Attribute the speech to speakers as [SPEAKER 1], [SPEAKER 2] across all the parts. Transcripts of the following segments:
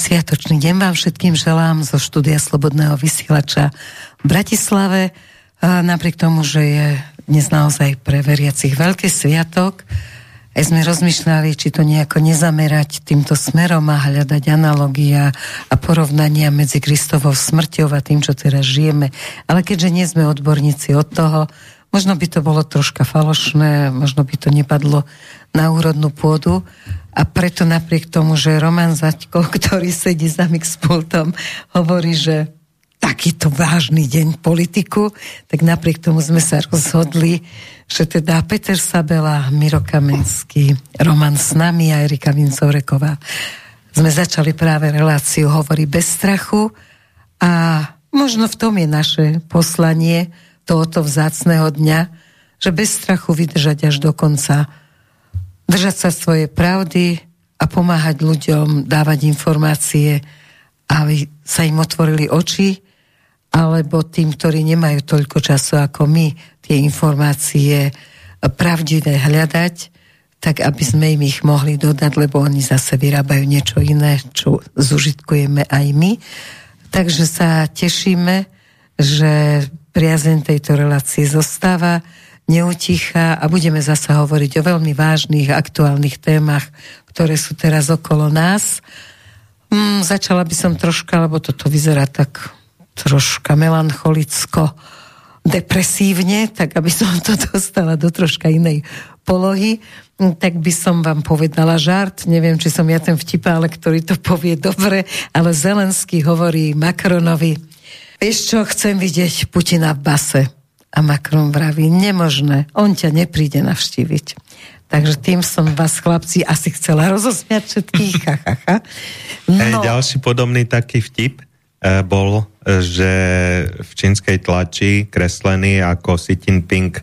[SPEAKER 1] Sviatočný deň vám všetkým želám zo štúdia Slobodného vysielača v Bratislave. Napriek tomu, že je dnes naozaj pre veriacich veľký sviatok, aj sme rozmýšľali, či to nejako nezamerať týmto smerom a hľadať analogia a porovnania medzi Kristovou smrťou a tým, čo teraz žijeme. Ale keďže nie sme odborníci od toho, možno by to bolo troška falošné, možno by to nepadlo na úrodnú pôdu, a preto napriek tomu, že Roman Zaďko, ktorý sedí za mixpultom, hovorí, že takýto vážny deň politiku, tak napriek tomu sme sa rozhodli, že teda Peter Sabela, Miro Kamenský, Roman s nami a Erika Vincoreková sme začali práve reláciu Hovorí bez strachu a možno v tom je naše poslanie tohoto vzácného dňa, že bez strachu vydržať až do konca držať sa svojej pravdy a pomáhať ľuďom, dávať informácie, aby sa im otvorili oči, alebo tým, ktorí nemajú toľko času ako my, tie informácie pravdivé hľadať, tak aby sme im ich mohli dodať, lebo oni zase vyrábajú niečo iné, čo zužitkujeme aj my. Takže sa tešíme, že priazeň tejto relácie zostáva neutichá a budeme zase hovoriť o veľmi vážnych aktuálnych témach, ktoré sú teraz okolo nás. Mm, začala by som troška, lebo toto vyzerá tak troška melancholicko, depresívne, tak aby som to dostala do troška inej polohy, mm, tak by som vám povedala žart. Neviem, či som ja ten vtip, ale ktorý to povie dobre, ale Zelenský hovorí Macronovi, vieš čo, chcem vidieť Putina v base. A Macron vraví, nemožné, on ťa nepríde navštíviť. Takže tým som vás, chlapci, asi chcela rozosmiať všetkých. Ha, ha, ha.
[SPEAKER 2] No. Ďalší podobný taký vtip e, bol, e, že v čínskej tlači kreslený ako Xi Jinping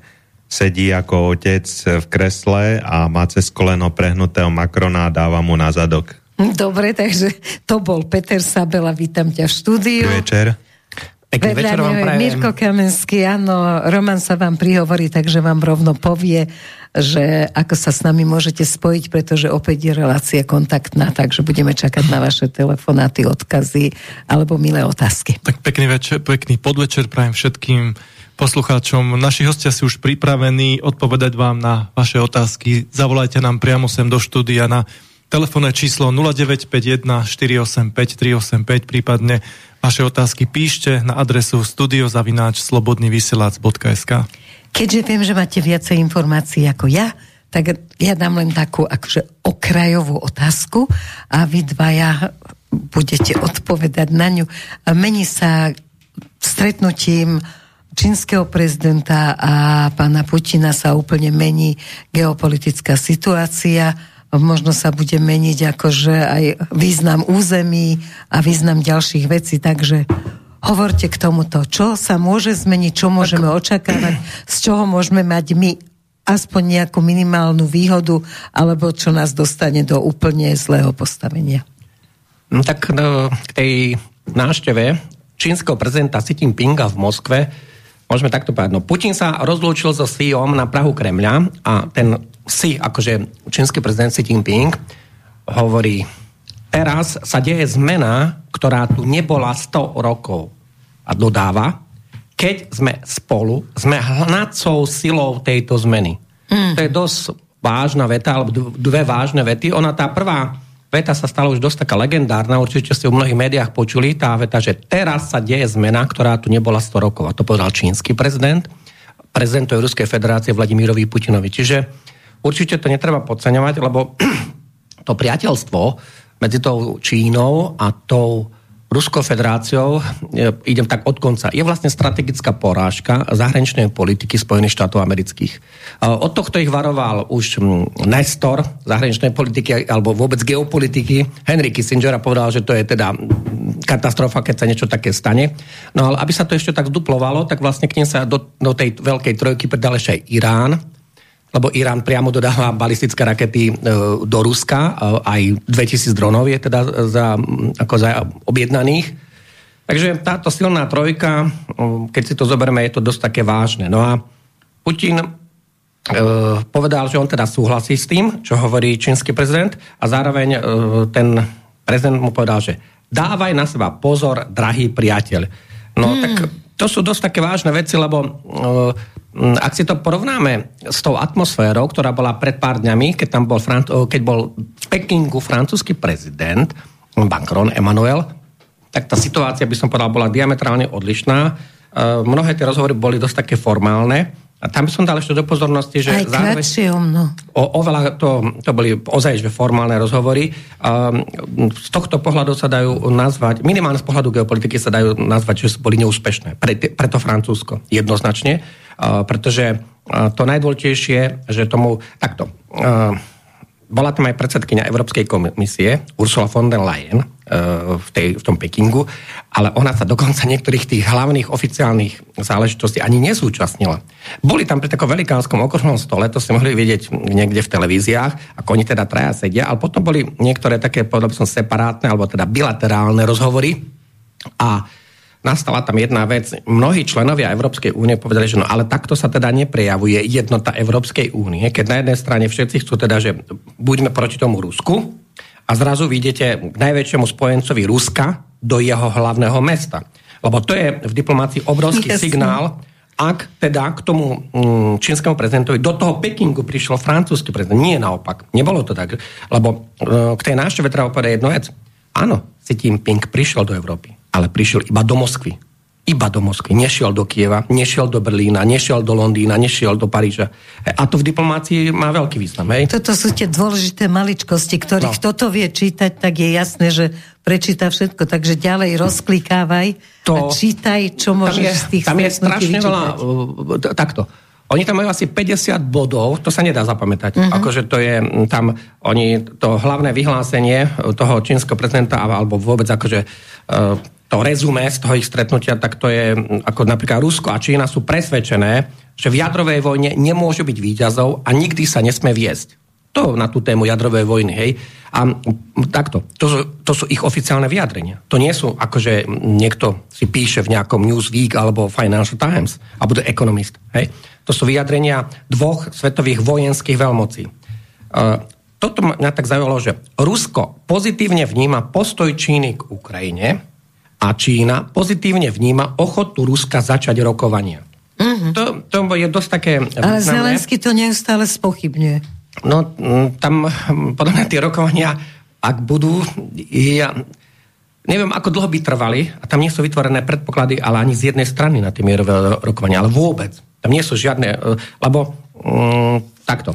[SPEAKER 2] sedí ako otec v kresle a má cez koleno prehnutého Macrona a dáva mu na zadok.
[SPEAKER 1] Dobre, takže to bol Peter Sabela, vítam ťa v štúdiu.
[SPEAKER 2] Večer.
[SPEAKER 1] Pekný Vedľa večer vám prajem. Mirko Kamenský, áno, Roman sa vám prihovorí, takže vám rovno povie, že ako sa s nami môžete spojiť, pretože opäť je relácia kontaktná, takže budeme čakať na vaše telefonáty, odkazy alebo milé otázky.
[SPEAKER 3] Tak pekný večer, pekný podvečer prajem všetkým poslucháčom. Naši hostia sú už pripravení odpovedať vám na vaše otázky. Zavolajte nám priamo sem do štúdia na telefónne číslo 0951 485 385, prípadne Vaše otázky píšte na adresu studiozavináč slobodnyvysielac.sk
[SPEAKER 1] Keďže viem, že máte viacej informácií ako ja, tak ja dám len takú akože okrajovú otázku a vy dvaja budete odpovedať na ňu. Mení sa stretnutím čínskeho prezidenta a pána Putina sa úplne mení geopolitická situácia možno sa bude meniť akože aj význam území a význam ďalších vecí, takže hovorte k tomuto, čo sa môže zmeniť, čo môžeme očakávať, z čoho môžeme mať my aspoň nejakú minimálnu výhodu, alebo čo nás dostane do úplne zlého postavenia.
[SPEAKER 4] No tak no, k tej návšteve čínskeho prezidenta Xi Jinpinga v Moskve môžeme takto povedať. No, Putin sa rozlúčil so Xiom na Prahu Kremľa a ten si, akože čínsky prezident Xi Jinping hovorí, teraz sa deje zmena, ktorá tu nebola 100 rokov. A dodáva, keď sme spolu, sme hnacou silou tejto zmeny. Mm. To je dosť vážna veta, alebo dve vážne vety. Ona tá prvá veta sa stala už dosť taká legendárna, určite ste v mnohých médiách počuli, tá veta, že teraz sa deje zmena, ktorá tu nebola 100 rokov. A to povedal čínsky prezident, prezidentovi Ruskej federácie Vladimírovi Putinovi. Čiže určite to netreba podceňovať, lebo to priateľstvo medzi tou Čínou a tou Ruskou federáciou, e, idem tak od konca, je vlastne strategická porážka zahraničnej politiky Spojených štátov amerických. E, od tohto ich varoval už Nestor zahraničnej politiky alebo vôbec geopolitiky. Henry Kissinger a povedal, že to je teda katastrofa, keď sa niečo také stane. No ale aby sa to ešte tak zduplovalo, tak vlastne k nim sa do, do tej veľkej trojky pridal ešte aj Irán, lebo Irán priamo dodáva balistické rakety e, do Ruska, e, aj 2000 dronov je teda za, ako za objednaných. Takže táto silná trojka, e, keď si to zoberieme, je to dosť také vážne. No a Putin povedal, že on teda súhlasí s tým, čo hovorí čínsky prezident a zároveň ten prezident mu povedal, že dávaj na seba pozor, drahý priateľ. No hmm. tak to sú dosť také vážne veci, lebo ak si to porovnáme s tou atmosférou, ktorá bola pred pár dňami, keď, tam bol, keď bol v Pekingu francúzsky prezident Macron, Emmanuel, tak tá situácia, by som povedal, bola diametrálne odlišná. Uh, mnohé tie rozhovory boli dosť také formálne, a tam by som dal ešte do pozornosti, že
[SPEAKER 1] Aj zároveň, o, mno.
[SPEAKER 4] O, oveľa to, to boli ozaj že formálne rozhovory. Um, z tohto pohľadu sa dajú nazvať, minimálne z pohľadu geopolitiky sa dajú nazvať, že boli neúspešné. Pre, preto Francúzsko, jednoznačne. Pretože to najdôležitejšie, že tomu... Takto. Bola tam aj predsedkynia Európskej komisie, Ursula von der Leyen, e, v, tej, v tom Pekingu, ale ona sa dokonca niektorých tých hlavných oficiálnych záležitostí ani nezúčastnila. Boli tam pri takom velikánskom okruhnom stole, to ste mohli vidieť niekde v televíziách, ako oni teda traja sedia, ale potom boli niektoré také, povedal by som, separátne, alebo teda bilaterálne rozhovory a nastala tam jedna vec. Mnohí členovia Európskej únie povedali, že no ale takto sa teda neprejavuje jednota Európskej únie, keď na jednej strane všetci chcú teda, že buďme proti tomu Rusku a zrazu vidíte k najväčšiemu spojencovi Ruska do jeho hlavného mesta. Lebo to je v diplomácii obrovský Jasne. signál, ak teda k tomu mm, čínskemu prezidentovi do toho Pekingu prišiel francúzsky prezident. Nie naopak. Nebolo to tak. Lebo e, k tej návšteve treba povedať jednu vec. Áno, Xi Jinping prišiel do Európy ale prišiel iba do Moskvy. Iba do Moskvy. Nešiel do Kieva, nešiel do Berlína, nešiel do Londýna, nešiel do Paríža. A to v diplomácii má veľký význam. Hej?
[SPEAKER 1] Toto sú tie dôležité maličkosti, ktorých no. toto vie čítať, tak je jasné, že prečíta všetko. Takže ďalej rozklikávaj to, a čítaj, čo môžeš je, z tých
[SPEAKER 4] Tam je strašne veľa... Uh, takto. Oni tam majú asi 50 bodov, to sa nedá zapamätať. Uh-huh. Akože to je tam, oni to hlavné vyhlásenie toho čínskeho prezidenta, alebo vôbec akože uh, to rezume z toho ich stretnutia, tak to je, ako napríklad Rusko a Čína sú presvedčené, že v jadrovej vojne nemôžu byť výťazov a nikdy sa nesme viesť. To na tú tému jadrovej vojny, hej. A takto, to sú, to sú ich oficiálne vyjadrenia. To nie sú, akože niekto si píše v nejakom Newsweek alebo Financial Times, alebo The Economist, hej. To sú vyjadrenia dvoch svetových vojenských veľmocí. Uh, toto mňa tak zaujalo, že Rusko pozitívne vníma postoj Číny k Ukrajine, a Čína pozitívne vníma ochotu Ruska začať rokovania. Uh-huh. To, to je dosť také...
[SPEAKER 1] Ale Zelensky to neustále spochybňuje.
[SPEAKER 4] No, tam podľa mňa tie rokovania, ak budú, ja neviem, ako dlho by trvali, a tam nie sú vytvorené predpoklady, ale ani z jednej strany na tie mierové rokovania, ale vôbec. Tam nie sú žiadne, e, lebo um, takto.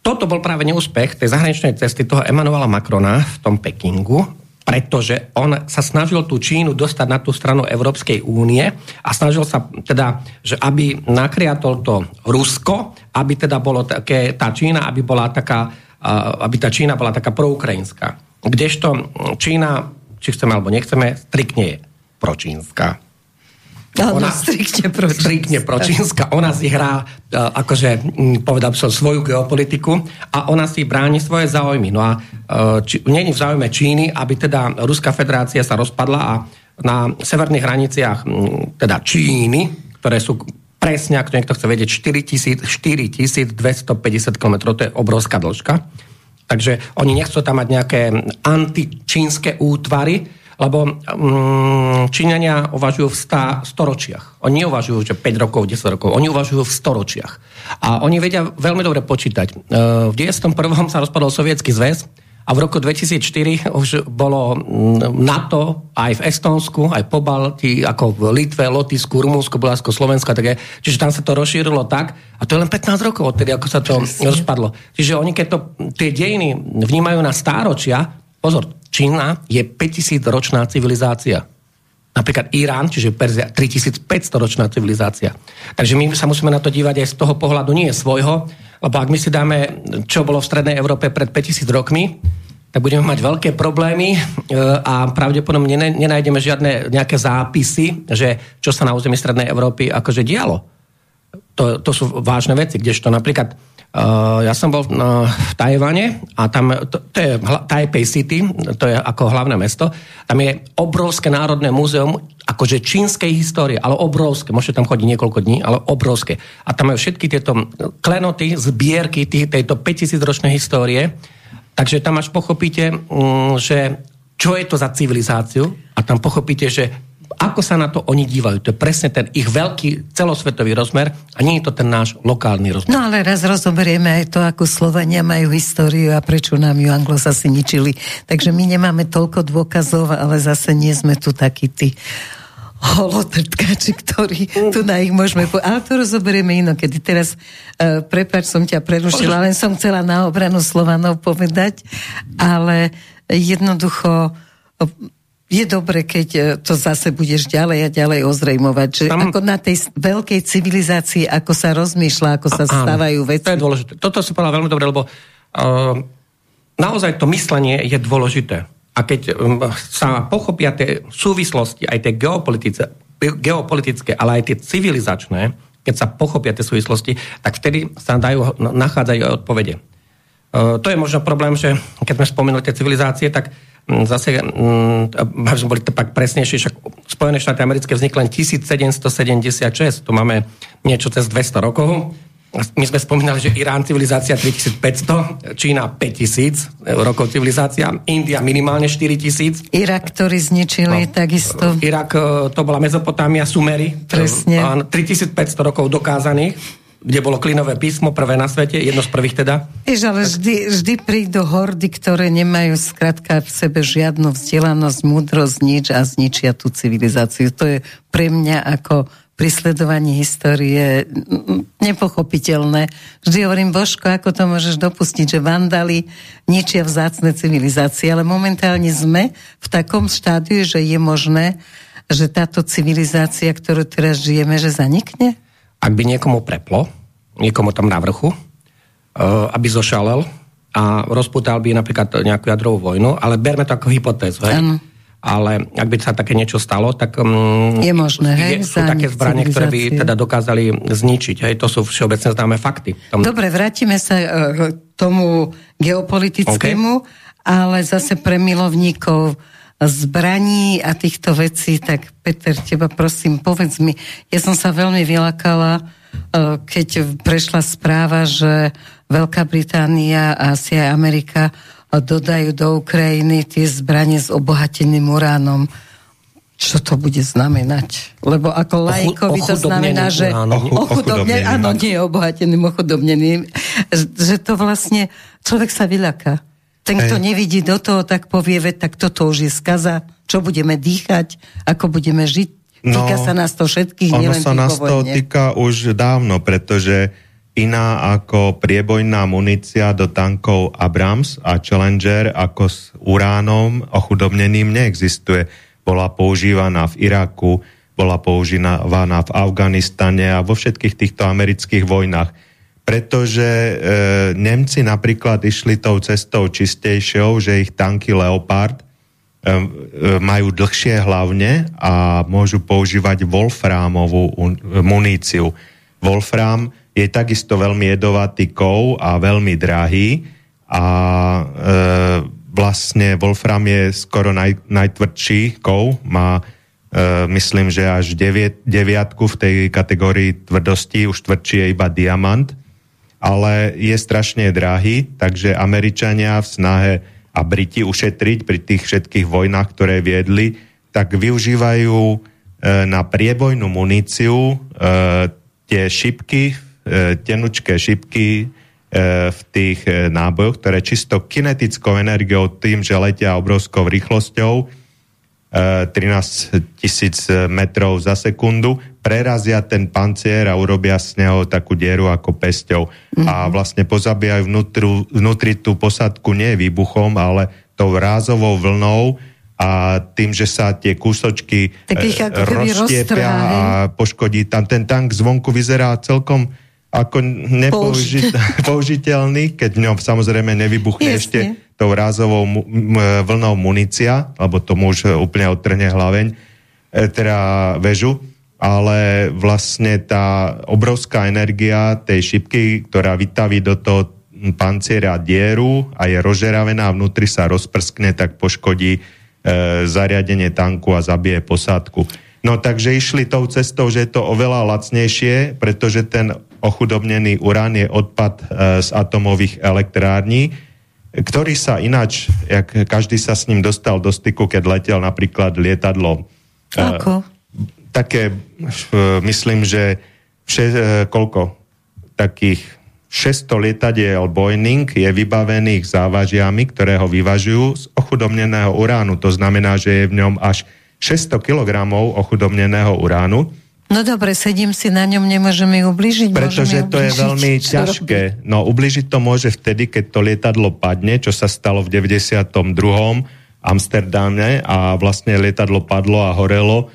[SPEAKER 4] Toto bol práve neúspech tej zahraničnej cesty toho Emanuela Macrona v tom Pekingu, pretože on sa snažil tú Čínu dostať na tú stranu Európskej únie a snažil sa teda, že aby nakriatol to Rusko, aby teda bolo také, tá Čína, aby bola taká, aby tá Čína bola taká proukrajinská. Kdežto Čína, či chceme alebo nechceme, striktne je pročínska.
[SPEAKER 1] Áno, ona striktne pročínska.
[SPEAKER 4] Striktne pročínska. Ona si hrá, uh, akože, povedal by som, svoju geopolitiku a ona si bráni svoje záujmy. No a uh, či, je v záujme Číny, aby teda Ruská federácia sa rozpadla a na severných hraniciach teda Číny, ktoré sú presne, ak to niekto chce vedieť, 4250 km, to je obrovská dĺžka. Takže oni nechcú tam mať nejaké antičínske útvary, lebo um, Číňania uvažujú v stá, storočiach. Oni neuvažujú, že 5 rokov, 10 rokov. Oni uvažujú v storočiach. A oni vedia veľmi dobre počítať. Uh, v 91. sa rozpadol Sovietský zväz a v roku 2004 už bolo NATO aj v Estonsku, aj po Balti, ako v Litve, Lotisku, Rumúnsku, Bulharsko, Slovensku a také. Čiže tam sa to rozšírilo tak, a to je len 15 rokov odtedy, ako sa to Presne. rozpadlo. Čiže oni, keď to, tie dejiny vnímajú na stáročia, pozor, Čína je 5000 ročná civilizácia. Napríklad Irán, čiže Perzia, 3500 ročná civilizácia. Takže my sa musíme na to dívať aj z toho pohľadu nie svojho, lebo ak my si dáme, čo bolo v Strednej Európe pred 5000 rokmi, tak budeme mať veľké problémy e, a pravdepodobne nenájdeme žiadne nejaké zápisy, že čo sa na území Strednej Európy akože dialo. To, to sú vážne veci, kdežto napríklad ja som bol uh, v Tajvane a tam, to, to je Taipei City, to je ako hlavné mesto, tam je obrovské národné múzeum, akože čínskej histórie, ale obrovské, môžete tam chodiť niekoľko dní, ale obrovské. A tam majú všetky tieto klenoty, zbierky tý, tejto 5000 ročnej histórie. Takže tam až pochopíte, mm, že čo je to za civilizáciu a tam pochopíte, že ako sa na to oni dívajú. To je presne ten ich veľký celosvetový rozmer a nie je to ten náš lokálny rozmer.
[SPEAKER 1] No ale raz rozoberieme aj to, ako Slovania majú históriu a prečo nám ju anglosasi ničili. Takže my nemáme toľko dôkazov, ale zase nie sme tu takí tí holotrtkači, ktorí tu na ich môžeme... Po... Ale to rozoberieme inokedy. Teraz, uh, prepáč, som ťa prerušila, len som chcela na obranu Slovanov povedať, ale jednoducho je dobre, keď e, to zase budeš ďalej a ďalej ozrejmovať, že Tam... ako na tej veľkej civilizácii, ako sa rozmýšľa, ako sa a, stávajú veci.
[SPEAKER 4] To je dôležité. Toto si povedal veľmi dobre, lebo uh, naozaj to myslenie je dôležité. A keď um, sa pochopia tie súvislosti, aj tie geopolitické, geopolitické, ale aj tie civilizačné, keď sa pochopia tie súvislosti, tak vtedy sa dajú, nachádzajú aj odpovede. Uh, to je možno problém, že keď sme spomenuli tie civilizácie, tak Mm, zase, mm, aby sme boli tak presnejšie, však Spojené štáty americké vznikli len 1776, tu máme niečo cez 200 rokov. My sme spomínali, že Irán civilizácia 3500, Čína 5000 rokov civilizácia, India minimálne 4000.
[SPEAKER 1] Irak, ktorý zničili no. takisto.
[SPEAKER 4] Irak, to bola Mezopotámia, Sumery.
[SPEAKER 1] Presne.
[SPEAKER 4] 3500 rokov dokázaných kde bolo klinové písmo, prvé na svete, jedno z prvých teda.
[SPEAKER 1] Vieš, ale vždy, vždy prídu hordy, ktoré nemajú skrátka v sebe žiadnu vzdelanosť, múdrosť, nič a zničia tú civilizáciu. To je pre mňa ako pri sledovaní histórie nepochopiteľné. Vždy hovorím, Božko, ako to môžeš dopustiť, že vandali ničia vzácne civilizácie, ale momentálne sme v takom štádiu, že je možné, že táto civilizácia, ktorú teraz žijeme, že zanikne?
[SPEAKER 4] Ak by niekomu preplo, niekomu tam na vrchu, uh, aby zošalel a rozputal by napríklad nejakú jadrovú vojnu, ale berme to ako hypotézu. Hej? Ano. Ale ak by sa také niečo stalo, tak
[SPEAKER 1] um, je možné, hej,
[SPEAKER 4] je, sú také zbranie, ktoré by teda dokázali zničiť. Hej? To sú všeobecne známe fakty.
[SPEAKER 1] Tom... Dobre, vrátime sa uh, k tomu geopolitickému, okay. ale zase pre milovníkov zbraní a týchto vecí, tak Peter, teba prosím, povedz mi, ja som sa veľmi vylakala, e, keď prešla správa, že Veľká Británia a asi aj Amerika dodajú do Ukrajiny tie zbranie s obohateným uránom. Čo to bude znamenať? Lebo ako lajkovi to znamená, že ochudobnený, áno, nie obohateným, ochudobneným, že to vlastne človek sa vyľaká. Ten, kto nevidí do toho, tak povie, veď tak toto už je skaza, čo budeme dýchať, ako budeme žiť. No, týka sa nás to všetkých,
[SPEAKER 2] ono nielen sa nás to týka už dávno, pretože iná ako priebojná munícia do tankov Abrams a Challenger ako s uránom ochudobneným neexistuje. Bola používaná v Iraku, bola používaná v Afganistane a vo všetkých týchto amerických vojnách pretože e, Nemci napríklad išli tou cestou čistejšou, že ich tanky Leopard e, e, majú dlhšie hlavne a môžu používať wolframovú un, muníciu. Wolfram je takisto veľmi jedovatý kov a veľmi drahý a e, vlastne Wolfram je skoro naj, najtvrdší kov, má e, myslím, že až deviat, deviatku v tej kategórii tvrdosti, už tvrdší je iba diamant ale je strašne drahý, takže Američania v snahe a Briti ušetriť pri tých všetkých vojnách, ktoré viedli, tak využívajú e, na priebojnú muníciu e, tie šipky, e, tenučké šipky e, v tých e, nábojoch, ktoré čisto kinetickou energiou tým, že letia obrovskou rýchlosťou, 13 tisíc metrov za sekundu, prerazia ten pancier a urobia z neho takú dieru ako pesťou. Mm-hmm. A vlastne pozabíjajú vnútru, vnútri tú posadku nie výbuchom, ale tou rázovou vlnou a tým, že sa tie kúsočky rozštiepia a poškodí tam. Ten tank zvonku vyzerá celkom ako nepoužiteľný, keď v ňom samozrejme nevybuchne Jasne. ešte tou rázovou mu, vlnou munícia, alebo tomu už úplne odtrhne hlaveň, e, teda väžu, ale vlastne tá obrovská energia tej šipky, ktorá vytaví do toho panciera dieru a je rozžeravená, vnútri sa rozprskne, tak poškodí e, zariadenie tanku a zabije posádku. No takže išli tou cestou, že je to oveľa lacnejšie, pretože ten ochudobnený urán je odpad e, z atomových elektrární, ktorý sa ináč, jak každý sa s ním dostal do styku, keď letel napríklad lietadlo.
[SPEAKER 1] Ako?
[SPEAKER 2] Také, myslím, že vše, koľko? Takých 600 lietadiel Boeing je vybavených závažiami, ktoré ho vyvažujú z ochudobneného uránu. To znamená, že je v ňom až 600 kg ochudobneného uránu.
[SPEAKER 1] No dobre, sedím si na ňom, nemôžeme ubližiť?
[SPEAKER 2] Pretože to je veľmi ťažké. No ubližiť to môže vtedy, keď to lietadlo padne, čo sa stalo v 92. Amsterdame a vlastne lietadlo padlo a horelo e,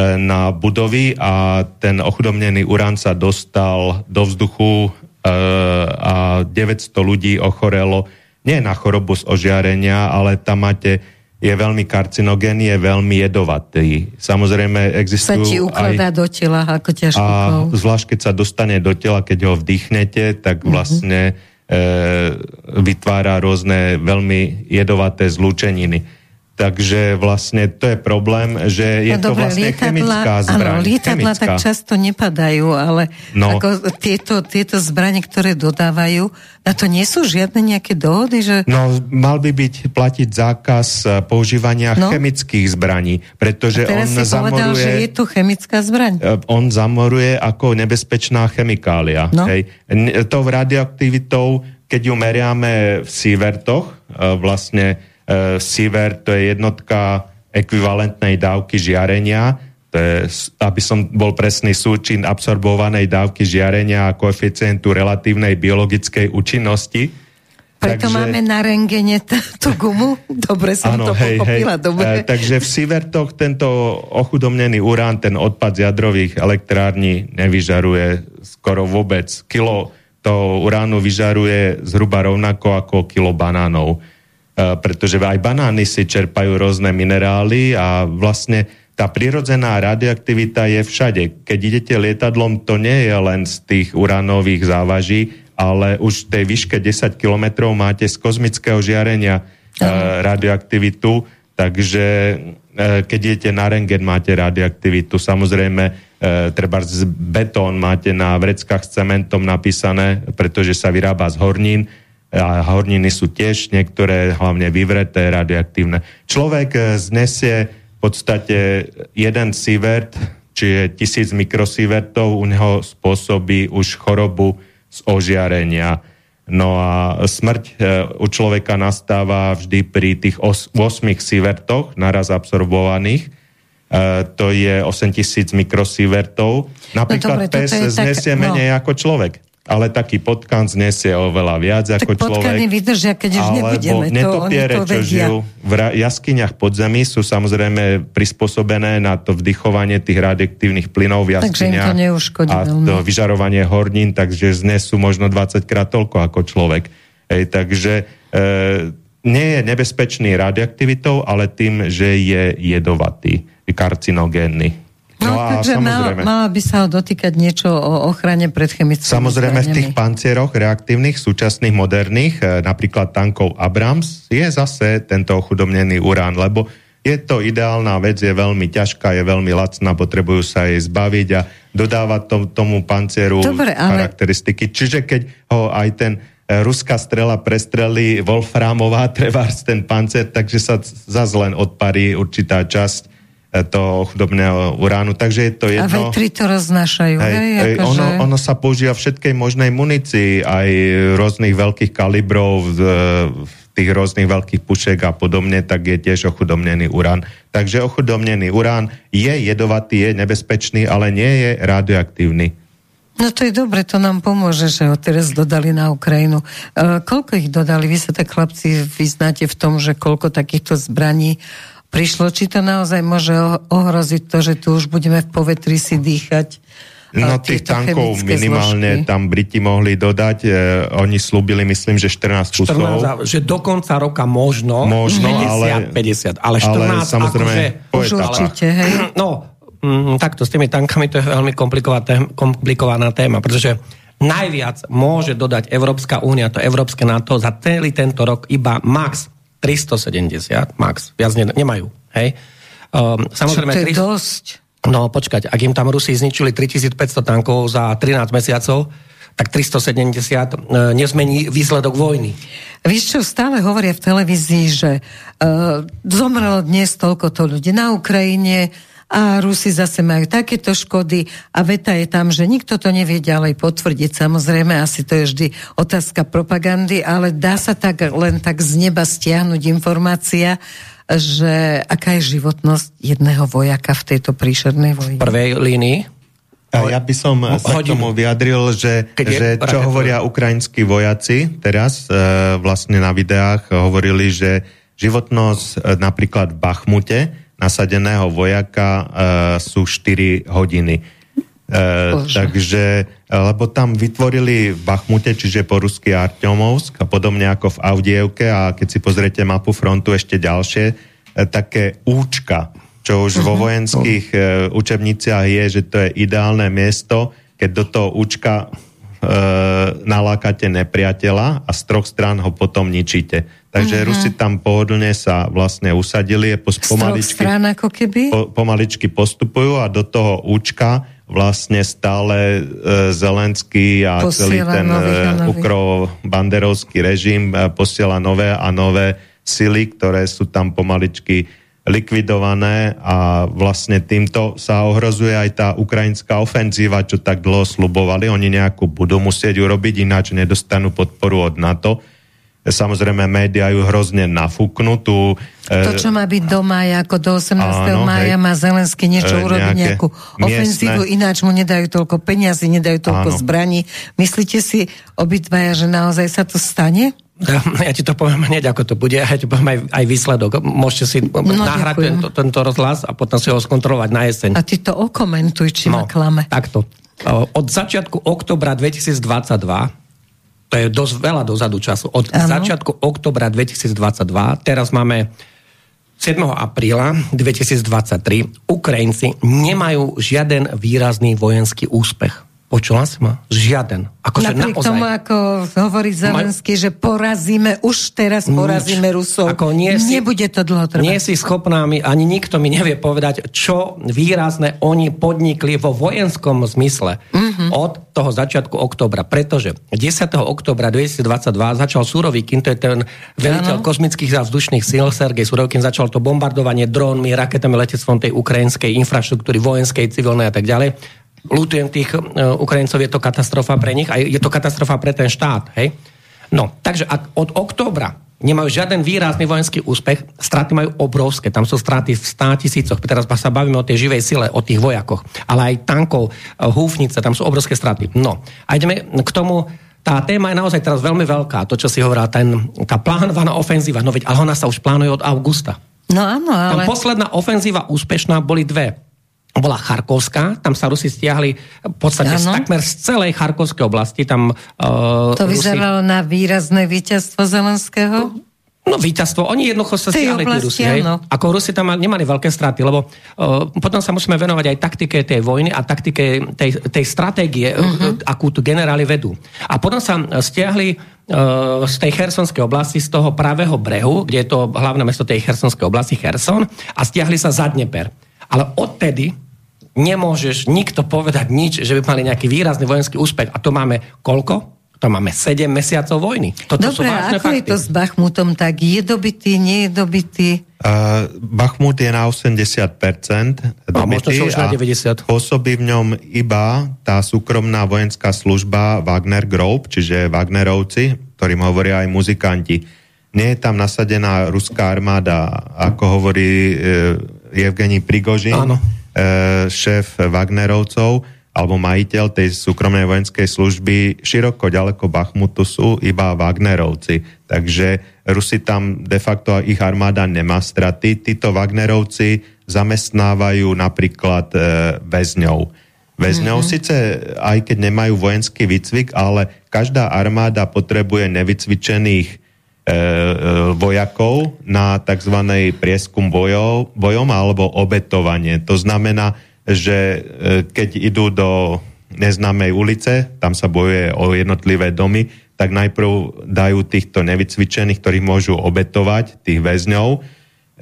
[SPEAKER 2] na budovy a ten ochudobnený urán sa dostal do vzduchu a 900 ľudí ochorelo nie na chorobu z ožiarenia, ale tam máte je veľmi karcinogén, je veľmi jedovatý. Samozrejme existujú
[SPEAKER 1] sa ti ukladá aj, do tela ako ťažko. A
[SPEAKER 2] zvlášť keď sa dostane do tela, keď ho vdýchnete, tak mhm. vlastne mm-hmm. e, vytvára rôzne veľmi jedovaté zlúčeniny. Takže vlastne to je problém, že je no, to dobre, vlastne lietadla, chemická zbraň.
[SPEAKER 1] Áno, lietadla chemická. tak často nepadajú, ale no. ako tieto, tieto zbranie, ktoré dodávajú, na to nie sú žiadne nejaké dohody? Že...
[SPEAKER 2] No, mal by byť platiť zákaz e, používania no. chemických zbraní, pretože on
[SPEAKER 1] si zamoruje... Povedal, že je to chemická zbraň.
[SPEAKER 2] E, on zamoruje ako nebezpečná chemikália. No. Hej. To radioaktivitou, keď ju meriame v sievertoch, e, vlastne E, Sievert to je jednotka ekvivalentnej dávky žiarenia, to je, aby som bol presný súčin absorbovanej dávky žiarenia a koeficientu relatívnej biologickej účinnosti.
[SPEAKER 1] Preto takže, máme na rengene tú gumu? Dobre som áno, to hej, pochopila, hej. dobre.
[SPEAKER 2] E, takže v Sivertoch tento ochudomnený urán, ten odpad z jadrových elektrární nevyžaruje skoro vôbec. Kilo toho uránu vyžaruje zhruba rovnako ako kilo banánov. E, pretože aj banány si čerpajú rôzne minerály a vlastne tá prirodzená radioaktivita je všade. Keď idete lietadlom, to nie je len z tých uránových závaží, ale už v tej výške 10 kilometrov máte z kozmického žiarenia uh, radioaktivitu, takže uh, keď idete na rengen, máte radioaktivitu. Samozrejme, uh, treba z betón máte na vreckách s cementom napísané, pretože sa vyrába z hornín, a horniny sú tiež niektoré hlavne vyvreté, radioaktívne. Človek eh, znesie v podstate jeden sievert, či je tisíc mikrosievertov, u neho spôsobí už chorobu z ožiarenia. No a smrť eh, u človeka nastáva vždy pri tých 8 sievertoch naraz absorbovaných. Uh, to je 8000 mikrosievertov. Napríklad no dobre, pes znesie tak, no. menej ako človek ale taký potkan znesie oveľa viac tak ako človek.
[SPEAKER 1] vydržia, keď už nebudeme.
[SPEAKER 2] netopiere,
[SPEAKER 1] to,
[SPEAKER 2] čo žijú v jaskyniach podzemí, sú samozrejme prispôsobené na to vdychovanie tých radioaktívnych plynov v jaskyniach
[SPEAKER 1] a
[SPEAKER 2] to vyžarovanie hornín, takže znesú možno 20 krát toľko ako človek. Ej, takže e, nie je nebezpečný radioaktivitou, ale tým, že je jedovatý, karcinogénny.
[SPEAKER 1] No, no a takže samozrejme, mala by sa dotýkať niečo o ochrane pred chemickými
[SPEAKER 2] Samozrejme zbraniami. v tých pancieroch reaktívnych, súčasných, moderných, e, napríklad tankov Abrams, je zase tento ochudobnený urán, lebo je to ideálna vec, je veľmi ťažká, je veľmi lacná, potrebujú sa jej zbaviť a dodávať to, tomu pancieru Dobre, ale... charakteristiky. Čiže keď ho aj ten e, ruská strela prestrelí Wolframová, trebárs ten pancier, takže sa zase len odparí určitá časť toho chudobného uránu. Takže je to jedno...
[SPEAKER 1] A vetri to roznášajú, hej? hej
[SPEAKER 2] akože... ono, ono sa používa všetkej možnej munícii, aj rôznych veľkých kalibrov, tých rôznych veľkých pušek a podobne, tak je tiež ochudobnený urán. Takže ochudobnený urán je jedovatý, je nebezpečný, ale nie je radioaktívny.
[SPEAKER 1] No to je dobre, to nám pomôže, že ho teraz dodali na Ukrajinu. E, koľko ich dodali? Vy sa tak chlapci vyznáte v tom, že koľko takýchto zbraní prišlo, či to naozaj môže ohroziť to, že tu už budeme v povetri si dýchať.
[SPEAKER 2] No tých tankov minimálne zložky. tam Briti mohli dodať. E, oni slúbili, myslím, že 14 kusov.
[SPEAKER 4] 14, že do konca roka možno.
[SPEAKER 2] Možno, 50, ale...
[SPEAKER 4] 50, ale 14 ale
[SPEAKER 2] samozrejme,
[SPEAKER 4] akože...
[SPEAKER 1] Už určite, hej.
[SPEAKER 4] No, mm, takto s tými tankami to je veľmi komplikovaná téma, pretože najviac môže dodať Európska únia, to Európske NATO za celý tento rok iba max 370 max, viac ne, nemajú. Hej?
[SPEAKER 1] Um, samozrejme, Čo to je 300, dosť.
[SPEAKER 4] No počkať, ak im tam Rusi zničili 3500 tankov za 13 mesiacov, tak 370 e, nezmení výsledok vojny.
[SPEAKER 1] Víš čo, stále hovoria v televízii, že uh, zomrelo dnes toľko to ľudí na Ukrajine, a Rusi zase majú takéto škody a veta je tam, že nikto to nevie ďalej potvrdiť. Samozrejme, asi to je vždy otázka propagandy, ale dá sa tak len tak z neba stiahnuť informácia, že aká je životnosť jedného vojaka v tejto príšernej vojne.
[SPEAKER 4] V prvej línii?
[SPEAKER 2] A ja by som sa k tomu vyjadril, že, že čo hovoria ukrajinskí vojaci teraz e, vlastne na videách hovorili, že životnosť e, napríklad v Bachmute nasadeného vojaka uh, sú 4 hodiny. Uh, takže, lebo tam vytvorili v Bachmute, čiže po rusky Artyomovsk a podobne ako v Audievke a keď si pozriete mapu frontu ešte ďalšie, uh, také účka, čo už uh-huh. vo mhm. vojenských uh, učebniciach je, že to je ideálne miesto, keď do toho účka nalákate nepriateľa a z troch strán ho potom ničíte. Takže uh-huh. Rusi tam pohodlne sa vlastne usadili, po, pomaličky,
[SPEAKER 1] strán, ako keby?
[SPEAKER 2] Po, pomaličky postupujú a do toho účka vlastne stále e, Zelenský a posiela celý ten e, ukro-banderovský režim e, posiela nové a nové sily, ktoré sú tam pomaličky likvidované a vlastne týmto sa ohrozuje aj tá ukrajinská ofenzíva, čo tak dlho slubovali. Oni nejakú budú musieť urobiť, ináč nedostanú podporu od NATO Samozrejme, médiá ju hrozne nafúknú. Tu,
[SPEAKER 1] to, e, čo má byť do mája, ako do 18. Áno, mája hej, má Zelensky niečo e, urobiť, nejakú ofenzívu, miestne. ináč mu nedajú toľko peniazy, nedajú toľko áno. zbraní. Myslíte si obidvaja, že naozaj sa to stane?
[SPEAKER 4] Ja ti to poviem hneď, ako to bude, ja ti poviem aj, aj výsledok. Môžete si no, nahrať tento, tento rozhlas a potom si ho skontrolovať na jeseň.
[SPEAKER 1] A ty to okomentuj, či no, ma klame.
[SPEAKER 4] Takto. Od začiatku oktobra 2022 to je dosť veľa dozadu času. Od ano. začiatku oktobra 2022, teraz máme 7. apríla 2023, Ukrajinci nemajú žiaden výrazný vojenský úspech. Počula si ma? Žiaden.
[SPEAKER 1] Akože Napriek naozaj... tomu, ako hovorí Zelenský, že porazíme, už teraz porazíme Rusov. Ako nie si, Nebude to dlho trvať.
[SPEAKER 4] Nie si schopná mi, ani nikto mi nevie povedať, čo výrazné oni podnikli vo vojenskom zmysle uh-huh. od toho začiatku oktobra. Pretože 10. oktobra 2022 začal Surovikin, to je ten veliteľ ano. kozmických a vzdušných síl, Sergej Surovikin, začal to bombardovanie drónmi, raketami, letectvom tej ukrajinskej infraštruktúry, vojenskej, civilnej a tak ďalej Lutujem tých uh, Ukrajincov, je to katastrofa pre nich a je to katastrofa pre ten štát. Hej? No, takže ak od októbra nemajú žiaden výrazný vojenský úspech, straty majú obrovské, tam sú straty v 100 tisícoch. Teraz sa bavíme o tej živej sile, o tých vojakoch, ale aj tankov, uh, húfnice, tam sú obrovské straty. No, a ideme k tomu, tá téma je naozaj teraz veľmi veľká, to, čo si hovorá, ten, tá plánovaná ofenzíva, no veď, ale ona sa už plánuje od augusta.
[SPEAKER 1] No áno, ale...
[SPEAKER 4] Tam posledná ofenzíva úspešná boli dve bola Charkovská, tam sa Rusi stiahli v podstate z, takmer z celej Charkovskej oblasti. Tam,
[SPEAKER 1] uh, to vyzeralo Rusi... na výrazné víťazstvo Zelenského?
[SPEAKER 4] No víťazstvo, oni jednoducho sa stiahli tí Rusi. Ako Rusi tam nemali veľké straty, lebo uh, potom sa musíme venovať aj taktike tej vojny a taktike tej, tej stratégie, uh-huh. akú tu generáli vedú. A potom sa stiahli uh, z tej Chersonskej oblasti, z toho pravého brehu, kde je to hlavné mesto tej Chersonskej oblasti, Cherson, a stiahli sa za Dneper. Ale odtedy nemôžeš nikto povedať nič, že by mali nejaký výrazný vojenský úspech. A to máme koľko? To máme 7 mesiacov vojny. Toto
[SPEAKER 1] Dobre, sú ako fakty. je to s Bachmutom tak? Je dobitý, nie je dobitý?
[SPEAKER 2] Uh, Bachmut je na 80% dobitý a, možno už
[SPEAKER 4] na 90.
[SPEAKER 2] pôsobí v ňom iba tá súkromná vojenská služba Wagner Group, čiže Wagnerovci, ktorým hovoria aj muzikanti. Nie je tam nasadená ruská armáda, ako hovorí e, Evgení Prigožin, Áno. E, šéf Wagnerovcov, alebo majiteľ tej súkromnej vojenskej služby, široko ďaleko Bachmutu sú iba Wagnerovci. Takže Rusi tam de facto ich armáda nemá straty. Títo Wagnerovci zamestnávajú napríklad e, väzňov. Väzňov mm-hmm. síce aj keď nemajú vojenský výcvik, ale každá armáda potrebuje nevycvičených vojakov na tzv. prieskum bojov, bojom alebo obetovanie. To znamená, že e, keď idú do neznámej ulice, tam sa bojuje o jednotlivé domy, tak najprv dajú týchto nevycvičených, ktorí môžu obetovať, tých väzňov.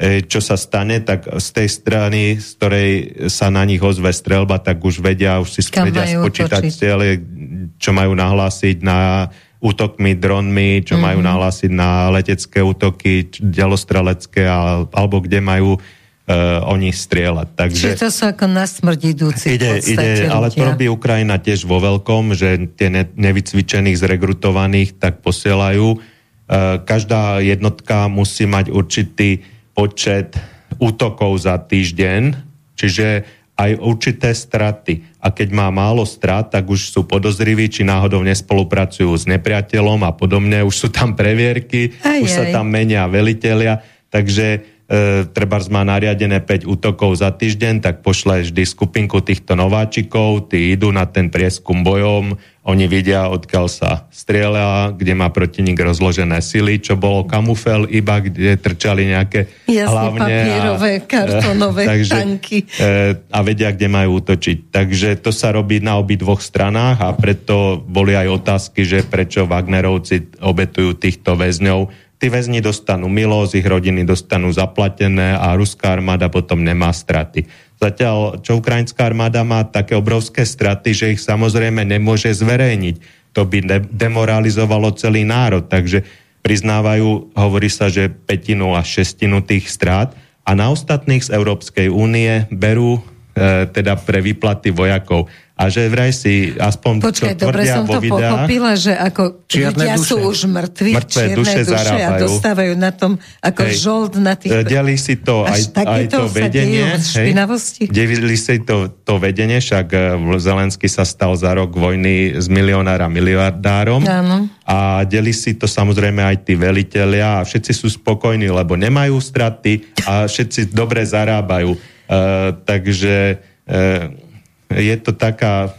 [SPEAKER 2] Čo sa stane, tak z tej strany, z ktorej sa na nich ozve strelba, tak už vedia, už si vedia spočítať cieľe, čo majú nahlásiť na útokmi dronmi, čo mm-hmm. majú nahlásiť na letecké útoky, delostrelecké, alebo kde majú uh, oni strieľať. Takže,
[SPEAKER 1] Čiže to sú ako na smrť idúci
[SPEAKER 2] ide, ide, Ale to robí Ukrajina tiež vo veľkom, že tie ne, nevycvičených, zregrutovaných tak posielajú. Uh, každá jednotka musí mať určitý počet útokov za týždeň, čiže aj určité straty. A keď má málo strat, tak už sú podozriví, či náhodou nespolupracujú s nepriateľom a podobne. Už sú tam previerky, aj, už aj. sa tam menia velitelia. Takže e, treba má nariadené 5 útokov za týždeň, tak pošle vždy skupinku týchto nováčikov, tí idú na ten prieskum bojom, oni vidia, odkiaľ sa strieľa, kde má protivník rozložené sily, čo bolo kamufel iba, kde trčali nejaké
[SPEAKER 1] Jasne, hlavne papierové, a, kartonové takže, tanky.
[SPEAKER 2] E, a vedia, kde majú útočiť. Takže to sa robí na obi dvoch stranách a preto boli aj otázky, že prečo Wagnerovci obetujú týchto väzňov tí väzni dostanú milosť, ich rodiny dostanú zaplatené a ruská armáda potom nemá straty. Zatiaľ, čo ukrajinská armáda má také obrovské straty, že ich samozrejme nemôže zverejniť. To by de- demoralizovalo celý národ, takže priznávajú, hovorí sa, že petinu a šestinu tých strát a na ostatných z Európskej únie berú teda pre výplaty vojakov a že vraj si aspoň
[SPEAKER 1] Počkaj, čo dobre som to videách, pochopila, že ako ľudia duše. sú už mŕtvi,
[SPEAKER 2] mŕtve duše, duše
[SPEAKER 1] a dostávajú na tom ako hej. žold na tých...
[SPEAKER 2] E, Deli si to aj, aj to vedenie. Hej, delili si to, to vedenie, však e, Zelensky sa stal za rok vojny z milionára miliardárom. Áno. A deli si to samozrejme aj tí velitelia a všetci sú spokojní, lebo nemajú straty a všetci dobre zarábajú. Uh, takže uh, je to taká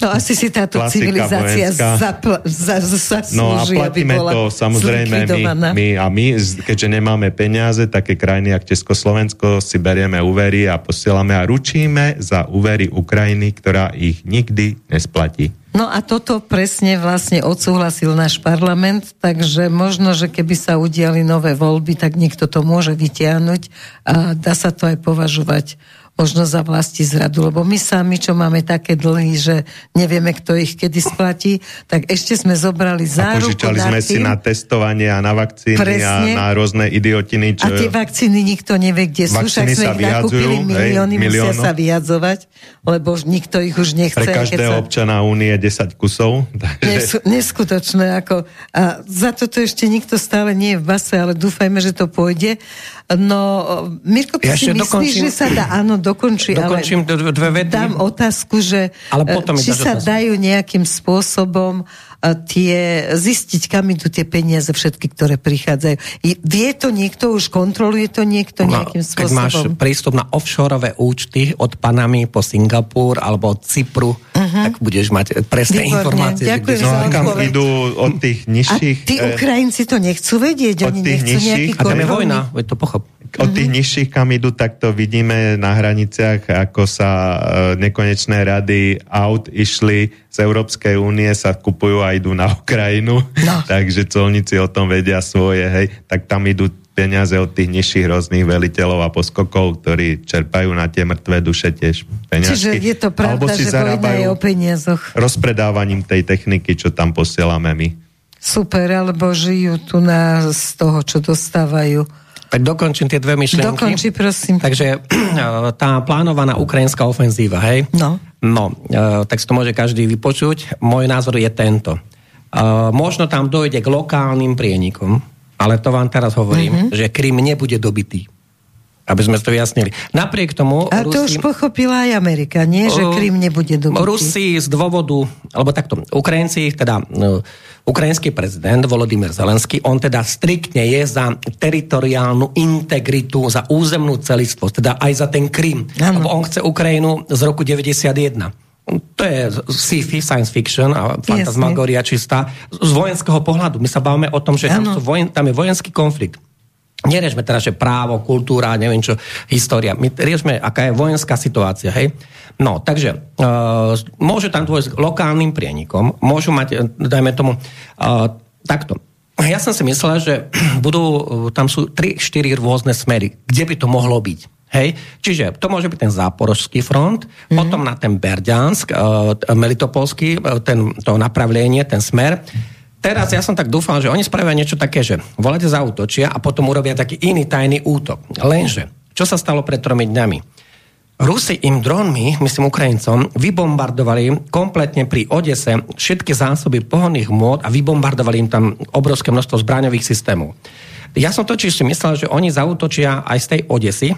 [SPEAKER 1] No asi si táto civilizácia zapl- za, zaslúži,
[SPEAKER 2] No a platíme to samozrejme my, my a my, keďže nemáme peniaze, také krajiny ako Československo si berieme úvery a posielame a ručíme za úvery Ukrajiny, ktorá ich nikdy nesplatí.
[SPEAKER 1] No a toto presne vlastne odsúhlasil náš parlament, takže možno, že keby sa udiali nové voľby, tak niekto to môže vytiahnuť a dá sa to aj považovať možno za vlasti zradu, lebo my sami, čo máme také dlhy, že nevieme, kto ich kedy splatí, tak ešte sme zobrali záruku. A
[SPEAKER 2] požičali sme tým, si na testovanie a na vakcíny Presne. a na rôzne idiotiny.
[SPEAKER 1] Čo... A tie vakcíny nikto nevie, kde sú, však sme ich nakúpili milióny, hej, musia sa vyjadzovať, lebo nikto ich už nechce.
[SPEAKER 2] Pre každého sa... občana únie 10 kusov.
[SPEAKER 1] Takže... Neskutočné. Ako, a za toto ešte nikto stále nie je v base, ale dúfajme, že to pôjde. No, Mirko, ty ja si myslíš, dokončím, že sa dá, áno, dokončí,
[SPEAKER 4] dokončím ale dve vety.
[SPEAKER 1] dám otázku, že ale potom či sa otázku. dajú nejakým spôsobom tie, zistiť, kam idú tie peniaze všetky, ktoré prichádzajú. Vie to niekto, už kontroluje to niekto no, nejakým spôsobom?
[SPEAKER 4] Keď máš prístup na offshoreové účty od Panamy po Singapur alebo od Cypru, uh-huh. tak budeš mať presné Výborné. informácie.
[SPEAKER 1] Ďakujem
[SPEAKER 2] že, no, kam idú od tých nižších...
[SPEAKER 1] A tí eh, Ukrajinci to nechcú vedieť, oni nechcú nižších, nejaký A
[SPEAKER 4] tam je vojna, veď to pochop.
[SPEAKER 2] Od tých mm-hmm. nižších, kam idú, tak to vidíme na hraniciach, ako sa e, nekonečné rady aut išli z Európskej únie, sa kupujú a idú na Ukrajinu. No. Takže colníci o tom vedia svoje, hej. Tak tam idú peniaze od tých nižších rôznych veliteľov a poskokov, ktorí čerpajú na tie mŕtve duše tiež peniaze.
[SPEAKER 1] Čiže je to pravda, že vojna je o peniazoch.
[SPEAKER 2] Rozpredávaním tej techniky, čo tam posielame my.
[SPEAKER 1] Super, alebo žijú tu na, z toho, čo dostávajú.
[SPEAKER 4] Tak dokončím tie dve myšlienky.
[SPEAKER 1] Dokonči, prosím.
[SPEAKER 4] Takže tá plánovaná ukrajinská ofenzíva, hej?
[SPEAKER 1] No.
[SPEAKER 4] No, e, tak si to môže každý vypočuť. Môj názor je tento. E, možno tam dojde k lokálnym prienikom, ale to vám teraz hovorím, mm-hmm. že Krym nebude dobitý. Aby sme to vyjasnili. Napriek tomu...
[SPEAKER 1] A to Rusi, už pochopila aj Amerika, nie? Že Krym nebude dobitý.
[SPEAKER 4] Rusi z dôvodu, alebo takto, Ukrajinci, teda no, ukrajinský prezident Volodymyr Zelenský, on teda striktne je za teritoriálnu integritu, za územnú celistvosť, teda aj za ten Krym. Lebo on chce Ukrajinu z roku 91 to je sci-fi, science fiction a fantasmagoria čistá. Z vojenského pohľadu. My sa bavíme o tom, že tam, vojen, tam je vojenský konflikt. Neriešme teraz, že právo, kultúra, neviem čo, história. My riešme, aká je vojenská situácia, hej? No, takže uh, môže tam dôjsť k lokálnym prienikom, môžu mať, e, dajme tomu, uh, takto. Ja som si myslel, že budú, tam sú 3-4 rôzne smery, kde by to mohlo byť. Hej? Čiže to môže byť ten záporožský front, mm-hmm. potom na ten Berďansk, uh, Melitopolský, uh, ten, to napravlenie, ten smer. Teraz ja som tak dúfal, že oni spravia niečo také, že voláte zautočia a potom urobia taký iný tajný útok. Lenže, čo sa stalo pred tromi dňami? Rusi im dronmi, myslím Ukrajincom, vybombardovali kompletne pri Odese všetky zásoby pohonných môd a vybombardovali im tam obrovské množstvo zbraňových systémov. Ja som totiž si myslel, že oni zautočia aj z tej Odesy,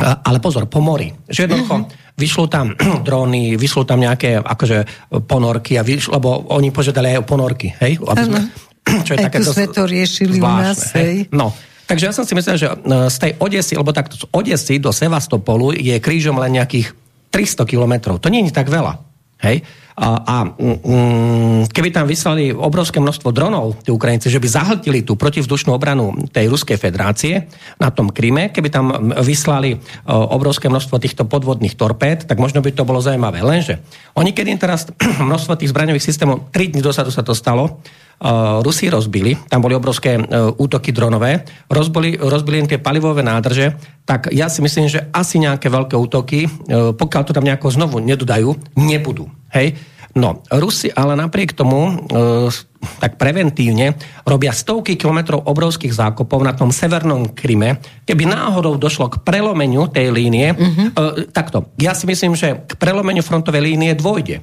[SPEAKER 4] ale pozor, po mori. Že jednoducho mm-hmm. vyšlo tam dróny, vyšlo tam nejaké akože ponorky, a vyšlo, lebo oni požiadali aj o ponorky, hej? Aby sme,
[SPEAKER 1] čo je aj také tu sme to riešili zvláštne, u nás, hej?
[SPEAKER 4] No, Takže ja som si myslel, že e, z tej Odesy, lebo takto z Odesy do Sevastopolu je krížom len nejakých 300 kilometrov. To nie je tak veľa. Hej? A, a mm, keby tam vyslali obrovské množstvo dronov, tí Ukrajinci, že by zahltili tú protivzdušnú obranu tej Ruskej federácie na tom Kryme, keby tam vyslali o, obrovské množstvo týchto podvodných torpéd, tak možno by to bolo zaujímavé. Lenže oni, keď im teraz množstvo tých zbraňových systémov, 3 dní dosadu sa to stalo, uh, Rusi rozbili, tam boli obrovské uh, útoky dronové, rozbili, rozbili im tie palivové nádrže, tak ja si myslím, že asi nejaké veľké útoky, pokiaľ to tam nejako znovu nedodajú, nebudú. Hej? No, Rusi ale napriek tomu uh, tak preventívne robia stovky kilometrov obrovských zákopov na tom severnom Kryme. Keby náhodou došlo k prelomeniu tej línie, uh-huh. uh, takto, ja si myslím, že k prelomeniu frontovej línie dôjde.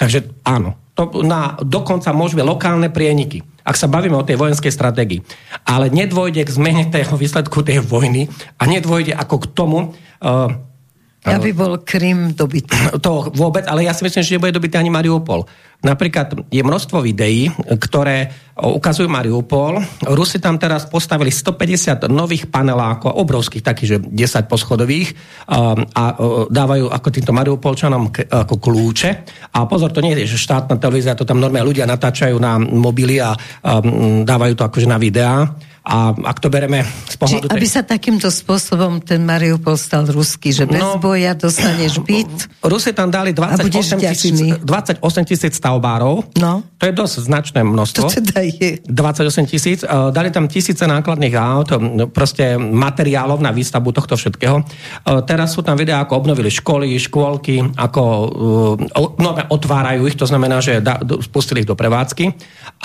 [SPEAKER 4] Takže áno, to na, dokonca byť lokálne prieniky, ak sa bavíme o tej vojenskej stratégii. Ale nedôjde k zmene toho výsledku tej vojny a nedôjde ako k tomu, uh,
[SPEAKER 1] aby bol Krym dobytý.
[SPEAKER 4] To vôbec, ale ja si myslím, že nebude dobytý ani Mariupol. Napríklad je množstvo videí, ktoré ukazujú Mariupol. Rusi tam teraz postavili 150 nových panelákov, obrovských takých, že 10 poschodových a, a dávajú ako týmto Mariupolčanom k, ako kľúče. A pozor, to nie je, že štátna televízia, to tam normálne ľudia natáčajú na mobily a, a dávajú to akože na videá a ak to bereme z pohľadu...
[SPEAKER 1] Či, aby sa takýmto spôsobom ten Mariupol stal ruský, že bez no, boja dostaneš byt
[SPEAKER 4] Rusi tam dali 28 tisíc, 28 tisíc stavbárov. No. To je dosť značné množstvo.
[SPEAKER 1] To teda je.
[SPEAKER 4] 28 tisíc. Uh, dali tam tisíce nákladných aut, proste materiálov na výstavbu tohto všetkého. Uh, teraz sú tam videá, ako obnovili školy, škôlky, ako no, otvárajú ich, to znamená, že da, spustili ich do prevádzky.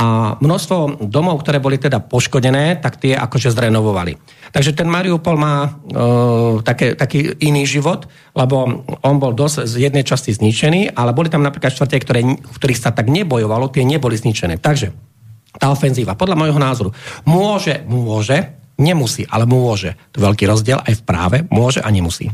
[SPEAKER 4] A množstvo domov, ktoré boli teda poškodené, tak tie akože zrenovovali. Takže ten Mariupol má uh, také, taký iný život, lebo on bol dosť z jednej časti zničený, ale boli tam napríklad štvrtie, ktoré, v ktorých sa tak nebojovalo, tie neboli zničené. Takže tá ofenzíva, podľa môjho názoru, môže, môže, nemusí, ale môže, to je veľký rozdiel aj v práve, môže a nemusí.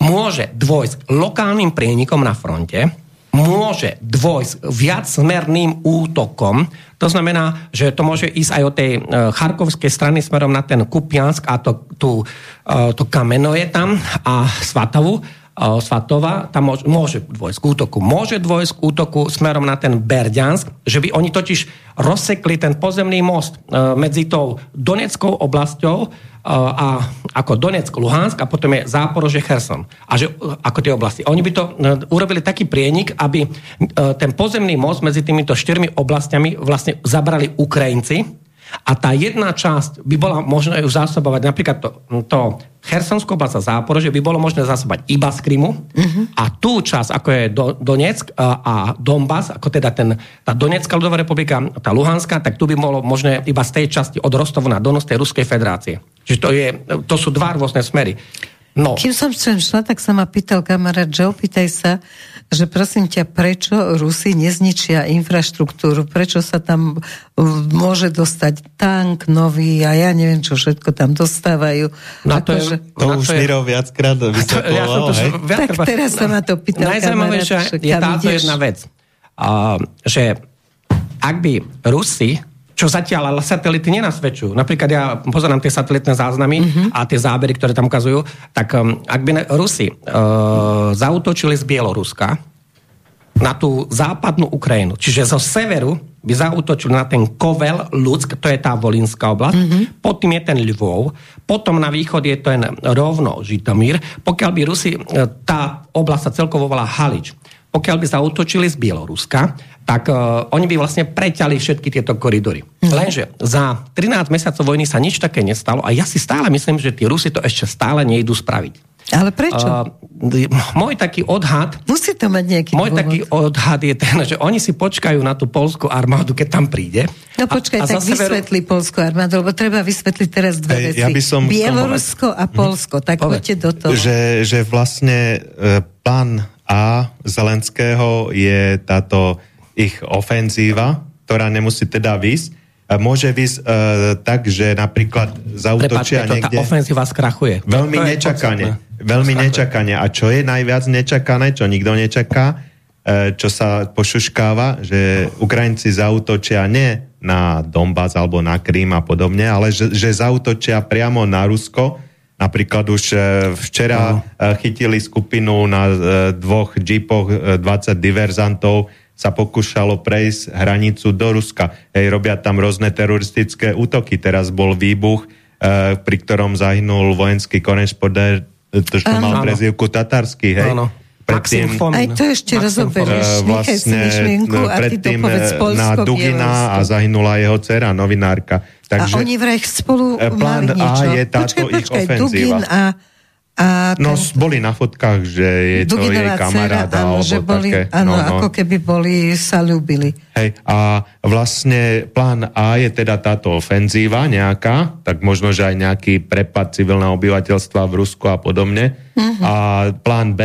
[SPEAKER 4] Môže dôjsť lokálnym prienikom na fronte, môže dôjsť viacmerným útokom. To znamená, že to môže ísť aj od tej uh, charkovskej strany smerom na ten Kupiansk a to, tu, uh, to kameno je tam a Svatovu. Uh, Svatova, tam môže, môže dôjsť k útoku. Môže dôjsť k útoku smerom na ten Berďansk, že by oni totiž rozsekli ten pozemný most medzi tou Doneckou oblasťou a ako Donetsk, Luhansk a potom je Záporože, Cherson. A že, ako tie oblasti. Oni by to e, urobili taký prienik, aby e, ten pozemný most medzi týmito štyrmi oblastiami vlastne zabrali Ukrajinci a tá jedna časť by bola možné ju zásobovať, napríklad to, to Chersonskú oblasť a Záporože by bolo možné zásobovať iba z Krymu uh-huh. a tú časť, ako je do, Donetsk a, a Donbass, ako teda ten, tá Donetská ľudová republika, tá Luhanská, tak tu by bolo možné iba z tej časti od Rostovu na Donos tej Ruskej federácie. Čiže to, je, to sú dva rôzne smery.
[SPEAKER 1] No. Kým som sem šla, tak sa ma pýtal kamarát, že opýtaj sa, že prosím ťa, prečo Rusi nezničia infraštruktúru, prečo sa tam môže dostať tank nový a ja neviem, čo všetko tam dostávajú.
[SPEAKER 2] No to, je, že... to už Miro viackrát vysvetloval, ja
[SPEAKER 1] to, viac, Tak teraz sa ma to pýtal
[SPEAKER 4] Najzaujímavejšia je táto ideš? jedna vec, uh, že ak by Rusi čo zatiaľ ale satelity nenasvedčujú. Napríklad ja pozerám tie satelitné záznamy mm-hmm. a tie zábery, ktoré tam ukazujú, tak um, ak by Rusi uh, zautočili z Bieloruska na tú západnú Ukrajinu, čiže zo severu by zautočili na ten Kovel, Ľudsk, to je tá Volinská oblasť, mm-hmm. potom je ten Lvov, potom na východ je ten rovno Žitomír, pokiaľ by Rusi, uh, tá oblasť sa celkovo volá Halič, pokiaľ by zautočili z Bieloruska, tak uh, oni by vlastne preťali všetky tieto koridory. Mm. Lenže za 13 mesiacov vojny sa nič také nestalo a ja si stále myslím, že tí Rusi to ešte stále nejdu spraviť.
[SPEAKER 1] Ale prečo? Uh,
[SPEAKER 4] môj taký odhad...
[SPEAKER 1] Musí to mať nejaký
[SPEAKER 4] Môj dôvod. taký odhad je ten, že oni si počkajú na tú polskú armádu, keď tam príde.
[SPEAKER 1] No počkaj, a, a tak vysvetli veru... polskú armádu, lebo treba vysvetliť teraz dve Ej, veci.
[SPEAKER 2] Ja by som
[SPEAKER 1] Bielorusko a mhm. Polsko, tak poďte do toho.
[SPEAKER 2] Že, že vlastne e, plán A Zelenského je táto ich ofenzíva, ktorá nemusí teda vysť, môže vysť uh, tak, že napríklad zautočia
[SPEAKER 4] Prepačte, niekde... tá ofenzíva skrachuje.
[SPEAKER 2] Veľmi to nečakane. Veľmi skrachuje. nečakane. A čo je najviac nečakané, čo nikto nečaká, uh, čo sa pošuškáva, že Ukrajinci zautočia nie na Donbass alebo na Krím a podobne, ale že, že zautočia priamo na Rusko. Napríklad už uh, včera uh, chytili skupinu na uh, dvoch džipoch uh, 20 diverzantov, sa pokúšalo prejsť hranicu do Ruska. Hej, robia tam rôzne teroristické útoky. Teraz bol výbuch, e, pri ktorom zahynul vojenský korešpondent, to, čo mal prezivku Tatarsky, hej. Áno.
[SPEAKER 1] Predtým, aj to ešte rozoberieš,
[SPEAKER 2] vlastne,
[SPEAKER 1] myšlienku a ty to povedz Polsko,
[SPEAKER 2] na Dugina a zahynula jeho dcera, novinárka.
[SPEAKER 1] Takže, a oni vraj spolu
[SPEAKER 2] e, plán
[SPEAKER 1] mali niečo.
[SPEAKER 2] A je táto počkej, počkej, ich ofenzíva.
[SPEAKER 1] Dugin a a
[SPEAKER 2] no, ten... boli na fotkách, že je to jej kamaráda.
[SPEAKER 1] Áno, že boli, také, áno, no, no. ako keby boli, sa ľúbili.
[SPEAKER 2] Hej, a vlastne plán A je teda táto ofenzíva nejaká, tak možno, že aj nejaký prepad civilného obyvateľstva v Rusku a podobne. Uh-huh. A plán B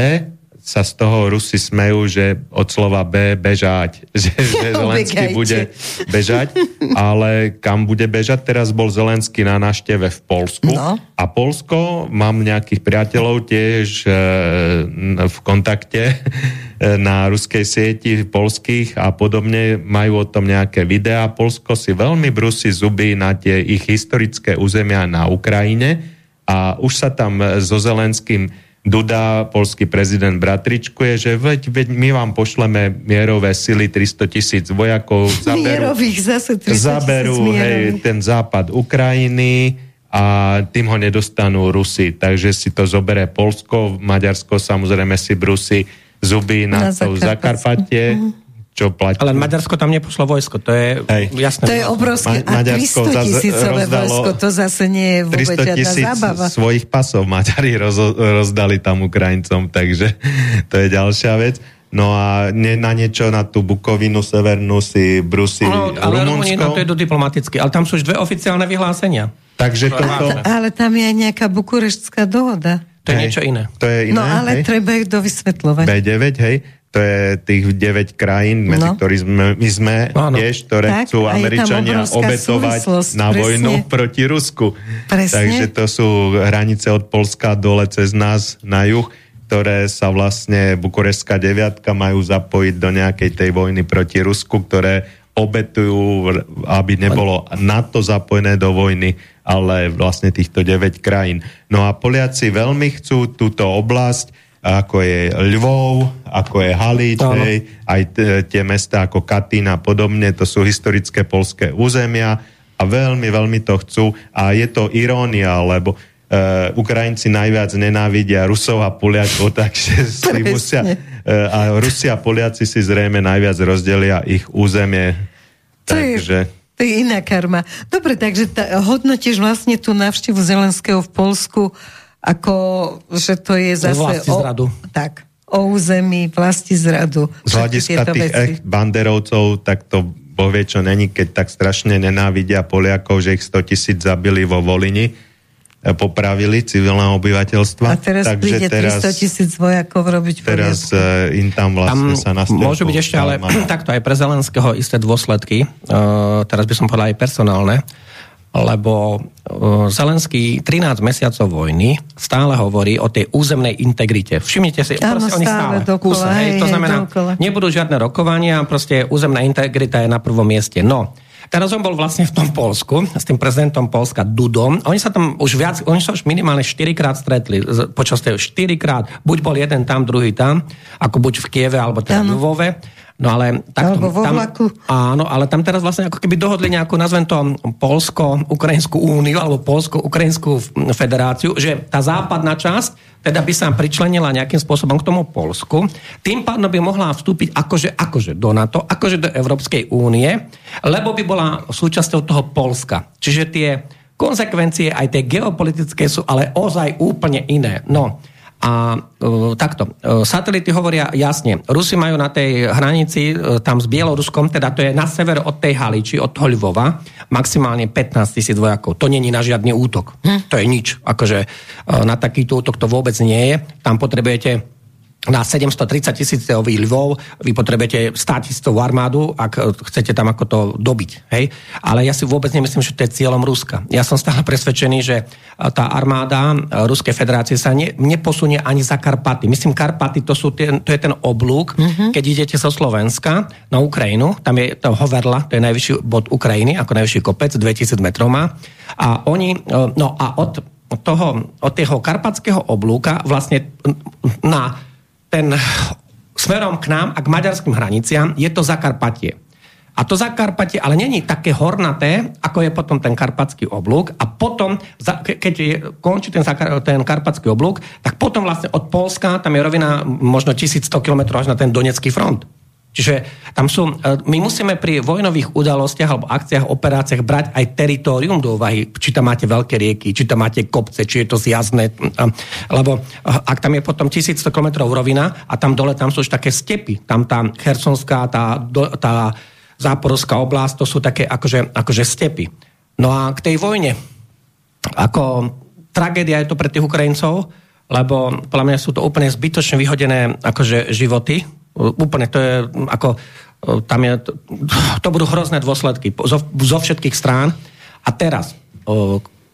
[SPEAKER 2] sa z toho Rusi smejú, že od slova B bežať, že, že Zelenský bude bežať, ale kam bude bežať? Teraz bol Zelenský na našteve v Polsku no. a Polsko, mám nejakých priateľov tiež e, v kontakte e, na ruskej sieti polských a podobne, majú o tom nejaké videá. Polsko si veľmi brusí zuby na tie ich historické územia na Ukrajine a už sa tam so Zelenským Duda, polský prezident bratričkuje, že veď, veď my vám pošleme mierové sily 300 tisíc vojakov,
[SPEAKER 1] zaberú, Mierových zase 300
[SPEAKER 2] zaberú hej, ten západ Ukrajiny a tým ho nedostanú Rusi. Takže si to zoberie Polsko, Maďarsko samozrejme si brusí zuby na, na to Zakarpatie. Mm čo platí.
[SPEAKER 4] Ale Maďarsko tam nepošlo vojsko, to je Hej. jasné.
[SPEAKER 1] To je obrovské. Ma- a 300 tisícové vojsko, to zase nie je vôbec 300 tisíc zábava.
[SPEAKER 2] svojich pasov Maďari roz, rozdali tam Ukrajincom, takže to je ďalšia vec. No a nie, na niečo, na tú Bukovinu severnú si brusí no,
[SPEAKER 4] ale Rumunsko. to je do diplomaticky, ale tam sú už dve oficiálne vyhlásenia.
[SPEAKER 2] Takže toto...
[SPEAKER 1] Ale tam je aj nejaká bukureštská dohoda.
[SPEAKER 4] To je hej, niečo iné.
[SPEAKER 2] To je iné,
[SPEAKER 1] No ale hej. treba ich dovysvetľovať.
[SPEAKER 2] B9, hej to je tých 9 krajín, medzi no. ktorými sme, my sme Áno. tiež, ktoré tak, chcú Američania obetovať na presne. vojnu proti Rusku. Presne. Takže to sú hranice od Polska dole cez nás na juh, ktoré sa vlastne Bukurestská deviatka majú zapojiť do nejakej tej vojny proti Rusku, ktoré obetujú, aby nebolo NATO zapojené do vojny, ale vlastne týchto 9 krajín. No a Poliaci veľmi chcú túto oblasť, ako je Lvov, ako je Halíč, aj t- tie mesta ako Katín a podobne, to sú historické polské územia a veľmi, veľmi to chcú a je to irónia, lebo uh, Ukrajinci najviac nenávidia Rusov a Poliakov, takže si musia, uh, a Rusi a Poliaci si zrejme najviac rozdelia ich územie.
[SPEAKER 1] To takže... Je... To je iná karma. Dobre, takže tá, hodnotíš vlastne tú návštevu Zelenského v Polsku ako, že to je zase...
[SPEAKER 4] Vlasti zradu.
[SPEAKER 1] O, tak, o území vlasti zradu.
[SPEAKER 2] Z hľadiska tých echt banderovcov, tak to Boh vie, čo není, keď tak strašne nenávidia Poliakov, že ich 100 tisíc zabili vo Volini, e, popravili civilné obyvateľstva.
[SPEAKER 1] A teraz Takže príde teraz, 300 tisíc vojakov robiť
[SPEAKER 2] Teraz uh, im tam vlastne tam sa nastavil.
[SPEAKER 4] Môžu byť ešte, ale takto aj pre Zelenského isté dôsledky, uh, teraz by som povedal aj personálne, lebo uh, Zelenský 13 mesiacov vojny stále hovorí o tej územnej integrite. Všimnite si,
[SPEAKER 1] Áno,
[SPEAKER 4] proste
[SPEAKER 1] oni stále, dokola, kúsa, hej,
[SPEAKER 4] to znamená, dokola. nebudú žiadne rokovania, proste územná integrita je na prvom mieste. No, Teraz on bol vlastne v tom Polsku s tým prezidentom Polska Dudom. Oni sa tam už viac, oni sa už minimálne 4 krát stretli. Počas tej 4 krát. Buď bol jeden tam, druhý tam, ako buď v Kieve, alebo teda v Lvove. No ale
[SPEAKER 1] tak, Alebo vo tam, vlaku.
[SPEAKER 4] Áno, ale tam teraz vlastne ako keby dohodli nejakú, nazvem to, Polsko-Ukrajinskú úniu alebo Polsko-Ukrajinskú federáciu, že tá západná časť teda by sa pričlenila nejakým spôsobom k tomu Polsku. Tým pádom by mohla vstúpiť akože, akože do NATO, akože do Európskej únie, lebo by bola súčasťou toho Polska. Čiže tie konsekvencie aj tie geopolitické sú ale ozaj úplne iné. No, A uh, takto, uh, satelity hovoria jasne, Rusi majú na tej hranici uh, tam s Bieloruskom, teda to je na sever od tej Haliči, od Lvova, maximálne 15 tisíc vojakov. To není na žiadny útok. Hm? To je nič. Akože na takýto útok to vôbec nie je. Tam potrebujete na 730 tisícový Lvov vy potrebujete 100 tisícovú armádu, ak chcete tam ako to dobiť. Hej? Ale ja si vôbec nemyslím, že to je cieľom Ruska. Ja som stále presvedčený, že tá armáda Ruskej federácie sa ne, neposunie ani za Karpaty. Myslím, Karpaty to, sú ten, to je ten oblúk, mm-hmm. keď idete zo Slovenska na Ukrajinu, tam je to Hoverla, to je najvyšší bod Ukrajiny, ako najvyšší kopec, 2000 metrov má. A oni, no a od, od toho, od toho karpatského oblúka vlastne na ten smerom k nám a k maďarským hraniciam je to Zakarpatie. A to Zakarpatie ale není také hornaté, ako je potom ten karpatský oblúk. A potom, keď je, končí ten, ten karpatský oblúk, tak potom vlastne od Polska, tam je rovina možno 1100 km až na ten Donecký front. Čiže tam sú, e, my musíme pri vojnových udalostiach alebo akciách, operáciách brať aj teritorium do úvahy, či tam máte veľké rieky, či tam máte kopce, či je to zjazné, lebo e, ak tam je potom 1100 km rovina a tam dole tam sú už také stepy, tam tá Chersonská, tá, tá záporovská oblasť, to sú také akože, akože stepy. No a k tej vojne, ako tragédia je to pre tých Ukrajincov, lebo podľa mňa sú to úplne zbytočne vyhodené akože životy, Úplne to je ako, tam je, to budú hrozné dôsledky zo, zo všetkých strán. A teraz,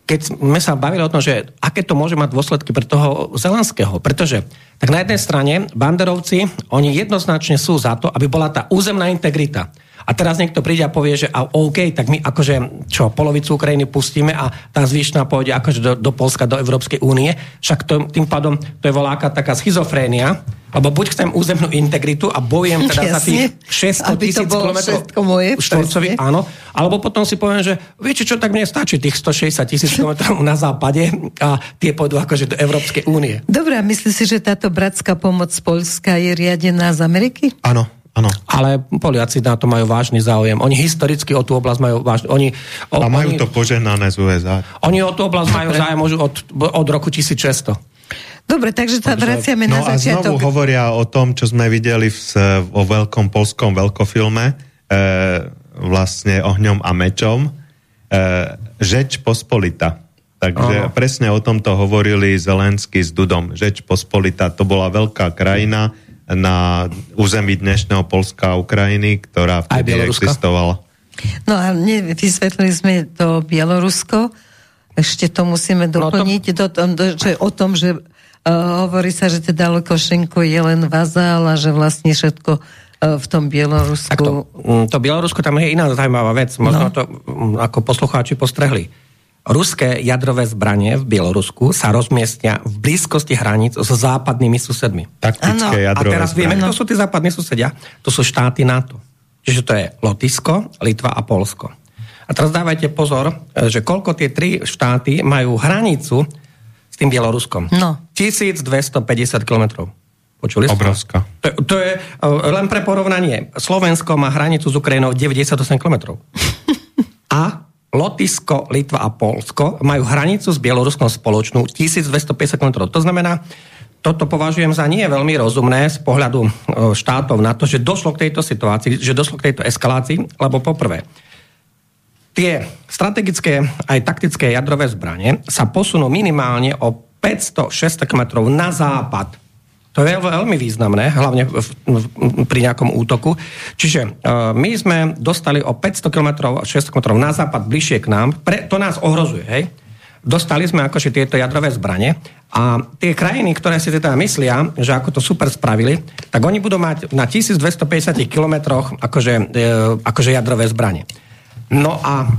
[SPEAKER 4] keď sme sa bavili o tom, že aké to môže mať dôsledky pre toho Zelenského, pretože tak na jednej strane banderovci, oni jednoznačne sú za to, aby bola tá územná integrita. A teraz niekto príde a povie, že a OK, tak my akože čo, polovicu Ukrajiny pustíme a tá zvyšná pôjde akože do, do Polska, do Európskej únie. Však to, tým pádom to je voláka taká schizofrénia, lebo buď chcem územnú integritu a bojujem teda Jasne, za tých 600 tisíc kilometrov štvorcových, áno, alebo potom si poviem, že viete čo, tak mne stačí tých 160 tisíc kilometrov na západe a tie pôjdu akože do Európskej únie.
[SPEAKER 1] Dobre, a myslíš si, že táto bratská pomoc Polska je riadená z Ameriky?
[SPEAKER 2] Áno, Ano.
[SPEAKER 4] Ale Poliaci na to majú vážny záujem. Oni historicky o tú oblasť majú vážny... Oni,
[SPEAKER 2] o, a majú oni, to poženané z USA.
[SPEAKER 4] Oni o tú oblasť majú záujem od, od roku 1600.
[SPEAKER 1] Dobre, takže sa vraciame
[SPEAKER 2] no
[SPEAKER 1] na začiatok.
[SPEAKER 2] No a znovu hovoria o tom, čo sme videli v, o veľkom polskom veľkofilme, e, vlastne ohňom a mečom, e, Žeč Pospolita. Takže Aha. presne o tomto hovorili Zelensky s Dudom. Žeč Pospolita, to bola veľká krajina, na území dnešného Polska a Ukrajiny, ktorá vtedy existovala.
[SPEAKER 1] No a vysvetlili sme to Bielorusko, ešte to musíme doplniť, no to... Do že o tom, že uh, hovorí sa, že teda Lukošenko je len vazál a že vlastne všetko uh, v tom Bielorusku... Tak
[SPEAKER 4] to, mm, to Bielorusko, tam je iná zaujímavá vec, možno no. to mm, ako poslucháči postrehli Ruské jadrové zbranie v Bielorusku sa rozmiestnia v blízkosti hraníc so západnými susedmi.
[SPEAKER 2] Taktické ano. jadrové
[SPEAKER 4] A teraz vieme, kto sú tí západní susedia? To sú štáty NATO. Čiže to je Lotisko, Litva a Polsko. A teraz dávajte pozor, že koľko tie tri štáty majú hranicu s tým Bieloruskom.
[SPEAKER 1] No.
[SPEAKER 4] 1250 kilometrov. Počuli
[SPEAKER 2] ste? Obrovská.
[SPEAKER 4] To, to je len pre porovnanie. Slovensko má hranicu s Ukrajinou 98 kilometrov. A Lotisko, Litva a Polsko majú hranicu s Bieloruskom spoločnú 1250 km. To znamená, toto považujem za nie veľmi rozumné z pohľadu e, štátov na to, že došlo k tejto situácii, že došlo k tejto eskalácii, lebo poprvé, tie strategické aj taktické jadrové zbranie sa posunú minimálne o 500-600 km na západ to je veľmi významné, hlavne v, v, pri nejakom útoku. Čiže uh, my sme dostali o 500 km, 600 km na západ, bližšie k nám. Pre, to nás ohrozuje, hej? Dostali sme akože tieto jadrové zbranie a tie krajiny, ktoré si teda myslia, že ako to super spravili, tak oni budú mať na 1250 kilometroch akože, e, akože jadrové zbranie. No a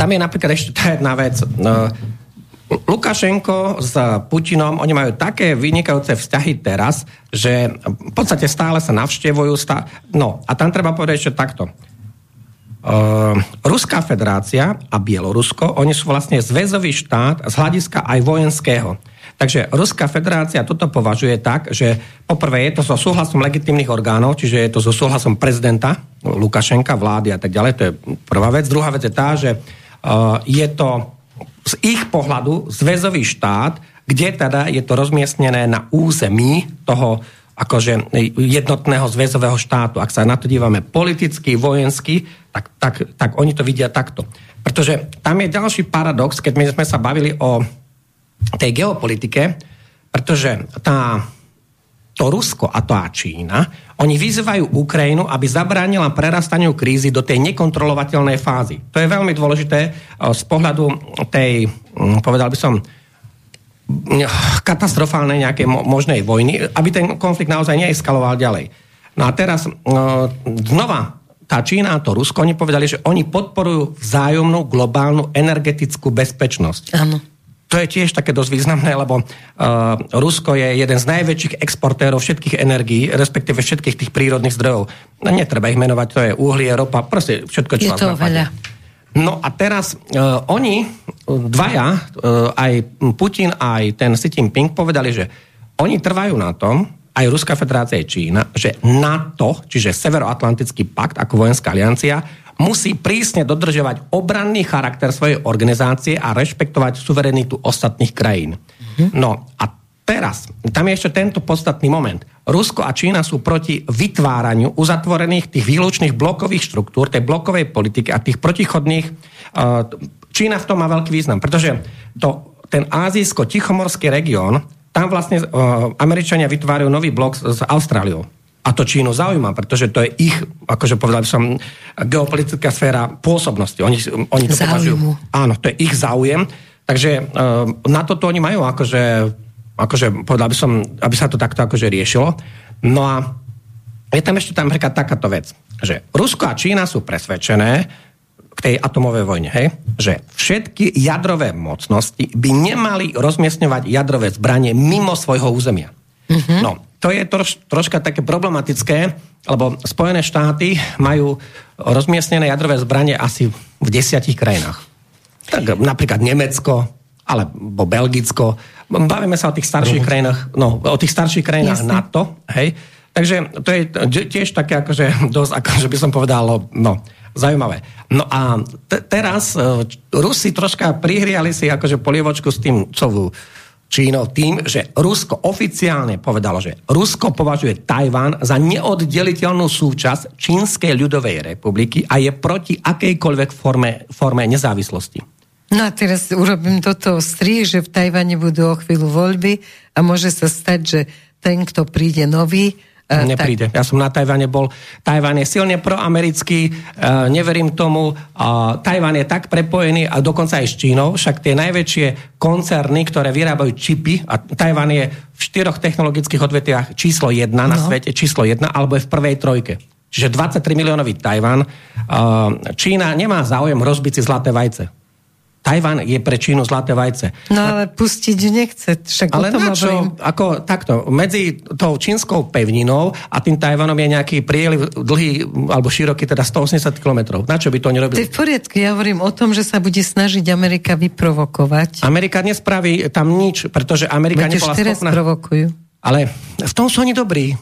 [SPEAKER 4] tam je napríklad ešte tá jedna vec. No, Lukašenko s Putinom, oni majú také vynikajúce vzťahy teraz, že v podstate stále sa navštevujú. Stá... No, a tam treba povedať, že takto. Uh, Ruská federácia a Bielorusko, oni sú vlastne zväzový štát z hľadiska aj vojenského. Takže Ruská federácia toto považuje tak, že poprvé je to so súhlasom legitimných orgánov, čiže je to so súhlasom prezidenta Lukašenka, vlády a tak ďalej, to je prvá vec. Druhá vec je tá, že uh, je to z ich pohľadu zväzový štát kde teda je to rozmiestnené na území toho akože jednotného zväzového štátu. Ak sa na to dívame politicky, vojensky, tak, tak, tak oni to vidia takto. Pretože tam je ďalší paradox, keď my sme sa bavili o tej geopolitike, pretože tá, to Rusko a tá Čína, oni vyzývajú Ukrajinu, aby zabránila prerastaniu krízy do tej nekontrolovateľnej fázy. To je veľmi dôležité eh, z pohľadu tej, hm, povedal by som, katastrofálnej nejakej možnej vojny, aby ten konflikt naozaj neeskaloval ďalej. No a teraz e, znova tá Čína a to Rusko, oni povedali, že oni podporujú vzájomnú globálnu energetickú bezpečnosť.
[SPEAKER 1] Áno.
[SPEAKER 4] To je tiež také dosť významné, lebo uh, Rusko je jeden z najväčších exportérov všetkých energií, respektíve všetkých tých prírodných zdrojov. No, netreba ich menovať, to je uhlie, ropa, proste všetko, čo
[SPEAKER 1] je to veľa.
[SPEAKER 4] No a teraz uh, oni, dvaja, uh, aj Putin, aj ten Xi Jinping povedali, že oni trvajú na tom, aj Ruská federácia je Čína, že NATO, čiže Severoatlantický pakt ako vojenská aliancia, musí prísne dodržovať obranný charakter svojej organizácie a rešpektovať suverenitu ostatných krajín. Mm-hmm. No a Teraz, tam je ešte tento podstatný moment. Rusko a Čína sú proti vytváraniu uzatvorených tých výlučných blokových štruktúr, tej blokovej politiky a tých protichodných. Čína v tom má veľký význam, pretože to, ten azijsko-tichomorský región, tam vlastne Američania vytvárajú nový blok s Austráliou. A to Čínu zaujíma, pretože to je ich, akože povedal by som, geopolitická sféra pôsobnosti. Oni, oni to považujú. Áno, to je ich záujem. Takže na toto oni majú akože akože povedal by som, aby sa to takto akože riešilo. No a je tam ešte tam napríklad takáto vec, že Rusko a Čína sú presvedčené k tej atomovej vojne, hej, že všetky jadrové mocnosti by nemali rozmiestňovať jadrové zbranie mimo svojho územia. Mm-hmm. No, to je troš, troška také problematické, lebo Spojené štáty majú rozmiestnené jadrové zbranie asi v desiatich krajinách. Tak napríklad Nemecko, alebo Belgicko. Bavíme sa o tých starších Rumunsko. krajinách, no, o tých starších krajinách Jasne. NATO, hej. Takže to je tiež také akože dosť, akože by som povedal, no, zaujímavé. No a t- teraz uh, Rusi troška prihriali si akože polievočku s tým, co Čínou tým, že Rusko oficiálne povedalo, že Rusko považuje Tajván za neoddeliteľnú súčasť Čínskej ľudovej republiky a je proti akejkoľvek forme, forme nezávislosti.
[SPEAKER 1] No a teraz urobím toto strí, že v Tajvane budú o chvíľu voľby a môže sa stať, že ten, kto príde nový,
[SPEAKER 4] Nepríde. Tak... Ja som na Tajvane bol. Tajván je silne proamerický, uh, neverím tomu. Tajván je tak prepojený a dokonca aj s Čínou, však tie najväčšie koncerny, ktoré vyrábajú čipy, a Tajván je v štyroch technologických odvetviach číslo jedna no. na svete, číslo jedna, alebo je v prvej trojke. Čiže 23 miliónový Tajván. Čína nemá záujem rozbiť si zlaté vajce. Tajvan je pre Čínu zlaté vajce.
[SPEAKER 1] No ale pustiť nechce. Však
[SPEAKER 4] ale na čo? Ako, takto, medzi tou čínskou pevninou a tým Tajvanom je nejaký prieliv dlhý alebo široký, teda 180 km. Na čo by to nerobili?
[SPEAKER 1] To je v poriadku. Ja hovorím o tom, že sa bude snažiť Amerika vyprovokovať.
[SPEAKER 4] Amerika nespraví tam nič, pretože Amerika Veď nebola
[SPEAKER 1] teraz schopná... provokujú.
[SPEAKER 4] Ale v tom sú oni dobrí.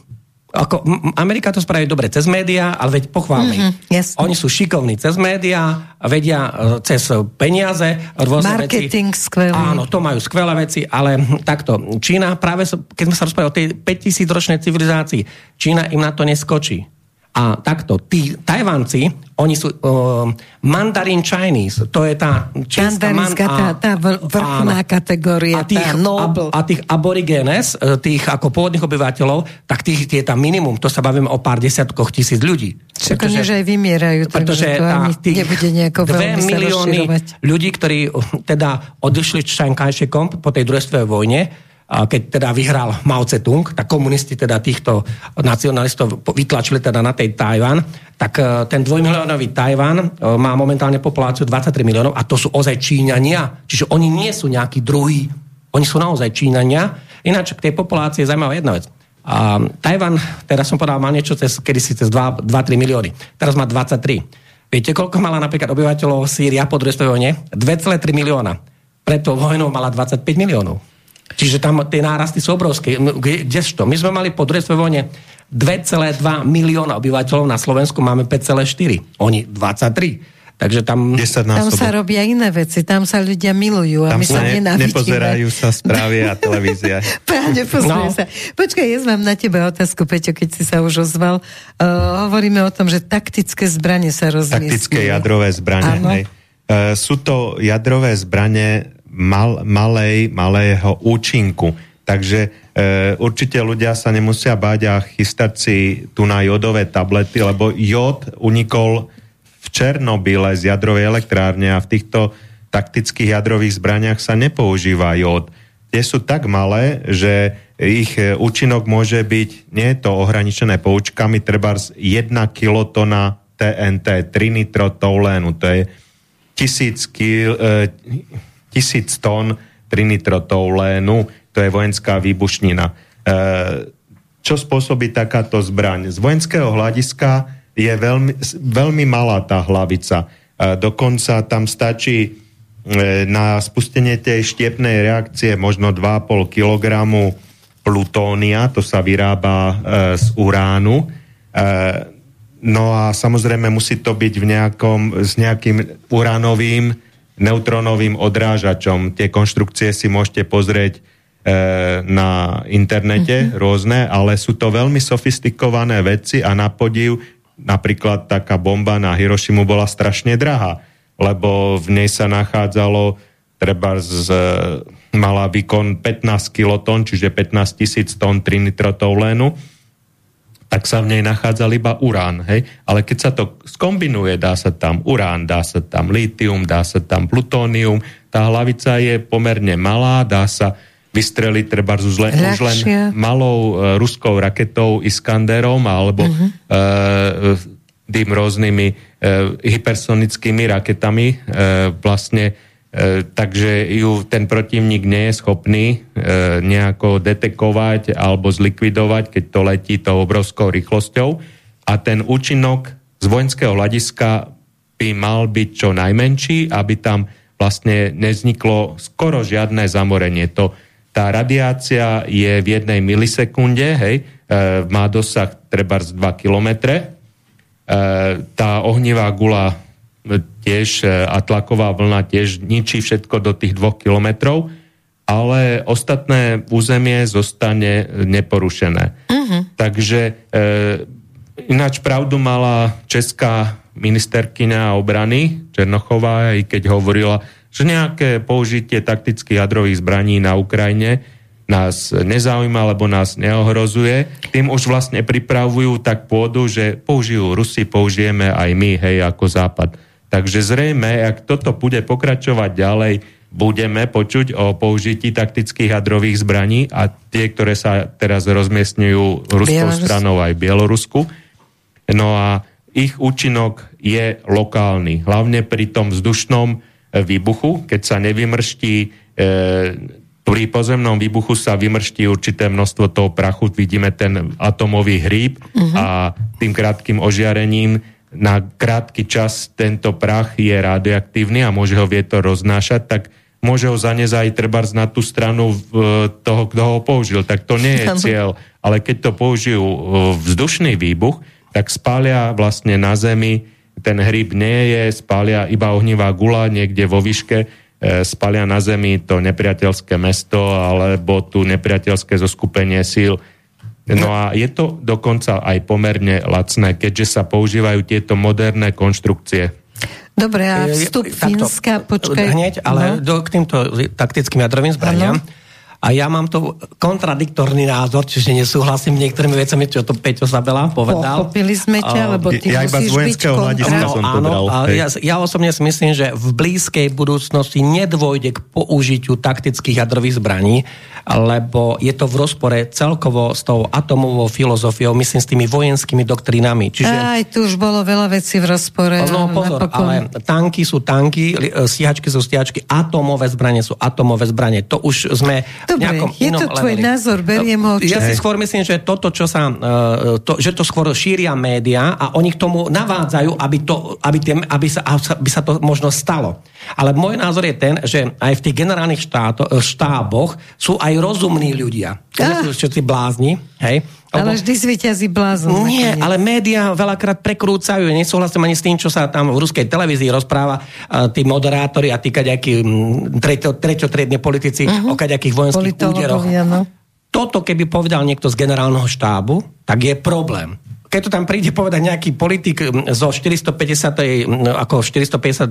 [SPEAKER 4] Ako, Amerika to spraví dobre cez médiá, ale veď pochválme. Mm-hmm,
[SPEAKER 1] yes.
[SPEAKER 4] Oni sú šikovní cez médiá, vedia e, cez peniaze rôzne
[SPEAKER 1] Marketing
[SPEAKER 4] veci.
[SPEAKER 1] skvelý.
[SPEAKER 4] Áno, to majú skvelé veci, ale takto. Čína práve, keď sme sa rozprávali o tej 5000 ročnej civilizácii, Čína im na to neskočí. A takto, tí Tajvanci, oni sú uh, Mandarin Chinese, to je tá
[SPEAKER 1] čínska man, tá, tá vrchná áno. kategória, a tých, tá noble.
[SPEAKER 4] A, a tých aborigenes, e, tých ako pôvodných obyvateľov, tak tých je tam minimum, to sa bavíme o pár desiatkoch tisíc ľudí.
[SPEAKER 1] Však oni už aj vymierajú,
[SPEAKER 4] pretože
[SPEAKER 1] to ani tých nebude nejako
[SPEAKER 4] dve milióny ľudí, ktorí teda odišli z Šankajšekom po tej druhej svetovej vojne, keď teda vyhral Mao Tse-tung, tak komunisti teda týchto nacionalistov vytlačili teda na tej Tajvan, tak e, ten dvojmiliónový Tajvan e, má momentálne populáciu 23 miliónov a to sú ozaj Číňania. Čiže oni nie sú nejakí druhí, oni sú naozaj Číňania. Ináč k tej populácii je zaujímavá jedna vec. A Tajvan, teraz som povedal, mal niečo cez, kedysi cez 2-3 milióny. Teraz má 23. Viete, koľko mala napríklad obyvateľov Sýria po druhej vojne? 2,3 milióna. Preto vojnou mala 25 miliónov. Čiže tam tie nárasty sú obrovské. Kdežto? My sme mali po druhej vojne 2,2 milióna obyvateľov, na Slovensku máme 5,4. Oni 23. Takže tam...
[SPEAKER 1] Tam sa robia iné veci, tam sa ľudia milujú a tam my sa, ne, nenávidíme.
[SPEAKER 2] nepozerajú sa správy a televízia.
[SPEAKER 1] Práve, no. sa. Počkaj, ja mám na teba otázku, Peťo, keď si sa už ozval. Uh, hovoríme o tom, že taktické zbranie sa rozmiestňujú.
[SPEAKER 2] Taktické jadrové zbranie, hej. Uh, sú to jadrové zbranie mal, malej, malého účinku. Takže e, určite ľudia sa nemusia báť a chystať si tu na jodové tablety, lebo jod unikol v Černobyle z jadrovej elektrárne a v týchto taktických jadrových zbraniach sa nepoužíva jod. Tie sú tak malé, že ich e, účinok môže byť, nie je to ohraničené poučkami, treba 1 kilotona TNT, trinitrotolénu, to je tisíc, kil, e, tisíc tón trinitrotolénu, to je vojenská výbušnina. E, čo spôsobí takáto zbraň? Z vojenského hľadiska je veľmi, veľmi malá tá hlavica. E, dokonca tam stačí e, na spustenie tej štiepnej reakcie možno 2,5 kg plutónia, to sa vyrába z uránu. No a samozrejme musí to byť v nejakom, s nejakým uránovým neutronovým odrážačom. Tie konštrukcie si môžete pozrieť E, na internete mm-hmm. rôzne, ale sú to veľmi sofistikované veci a na podiv napríklad taká bomba na Hirošimu bola strašne drahá, lebo v nej sa nachádzalo treba z, mala výkon 15 kiloton, čiže 15 tisíc tón trinitrotolénu, tak sa v nej nachádzal iba urán. Hej? Ale keď sa to skombinuje, dá sa tam urán, dá sa tam litium, dá sa tam plutónium, tá hlavica je pomerne malá, dá sa vystreliť treba už len, už len malou uh, ruskou raketou Iskanderom alebo uh-huh. uh, tým rôznymi uh, hypersonickými raketami uh, vlastne takže ju ten protivník nie je schopný uh, nejako detekovať alebo zlikvidovať, keď to letí tou obrovskou rýchlosťou a ten účinok z vojenského hľadiska by mal byť čo najmenší, aby tam vlastne nezniklo skoro žiadne zamorenie. To tá radiácia je v jednej milisekunde, hej, e, má dosah treba z 2 kilometre. E, tá ohnivá gula e, tiež e, a tlaková vlna tiež ničí všetko do tých 2 kilometrov, ale ostatné územie zostane neporušené. Uh-huh. Takže e, ináč pravdu mala česká ministerkyňa obrany Černochová, i keď hovorila, že nejaké použitie taktických jadrových zbraní na Ukrajine nás nezaujíma, alebo nás neohrozuje. Tým už vlastne pripravujú tak pôdu, že použijú Rusi, použijeme aj my, hej, ako Západ. Takže zrejme, ak toto bude pokračovať ďalej, budeme počuť o použití taktických jadrových zbraní a tie, ktoré sa teraz rozmiestňujú ruskou Bielorus. stranou aj Bielorusku. No a ich účinok je lokálny, hlavne pri tom vzdušnom výbuchu, keď sa nevymrští e, pri pozemnom výbuchu sa vymrští určité množstvo toho prachu, vidíme ten atomový hríb uh-huh. a tým krátkým ožiarením na krátky čas tento prach je radioaktívny a môže ho vietor roznášať, tak môže ho zanezať aj treba na tú stranu e, toho, kto ho použil. Tak to nie je cieľ. Ale keď to použijú e, vzdušný výbuch, tak spália vlastne na Zemi ten hryb nie je, spália iba ohnivá gula niekde vo výške, e, spália na zemi to nepriateľské mesto alebo tu nepriateľské zoskupenie síl. No a je to dokonca aj pomerne lacné, keďže sa používajú tieto moderné konštrukcie.
[SPEAKER 1] Dobre, a vstup Fínska, počkaj.
[SPEAKER 4] Hneď, ale no. do, k týmto taktickým jadrovým zbraniam. Ano a ja mám tu kontradiktorný názor, čiže nesúhlasím niektorými vecami, čo to Peťo Zabela povedal.
[SPEAKER 1] Pochopili sme ťa, lebo ty
[SPEAKER 2] ja iba z vojenského hľadiska som to bral.
[SPEAKER 4] Ja, ja osobne si myslím, že v blízkej budúcnosti nedôjde k použitiu taktických jadrových zbraní, lebo je to v rozpore celkovo s tou atomovou filozofiou, myslím s tými vojenskými doktrínami.
[SPEAKER 1] Čiže... Aj tu už bolo veľa vecí v rozpore.
[SPEAKER 4] No pozor, napokon... ale tanky sú tanky, stíhačky sú stíhačky, atomové zbranie sú atomové zbranie. To už sme
[SPEAKER 1] Dobre, nejakom je inom to tvoj leveli. názor, beriem ho.
[SPEAKER 4] Ja si skôr myslím, že toto, čo sa, uh, to, že to skôr šíria média a oni k tomu navádzajú, aby, to, aby, tie, aby, sa, aby sa to možno stalo. Ale môj názor je ten, že aj v tých generálnych štáto, štáboch sú aj rozumní ľudia. Ah. Nie sú všetci blázni, hej?
[SPEAKER 1] Ale vždy zvíťazí blázon.
[SPEAKER 4] Nie, nakoniec. ale médiá veľakrát prekrúcajú. Nesúhlasím ani s tým, čo sa tam v ruskej televízii rozpráva tí moderátori a tí kaďakí treťotriedne politici uh-huh. o kaďakých vojenských úderoch. No. Toto, keby povedal niekto z generálneho štábu, tak je problém keď to tam príde povedať nejaký politik zo 450, ako 450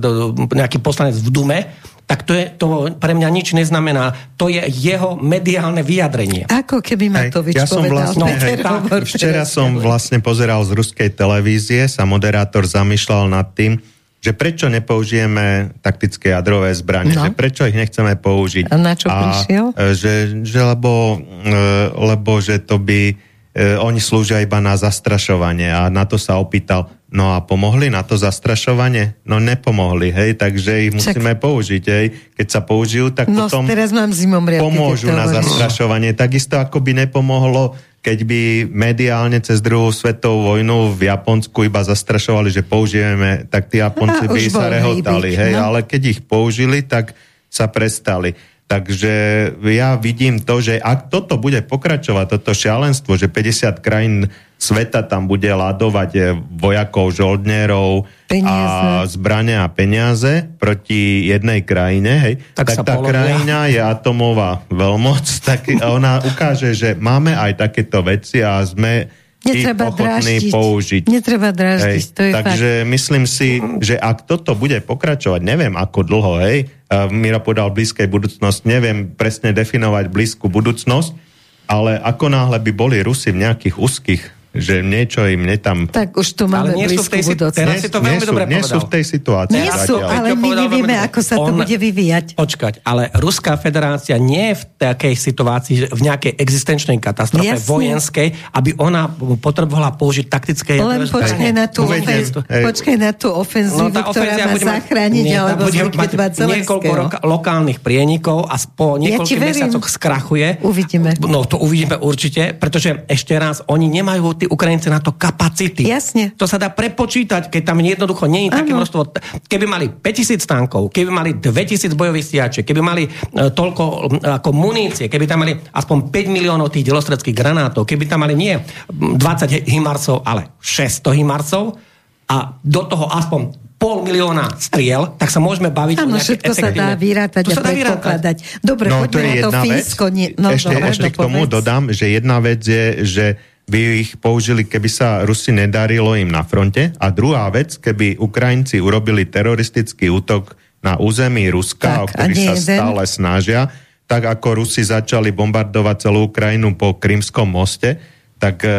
[SPEAKER 4] nejaký poslanec v Dume, tak to, je, to pre mňa nič neznamená. To je jeho mediálne vyjadrenie.
[SPEAKER 1] Ako keby Matovič
[SPEAKER 2] ja som
[SPEAKER 1] povedal.
[SPEAKER 2] Vlastne, hej, tak, včera som vlastne pozeral z ruskej televízie, sa moderátor zamýšľal nad tým, že prečo nepoužijeme taktické jadrové zbranie, no. že prečo ich nechceme použiť.
[SPEAKER 1] A na čo a, prišiel?
[SPEAKER 2] E, že, že lebo, e, lebo že to by oni slúžia iba na zastrašovanie a na to sa opýtal, no a pomohli na to zastrašovanie? No nepomohli, hej, takže ich Čak. musíme použiť, hej. Keď sa použijú, tak
[SPEAKER 1] no,
[SPEAKER 2] potom
[SPEAKER 1] teraz mám
[SPEAKER 2] pomôžu na zastrašovanie. Takisto ako by nepomohlo keď by mediálne cez druhú svetovú vojnu v Japonsku iba zastrašovali, že použijeme, tak tí Japonci by sa rehotali, hej, no? ale keď ich použili, tak sa prestali. Takže ja vidím to, že ak toto bude pokračovať, toto šialenstvo, že 50 krajín sveta tam bude ladovať eh, vojakov, žoldnerov a zbrane a peniaze proti jednej krajine, hej, tak, tak tá polovia. krajina je atomová veľmoc, tak ona ukáže, že máme aj takéto veci a sme Netreba ochotní použiť.
[SPEAKER 1] Netreba dráždiť,
[SPEAKER 2] hej, to je Takže fakt. myslím si, že ak toto bude pokračovať, neviem ako dlho, hej, Miro povedal blízkej budúcnosť, neviem presne definovať blízku budúcnosť, ale ako náhle by boli Rusi v nejakých úzkých že niečo im netam...
[SPEAKER 1] Tak už tu máme ale nie v tej
[SPEAKER 4] budúcnosť. Teraz si to veľmi
[SPEAKER 2] dobre
[SPEAKER 4] nie
[SPEAKER 2] sú v tej situácii.
[SPEAKER 1] Nie sú, ale my nevieme, ako sa to bude vyvíjať.
[SPEAKER 4] Počkať, ale Ruská federácia nie je v takej situácii, že v nejakej existenčnej katastrofe Jasne. vojenskej, aby ona potrebovala použiť taktické
[SPEAKER 1] Len počkaj na, tú ofenzívu, počkaj na tú ofenzívu, no, ktorá má zachrániť nie, alebo zlikvidovať
[SPEAKER 4] niekoľko roka, lokálnych prienikov a po niekoľkých ja mesiacoch skrachuje.
[SPEAKER 1] Uvidíme.
[SPEAKER 4] No to uvidíme určite, pretože ešte raz, oni nemajú tí Ukrajinci na to kapacity.
[SPEAKER 1] Jasne.
[SPEAKER 4] To sa dá prepočítať, keď tam jednoducho nie je také množstvo. Keby mali 5000 tankov, keby mali 2000 bojových stiačiek, keby mali e, toľko e, ako munície, keby tam mali aspoň 5 miliónov tých delostredských granátov, keby tam mali nie 20 himarcov, ale 600 himarcov a do toho aspoň pol milióna striel, tak sa môžeme baviť
[SPEAKER 1] Áno, všetko sa dá vyrátať to a predpokladať. Dobre, no, poďme na to Fínsko. Nie, no,
[SPEAKER 2] ešte,
[SPEAKER 1] dobre,
[SPEAKER 2] ešte k tomu povedz. dodám, že jedna vec je, že by ich použili, keby sa Rusi nedarilo im na fronte. A druhá vec, keby Ukrajinci urobili teroristický útok na území Ruska, tak, o ktorý sa stále snažia, tak ako Rusi začali bombardovať celú Ukrajinu po Krymskom moste, tak e,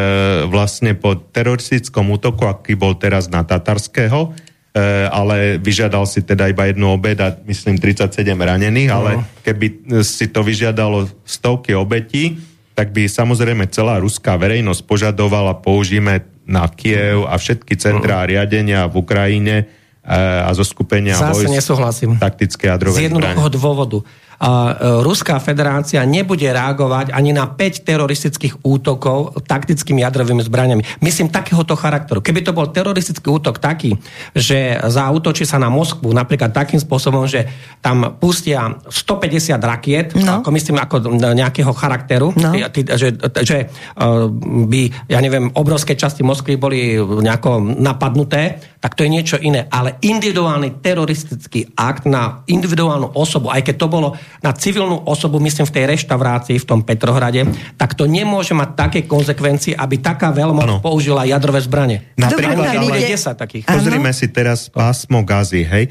[SPEAKER 2] vlastne po teroristickom útoku, aký bol teraz na Tatarského, e, ale vyžiadal si teda iba jednu obed a myslím 37 ranených, uh-huh. ale no. keby si to vyžiadalo stovky obetí, tak by samozrejme celá ruská verejnosť požadovala, použijeme na Kiev a všetky centrá uh-huh. riadenia v Ukrajine e, a zo skupenia
[SPEAKER 4] Zase vojsk nesúhlasím.
[SPEAKER 2] taktické jadrové
[SPEAKER 4] Z jednoduchého dôvodu a e, Ruská federácia nebude reagovať ani na 5 teroristických útokov taktickými jadrovými zbraniami. Myslím takéhoto charakteru. Keby to bol teroristický útok taký, že zautočí sa na Moskvu napríklad takým spôsobom, že tam pustia 150 rakiet, no. ako myslím ako nejakého charakteru, no. že, že e, by, ja neviem, obrovské časti Moskvy boli nejako napadnuté, tak to je niečo iné. Ale individuálny teroristický akt na individuálnu osobu, aj keď to bolo na civilnú osobu, myslím v tej reštaurácii v tom Petrohrade, tak to nemôže mať také konsekvencie, aby taká veľmoc použila jadrové zbranie.
[SPEAKER 2] Napríklad, ale,
[SPEAKER 4] 10 takých.
[SPEAKER 2] Pozrime si teraz pásmo Gazy, hej. E,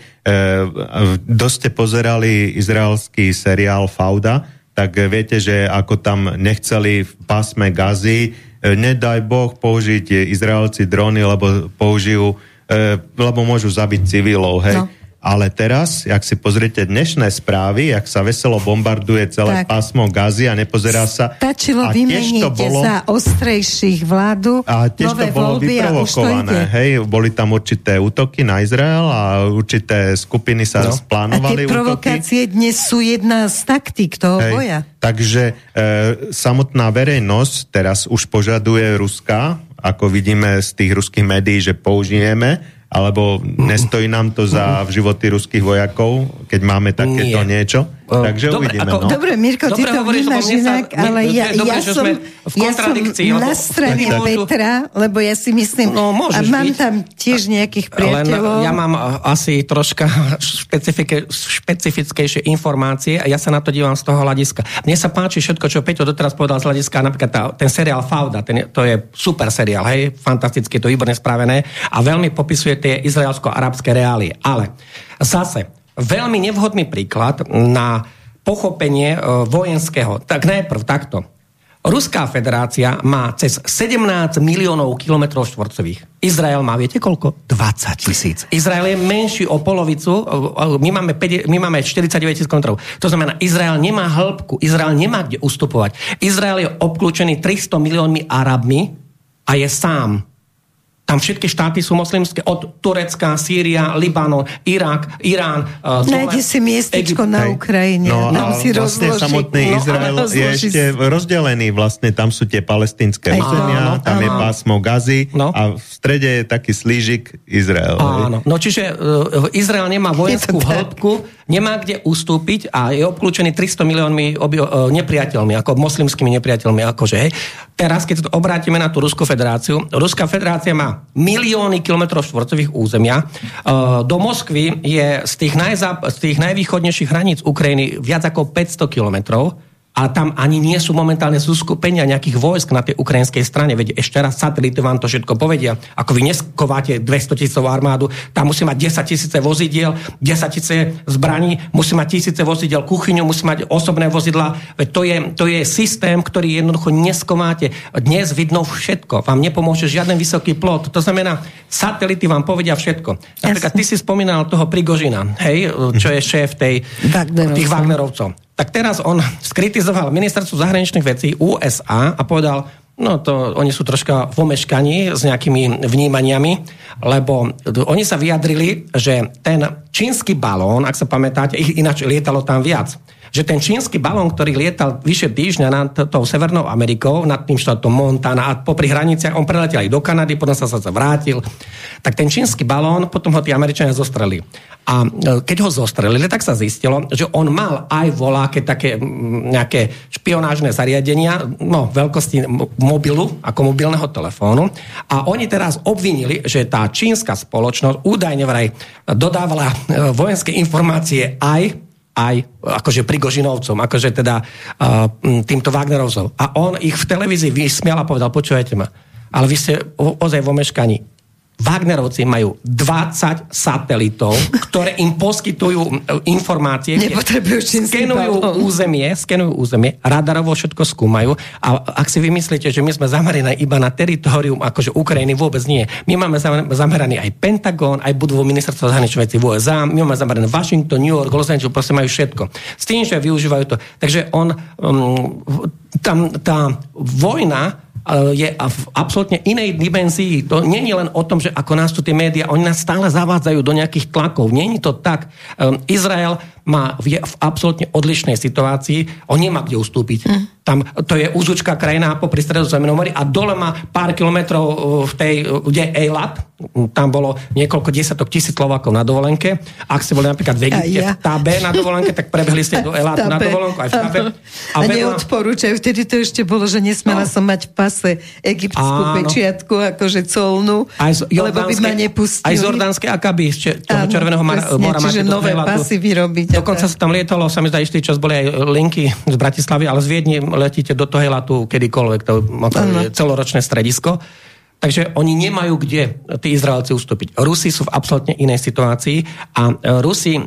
[SPEAKER 2] dosť ste pozerali izraelský seriál Fauda, tak viete, že ako tam nechceli v pásme Gazy, e, nedaj Boh použiť Izraelci drony, lebo použijú, e, lebo môžu zabiť civilov, hej. No. Ale teraz, ak si pozriete dnešné správy, ak sa veselo bombarduje celé tak. pásmo Gazy a nepozerá sa...
[SPEAKER 1] Stačilo vymeniť to bolo, za ostrejších vládu,
[SPEAKER 2] A tiež to bolo vyprovokované. Hej, boli tam určité útoky na Izrael a určité skupiny sa no. splánovali
[SPEAKER 1] A tie provokácie útoky. dnes sú jedna z taktík toho hej. boja.
[SPEAKER 2] Takže e, samotná verejnosť teraz už požaduje Ruska, ako vidíme z tých ruských médií, že použijeme alebo nestojí nám to za v životy ruských vojakov, keď máme takéto
[SPEAKER 4] Nie.
[SPEAKER 2] niečo.
[SPEAKER 4] O,
[SPEAKER 2] Takže
[SPEAKER 4] dobre,
[SPEAKER 2] uvidíme.
[SPEAKER 4] ako-
[SPEAKER 2] no.
[SPEAKER 1] Dobre, Mirko, ty
[SPEAKER 4] Dobre
[SPEAKER 1] to
[SPEAKER 4] hovoríš,
[SPEAKER 1] vnímaš inak,
[SPEAKER 4] mne-
[SPEAKER 1] ale ja,
[SPEAKER 4] je dobré,
[SPEAKER 1] ja som,
[SPEAKER 4] v
[SPEAKER 1] ja som na strane
[SPEAKER 4] môžu-
[SPEAKER 1] Petra, lebo ja si myslím,
[SPEAKER 4] No,
[SPEAKER 1] a mám
[SPEAKER 4] byť.
[SPEAKER 1] tam tiež nejakých priateľov.
[SPEAKER 4] Len ja mám a, asi troška špecifike, špecifickejšie informácie a ja sa na to dívam z toho hľadiska. Mne sa páči všetko, čo Peťo doteraz povedal z hľadiska, napríklad tá, ten seriál Fauda, ten, to je super seriál, hej, fantasticky, to výborne spravené a veľmi popisuje tie izraelsko-arabské reálie. Ale zase, veľmi nevhodný príklad na pochopenie e, vojenského. Tak najprv takto. Ruská federácia má cez 17 miliónov kilometrov štvorcových. Izrael má, viete koľko? 20 tisíc. Izrael je menší o polovicu, my máme, 5, my máme 49 tisíc kilometrov. To znamená, Izrael nemá hĺbku, Izrael nemá kde ustupovať. Izrael je obklúčený 300 miliónmi Arabmi a je sám. Tam všetky štáty sú moslimské, od Turecka, Sýria, Libanon, Irak, Irán, uh,
[SPEAKER 1] Nájde si miestečko
[SPEAKER 4] Egypt.
[SPEAKER 1] na. Ukrajine.
[SPEAKER 2] No,
[SPEAKER 1] tam si
[SPEAKER 2] vlastne
[SPEAKER 1] rozloží.
[SPEAKER 2] samotný
[SPEAKER 1] No,
[SPEAKER 2] Izrael
[SPEAKER 1] ale
[SPEAKER 2] je ešte rozdelený, vlastne tam sú tie palestinské územia,
[SPEAKER 1] áno,
[SPEAKER 2] tam je
[SPEAKER 1] áno.
[SPEAKER 2] pásmo Gazy
[SPEAKER 4] No.
[SPEAKER 2] a v strede je taký slížik Izrael.
[SPEAKER 4] Áno, no čiže uh, Izrael nemá vojenskú
[SPEAKER 1] Je
[SPEAKER 4] hĺbku, nemá kde ustúpiť a je obklúčený 300 miliónmi obi, uh, nepriateľmi, ako moslimskými nepriateľmi, akože, hej. Teraz, keď to obrátime na tú Ruskú federáciu, Ruská federácia má milióny kilometrov štvorcových územia. Uh, do Moskvy je z tých, najzáp- z tých najvýchodnejších hraníc Ukrajiny viac ako 500 kilometrov a tam ani nie sú momentálne zoskupenia nejakých vojsk na tej ukrajinskej strane. Veď ešte raz satelity vám to všetko povedia. Ako vy neskováte 200 tisícovú armádu, tam musí mať 10 tisíce vozidiel, 10 tisíce zbraní, musí mať tisíce vozidiel kuchyňu, musí mať osobné vozidla. Veď to je, to je systém, ktorý jednoducho neskováte. Dnes vidno všetko. Vám nepomôže žiaden vysoký plot. To znamená, satelity vám povedia všetko. Napríklad ty si spomínal toho Prigožina, hej, čo je šéf tej, tých Wagnerovcov. Tak teraz on skritizoval ministerstvo zahraničných vecí USA a povedal, no to oni sú troška v omeškaní s nejakými vnímaniami, lebo oni sa vyjadrili, že ten čínsky balón, ak sa pamätáte, ich ináč lietalo tam viac, že ten čínsky balón, ktorý lietal vyše týždňa nad tou Severnou Amerikou, nad tým štátom Montana a popri hraniciach, on preletel aj do Kanady, potom sa sa vrátil, tak ten čínsky balón, potom ho tí Američania zostreli. A e, keď ho zostrelili, tak sa zistilo, že on mal aj voláke také nejaké špionážne zariadenia, no veľkosti mobilu, ako mobilného telefónu. A oni teraz obvinili, že tá čínska spoločnosť údajne vraj dodávala e, vojenské informácie aj aj akože Prigožinovcom, akože teda uh, týmto Wagnerovcom. A on ich v televízii vysmial a povedal, počúvajte ma, ale vy ste ozaj vo meškaní. Wagnerovci majú 20 satelitov, ktoré im poskytujú informácie, skenujú územie, skenujú územie, radarovo všetko skúmajú a ak si vymyslíte, že my sme zameraní iba na teritorium, akože Ukrajiny vôbec nie. My máme zam- zameraný aj Pentagon, aj budovu ministerstva zahraničných vecí v USA, my máme zamerané Washington, New York, Los Angeles, proste majú všetko. S tým, že využívajú to. Takže on, um, tam, tá vojna je v absolútne inej dimenzii. To nie je len o tom, že ako nás tu tie médiá, oni nás stále zavádzajú do nejakých tlakov. Je to tak. Um, Izrael má v, je v absolútne odlišnej situácii, on nemá kde ustúpiť. Mm. Tam, to je úzučká krajina popri stredozemnom mori a dole má pár kilometrov uh, v tej, uh, kde Eilat, tam bolo niekoľko desiatok tisíc Slovákov na dovolenke. Ak ste boli napríklad v Egypte,
[SPEAKER 1] ja.
[SPEAKER 4] v Tabe na dovolenke, tak prebehli ste do Elatu na dovolenku aj v Tabe.
[SPEAKER 1] A,
[SPEAKER 4] vedľa-
[SPEAKER 1] neodporúčajú. Vtedy to ešte bolo, že nesmela
[SPEAKER 4] No.
[SPEAKER 1] som mať v pase egyptskú
[SPEAKER 4] Áno.
[SPEAKER 1] pečiatku, akože colnú,
[SPEAKER 4] Aj z
[SPEAKER 1] lebo by ma nepustili.
[SPEAKER 4] Aj z Jordánske akaby, z Červeného mora,
[SPEAKER 1] čiže nové
[SPEAKER 4] Eilatu.
[SPEAKER 1] pasy vyrobiť.
[SPEAKER 4] Dokonca sa tam lietalo, sa mi zdá istý čas, boli aj linky z Bratislavy, ale z Viedni letíte do Tohelatu kedykoľvek, to je celoročné stredisko. Takže oni nemajú kde tí Izraelci ustúpiť. Rusi sú v absolútne inej situácii a e, Rusi, e,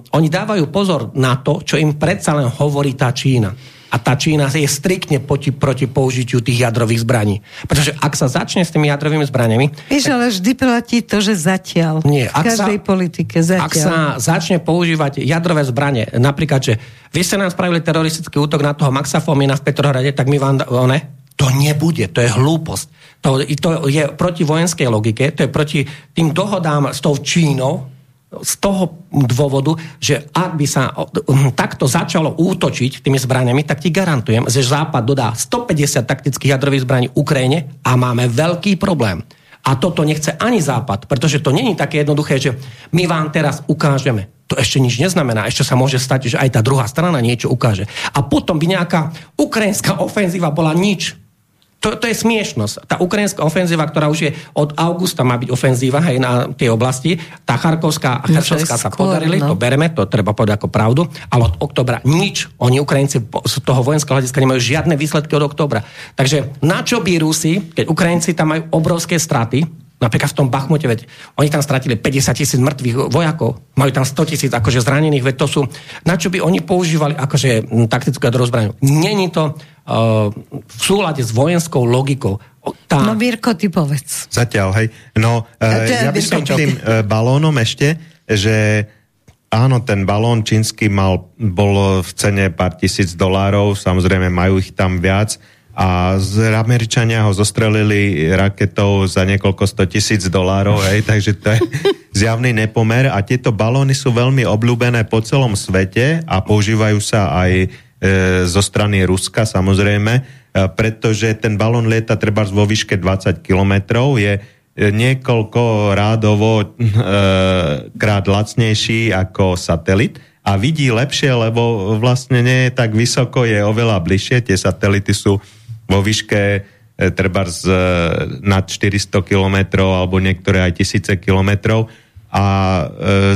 [SPEAKER 4] oni dávajú pozor na to, čo im predsa len hovorí tá Čína. A tá Čína je striktne proti, proti použitiu tých jadrových zbraní. Pretože ak sa začne s tými jadrovými zbraniami,
[SPEAKER 1] Vieš, ale vždy platí to, že zatiaľ.
[SPEAKER 4] Nie,
[SPEAKER 1] v každej
[SPEAKER 4] sa-
[SPEAKER 1] politike zatiaľ.
[SPEAKER 4] ak sa začne používať jadrové zbranie, napríklad, že vy ste nám spravili teroristický útok na toho Maxa Fomina v Petrohrade, tak my vám... One, to nebude, to je hlúposť. To, to je proti vojenskej logike, to je proti tým dohodám s tou Čínou, z toho dôvodu, že ak by sa takto začalo útočiť tými zbraniami, tak ti garantujem, že Západ dodá 150 taktických jadrových zbraní Ukrajine a máme veľký problém. A toto nechce ani Západ, pretože to není také jednoduché, že my vám teraz ukážeme. to ešte nič neznamená. Ešte sa môže stať, že aj tá druhá strana niečo ukáže. A potom by nejaká ukrajinská ofenzíva bola nič. To, to je smiešnosť. Tá ukrajinská ofenzíva, ktorá už je od augusta má byť ofenzíva hej, na tie oblasti, tá Charkovská a Cheršovská sa podarili, no. to bereme, to treba povedať ako pravdu, ale od oktobra nič. Oni Ukrajinci z toho vojenského hľadiska nemajú žiadne výsledky od oktobra. Takže na čo by Rusi, keď Ukrajinci tam majú obrovské straty, Napríklad v tom Bachmute, veď oni tam stratili 50 tisíc mŕtvych vojakov, majú tam 100 tisíc akože zranených, veď to sú, na čo by oni používali akože taktickú jadrovú zbraňu. Není to uh, v súlade s vojenskou logikou.
[SPEAKER 1] Tá... No Mirko, ty povedz.
[SPEAKER 2] Zatiaľ, hej. No, uh, ja by som tým uh, balónom ešte, že áno, ten balón čínsky mal, bol v cene pár tisíc dolárov, samozrejme majú ich tam viac, a z Američania ho zostrelili raketou za niekoľko sto tisíc dolárov, hej, takže to je zjavný nepomer. A tieto balóny sú veľmi obľúbené po celom svete a používajú sa aj e, zo strany Ruska samozrejme, e, pretože ten balón lieta treba vo výške 20 kilometrov, je e, niekoľko rádovo e, krát lacnejší ako satelit a vidí lepšie, lebo vlastne nie je tak vysoko, je oveľa bližšie, tie satelity sú vo výške e, treba z e, nad 400 kilometrov alebo niektoré aj tisíce kilometrov a e,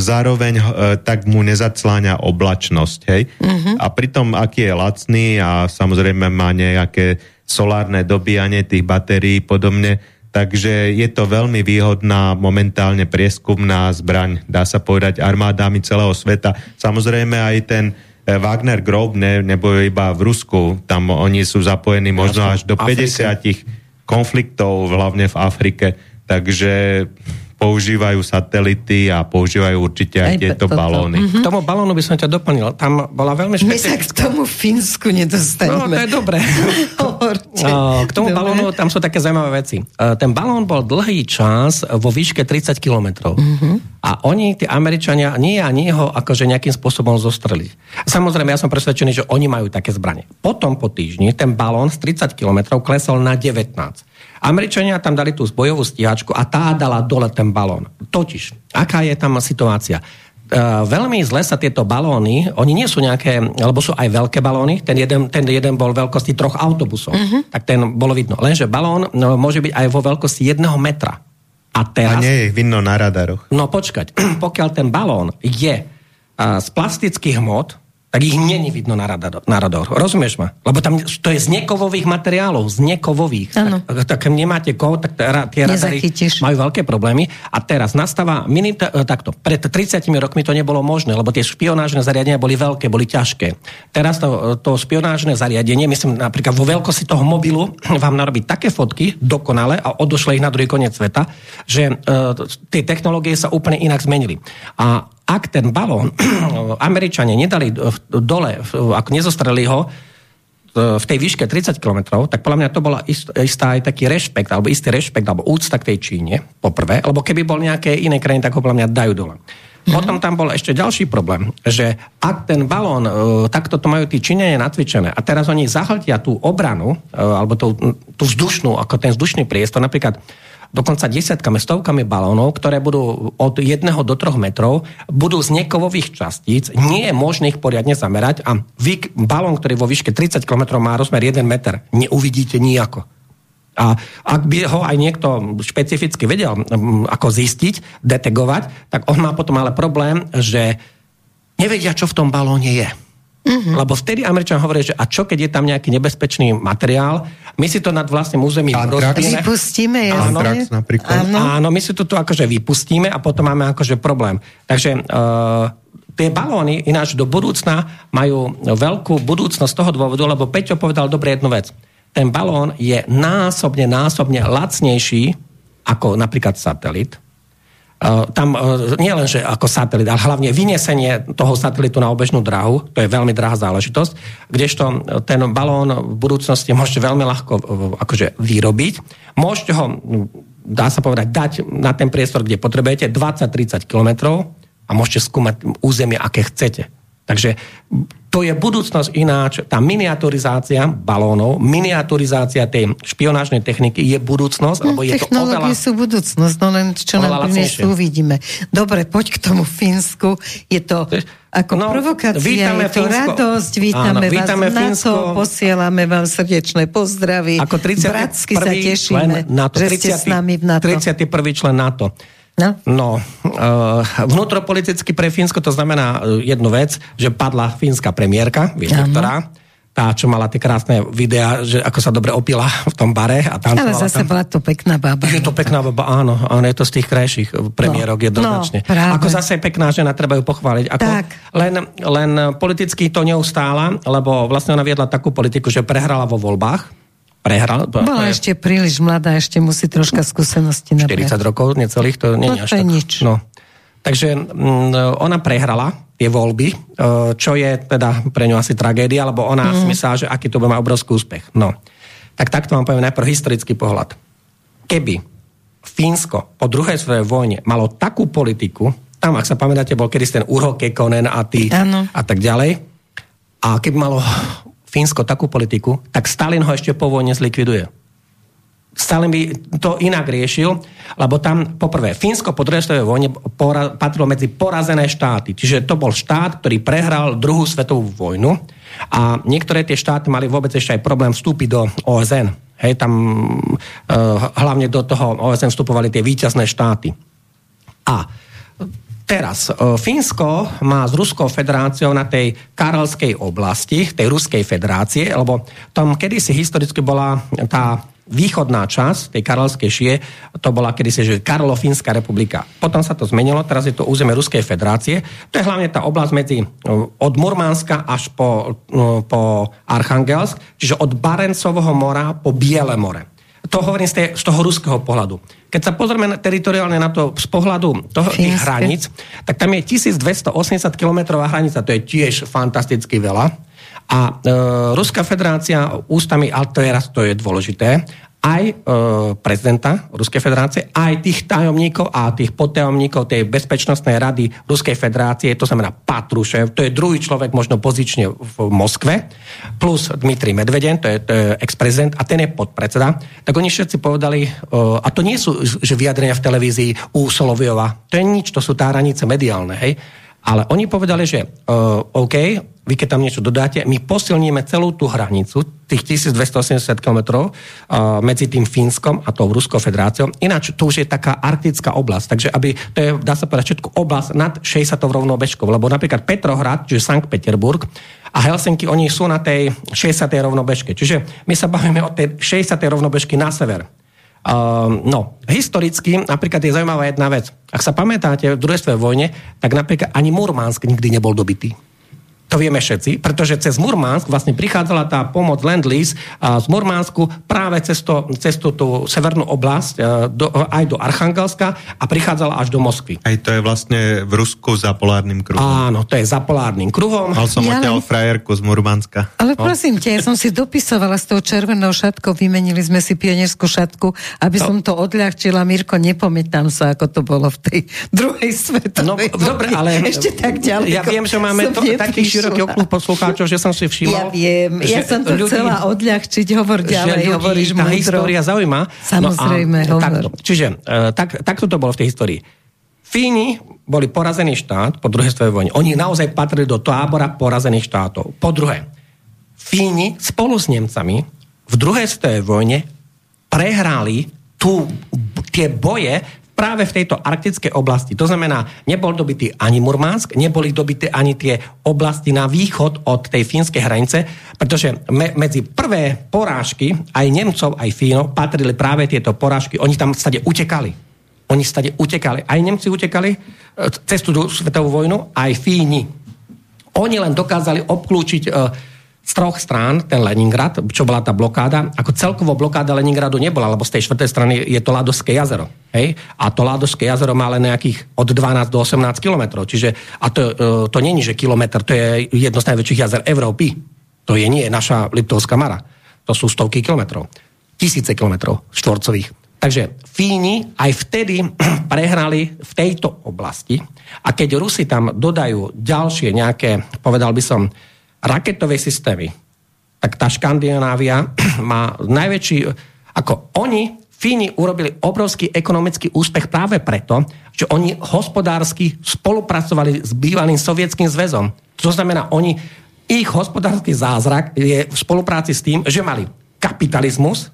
[SPEAKER 2] zároveň e, tak mu nezacláňa oblačnosť. Hej? Uh-huh. A pritom, aký je lacný a samozrejme má nejaké solárne dobíjanie tých batérií podobne, takže je to veľmi výhodná momentálne prieskumná zbraň, dá sa povedať, armádami celého sveta. Samozrejme aj ten Wagner Group ne, nebo iba v Rusku, tam oni sú zapojení možno až do 50 konfliktov, hlavne v Afrike, takže používajú satelity a používajú určite aj, aj tieto toto. balóny.
[SPEAKER 4] Mm-hmm. K tomu balónu by som ťa doplnil. Tam bola veľmi špecifická...
[SPEAKER 1] My sa k tomu Fínsku nedostaneme.
[SPEAKER 4] No, to je dobré. no, k tomu dobre. balónu tam sú také zaujímavé veci. Uh, ten balón bol dlhý čas vo výške 30 kilometrov. Mm-hmm. A oni, tí Američania, nie a nie ho akože nejakým spôsobom zostreli. Samozrejme, ja som presvedčený, že oni majú také zbranie. Potom po týždni ten balón z 30 kilometrov klesol na 19. Američania tam dali tú bojovú stíhačku a tá dala dole ten balón. Totiž, aká je tam situácia? Uh, veľmi zle sa tieto balóny, oni nie sú nejaké, alebo sú aj veľké balóny, ten jeden, ten jeden bol veľkosti troch autobusov, uh-huh. tak ten bolo vidno. Lenže balón no, môže byť aj vo veľkosti jedného metra.
[SPEAKER 2] A, teraz, a nie je vidno na radaroch.
[SPEAKER 4] No počkať, pokiaľ ten balón je uh, z plastických hmot, tak ich není vidno na, radar, na radar. Rozumieš ma? Lebo tam to je z nekovových materiálov, z nekovových. Tak, tak nemáte kov, tak tie radary majú veľké problémy. A teraz nastáva mini, takto, pred 30 rokmi to nebolo možné, lebo tie špionážne zariadenia boli veľké, boli ťažké. Teraz to, to špionážne zariadenie, myslím napríklad vo veľkosti toho mobilu, vám narobí také fotky, dokonale, a odošle ich na druhý koniec sveta, že uh, tie technológie sa úplne inak zmenili. A ak ten balón Američania nedali dole, ak nezostreli ho v tej výške 30 km, tak podľa mňa to bola ist, istá aj taký rešpekt, alebo istý rešpekt, alebo úcta k tej Číne, poprvé, lebo keby bol nejaké iné krajiny, tak ho podľa mňa dajú dole. Mm-hmm. Potom tam bol ešte ďalší problém, že ak ten balón, e, takto to majú tí Číňania natvičené a teraz oni zahltia tú obranu, e, alebo tú, tú vzdušnú, ako ten vzdušný priestor, napríklad dokonca desiatkami, stovkami balónov, ktoré budú od 1 do 3 metrov, budú z nekovových častíc, nie je možné ich poriadne zamerať a vy balón, ktorý vo výške 30 km má rozmer 1 meter, neuvidíte nijako. A ak by ho aj niekto špecificky vedel ako zistiť, detegovať, tak on má potom ale problém, že nevedia, čo v tom balóne je. Mm-hmm. Lebo vtedy Američan hovorí, že a čo, keď je tam nejaký nebezpečný materiál, my si to nad vlastným územím
[SPEAKER 1] rozpíme. Vypustíme,
[SPEAKER 2] Áno, napríklad.
[SPEAKER 4] Áno. áno, my si to tu akože vypustíme a potom máme akože problém. Takže uh, tie balóny ináč do budúcna majú veľkú budúcnosť z toho dôvodu, lebo Peťo povedal dobre jednu vec. Ten balón je násobne, násobne lacnejší ako napríklad satelit tam eh, nie len, že ako satelit, ale hlavne vyniesenie toho satelitu na obežnú dráhu, to je veľmi drahá záležitosť, kdežto ten balón v budúcnosti môžete veľmi ľahko akože vyrobiť. Môžete ho, dá sa povedať, dať na ten priestor, kde potrebujete 20-30 kilometrov a môžete skúmať územie, aké chcete. Takže To je budúcnosť ináč. Tá miniaturizácia balónov, miniaturizácia tej špionážnej techniky je budúcnosť, lebo je to
[SPEAKER 1] oveľa... sú budúcnosť, no len čo nám prinesú, uvidíme. Dobre, poď k tomu Fínsku. Je to ako no, provokácia, vítame je to Fínsko. radosť, vítame, Áno, vítame vás Fínsko. na to, posielame vám srdečné pozdravy. Ako 30. Bratsky sa tešíme, NATO, že 30, ste s nami v NATO.
[SPEAKER 4] 31. člen NATO. No, no uh, vnútropoliticky pre Fínsko to znamená uh, jednu vec, že padla fínska premiérka, viete, ktorá tá, čo mala tie krásne videá, že ako sa dobre opila v tom bare a
[SPEAKER 1] tam. Ale zase tam. bola to pekná baba.
[SPEAKER 4] Je to pekná baba, áno, áno, je to z tých krajších premiérok no, jednoznačne. No, ako zase pekná žena, treba ju pochváliť. Ako tak. Len, len politicky to neustála, lebo vlastne ona viedla takú politiku, že prehrala vo voľbách, prehral.
[SPEAKER 1] Bola je... ešte príliš mladá, ešte musí troška skúsenosti
[SPEAKER 4] nabrať. 40 rokov, necelých, to nie
[SPEAKER 1] no, je až tak. nič.
[SPEAKER 4] No. Takže mm, ona prehrala tie voľby, e, čo je teda pre ňu asi tragédia, lebo ona mm. si myslela, že aký to bude mať obrovský úspech. No. Tak takto vám poviem najprv historický pohľad. Keby Fínsko po druhej svojej vojne malo takú politiku, tam, ak sa pamätáte, bol kedy ten Urho Kekkonen a, tí, a tak ďalej, a keby malo Fínsko takú politiku, tak Stalin ho ešte po vojne zlikviduje. Stalin by to inak riešil, lebo tam, poprvé, Fínsko po druhej svetovej vojne pora, patrilo medzi porazené štáty. Čiže to bol štát, ktorý prehral druhú svetovú vojnu a niektoré tie štáty mali vôbec ešte aj problém vstúpiť do OSN. Hej, tam uh, hlavne do toho OSN vstupovali tie víťazné štáty. A Teraz, e, Fínsko má s Ruskou federáciou na tej Karelskej oblasti, tej Ruskej federácie, lebo tam kedysi historicky bola tá východná časť tej karelskej šie, to bola kedysi, že Karlo-Fínska republika. Potom sa to zmenilo, teraz je to územie Ruskej federácie. To je hlavne tá oblasť medzi e, od Murmanska až po, e, po Archangelsk, čiže od Barencového mora po Biele more. To hovorím z, tej, z toho ruského pohľadu. Keď sa pozrieme teritoriálne na to z pohľadu toho, tých hraníc, tak tam je 1280 km hranica, to je tiež fantasticky veľa. A e, Ruská federácia ústami, ale to je raz, to je dôležité, aj e, prezidenta Ruskej federácie, aj tých tajomníkov a tých podtajomníkov tej bezpečnostnej rady Ruskej federácie, to znamená Patrušev, to je druhý človek možno pozične v Moskve, plus Dmitrij Medveden, to je, to je ex-prezident a ten je podpredseda, tak oni všetci povedali, e, a to nie sú že vyjadrenia v televízii u Soloviova, to je nič, to sú tá hranice mediálne, hej, ale oni povedali, že uh, OK, vy keď tam niečo dodáte, my posilníme celú tú hranicu, tých 1280 km uh, medzi tým Fínskom a tou Ruskou federáciou. Ináč to už je taká arktická oblasť, takže aby, to je, dá sa povedať, všetko oblasť nad 60 rovnou bežkou, lebo napríklad Petrohrad, čiže Sankt Peterburg a Helsinki, oni sú na tej 60. rovnobežke. Čiže my sa bavíme o tej 60. rovnobežky na sever. Uh, no, historicky napríklad je zaujímavá jedna vec. Ak sa pamätáte v druhej svojej vojne, tak napríklad ani Murmansk nikdy nebol dobitý. To vieme všetci, pretože cez Murmansk vlastne prichádzala tá pomoc Land-Lease z Murmansku práve cez, to, cez tú, tú severnú oblasť e, do, aj do Archangelska a prichádzala až do Moskvy.
[SPEAKER 2] Aj to je vlastne v Rusku za polárnym kruhom.
[SPEAKER 4] Áno, to je za polárnym kruhom.
[SPEAKER 2] Mal som ja odtiaľ frajerku z Murmanska.
[SPEAKER 1] Ale no. prosím ťa, ja som si dopisovala s tou červenou šatkou, vymenili sme si pionierskú šatku, aby no. som to odľahčila. Mirko, nepamätám sa, ako to bolo v tej druhej svetovej.
[SPEAKER 4] No, dobre, ale...
[SPEAKER 1] Ešte tak ďalej.
[SPEAKER 4] Ja viem, že máme to, takých široký okruh poslucháčov, že som si všimol.
[SPEAKER 1] Ja viem, ja som to ľudí, chcela odľahčiť, hovor ďalej, ľudí, hovoríš
[SPEAKER 4] tá múdro. história zaujíma.
[SPEAKER 1] Samozrejme, no a, hovor.
[SPEAKER 4] Tak, čiže, uh, tak, takto to bolo v tej histórii. Fíni boli porazený štát po druhej svetovej vojne. Oni naozaj patrili do tábora porazených štátov. Po druhé, Fíni spolu s Nemcami v druhej svetovej vojne prehrali tu, tie boje práve v tejto arktickej oblasti. To znamená, nebol dobitý ani Murmansk, neboli dobité ani tie oblasti na východ od tej fínskej hranice, pretože me, medzi prvé porážky aj Nemcov, aj Fínov patrili práve tieto porážky. Oni tam stade utekali. Oni stade utekali. Aj Nemci utekali e, cez tú svetovú vojnu, aj Fíni. Oni len dokázali obklúčiť uh, z troch strán ten Leningrad, čo bola tá blokáda, ako celkovo blokáda Leningradu nebola, lebo z tej štvrtej strany je to Ladoské jazero. Hej? A to Ladoské jazero má len nejakých od 12 do 18 kilometrov. Čiže, a to, e, to není, že kilometr, to je jedno z najväčších jazer Európy. To je nie naša Liptovská Mara. To sú stovky kilometrov. Tisíce kilometrov štvorcových. Takže Fíni aj vtedy prehrali v tejto oblasti a keď Rusi tam dodajú ďalšie nejaké, povedal by som, raketové systémy, tak tá Škandinávia má najväčší... Ako oni, Fíni urobili obrovský ekonomický úspech práve preto, že oni hospodársky spolupracovali s bývalým sovietským zväzom. To znamená, oni, ich hospodársky zázrak je v spolupráci s tým, že mali kapitalizmus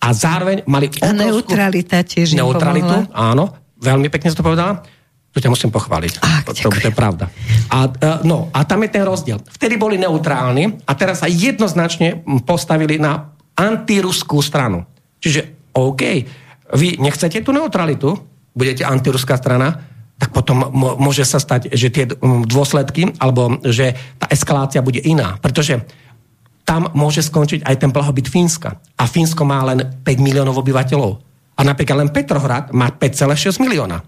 [SPEAKER 4] a zároveň mali
[SPEAKER 1] obrovskú... A neutralita tiež
[SPEAKER 4] Neutralitu, áno, veľmi pekne si to povedala. To ťa musím pochváliť.
[SPEAKER 1] Ach,
[SPEAKER 4] to, to, to je pravda. A, e, no, a tam je ten rozdiel. Vtedy boli neutrálni a teraz sa jednoznačne postavili na antiruskú stranu. Čiže OK, vy nechcete tú neutralitu, budete antiruská strana, tak potom môže sa stať, že tie dôsledky, alebo že tá eskalácia bude iná. Pretože tam môže skončiť aj ten blahobyt Fínska. A Fínsko má len 5 miliónov obyvateľov. A napríklad len Petrohrad má 5,6 milióna.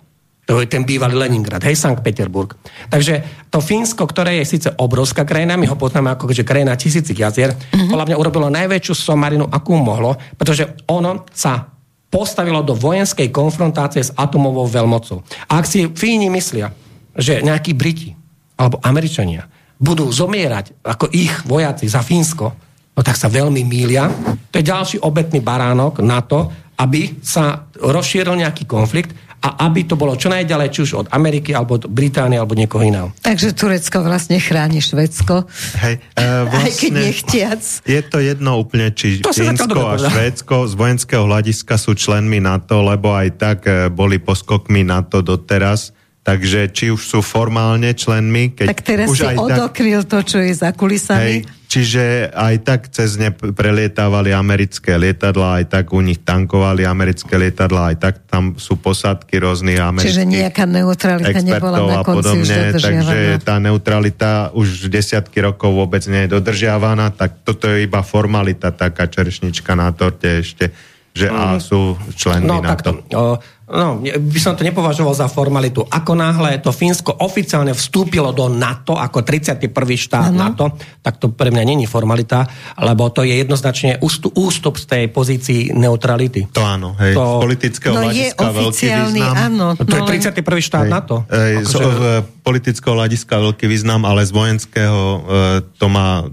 [SPEAKER 4] To je ten bývalý Leningrad, hej, Sankt Peterburg. Takže to Fínsko, ktoré je síce obrovská krajina, my ho poznáme ako že krajina tisícich jazier, mm-hmm. podľa mňa urobilo najväčšiu somarinu, akú mohlo, pretože ono sa postavilo do vojenskej konfrontácie s atomovou veľmocou. A ak si Fíni myslia, že nejakí Briti alebo Američania budú zomierať ako ich vojaci za Fínsko, no tak sa veľmi mília. To je ďalší obetný baránok na to, aby sa rozšíril nejaký konflikt a aby to bolo čo najďalej, či už od Ameriky, alebo od Británie, alebo niekoho iného.
[SPEAKER 1] Takže Turecko vlastne chráni Švedsko.
[SPEAKER 2] Hej, e, vlastne,
[SPEAKER 1] Aj keď nechtiac.
[SPEAKER 2] Je to jedno úplne, či to Fínsko a Švédsko z vojenského hľadiska sú členmi NATO, lebo aj tak e, boli poskokmi NATO doteraz Takže či už sú formálne členmi, keď
[SPEAKER 1] tak teraz
[SPEAKER 2] už
[SPEAKER 1] si aj odokryl tak, to, čo je za kulisami.
[SPEAKER 2] Hej, čiže aj tak cez ne prelietávali americké lietadla, aj tak u nich tankovali americké lietadla, aj tak tam sú posádky rôznych amerických
[SPEAKER 1] Čiže nejaká neutralita nebola na konci podobne,
[SPEAKER 2] už Takže tá neutralita už desiatky rokov vôbec nie je dodržiavaná, tak toto je iba formalita, taká čeršnička na torte ešte že mm. a mhm. sú členmi
[SPEAKER 4] no,
[SPEAKER 2] na
[SPEAKER 4] to. No, by som to nepovažoval za formalitu. Ako náhle to Fínsko oficiálne vstúpilo do NATO ako 31. štát ano. NATO, tak to pre mňa není formalita, lebo to je jednoznačne ústup z tej pozícii neutrality.
[SPEAKER 2] To áno, hej, to... z politického no hľadiska veľký význam.
[SPEAKER 1] Áno,
[SPEAKER 4] no, to je 31. štát hej, NATO.
[SPEAKER 2] Hej, akože... z politického hľadiska veľký význam, ale z vojenského e, to má e,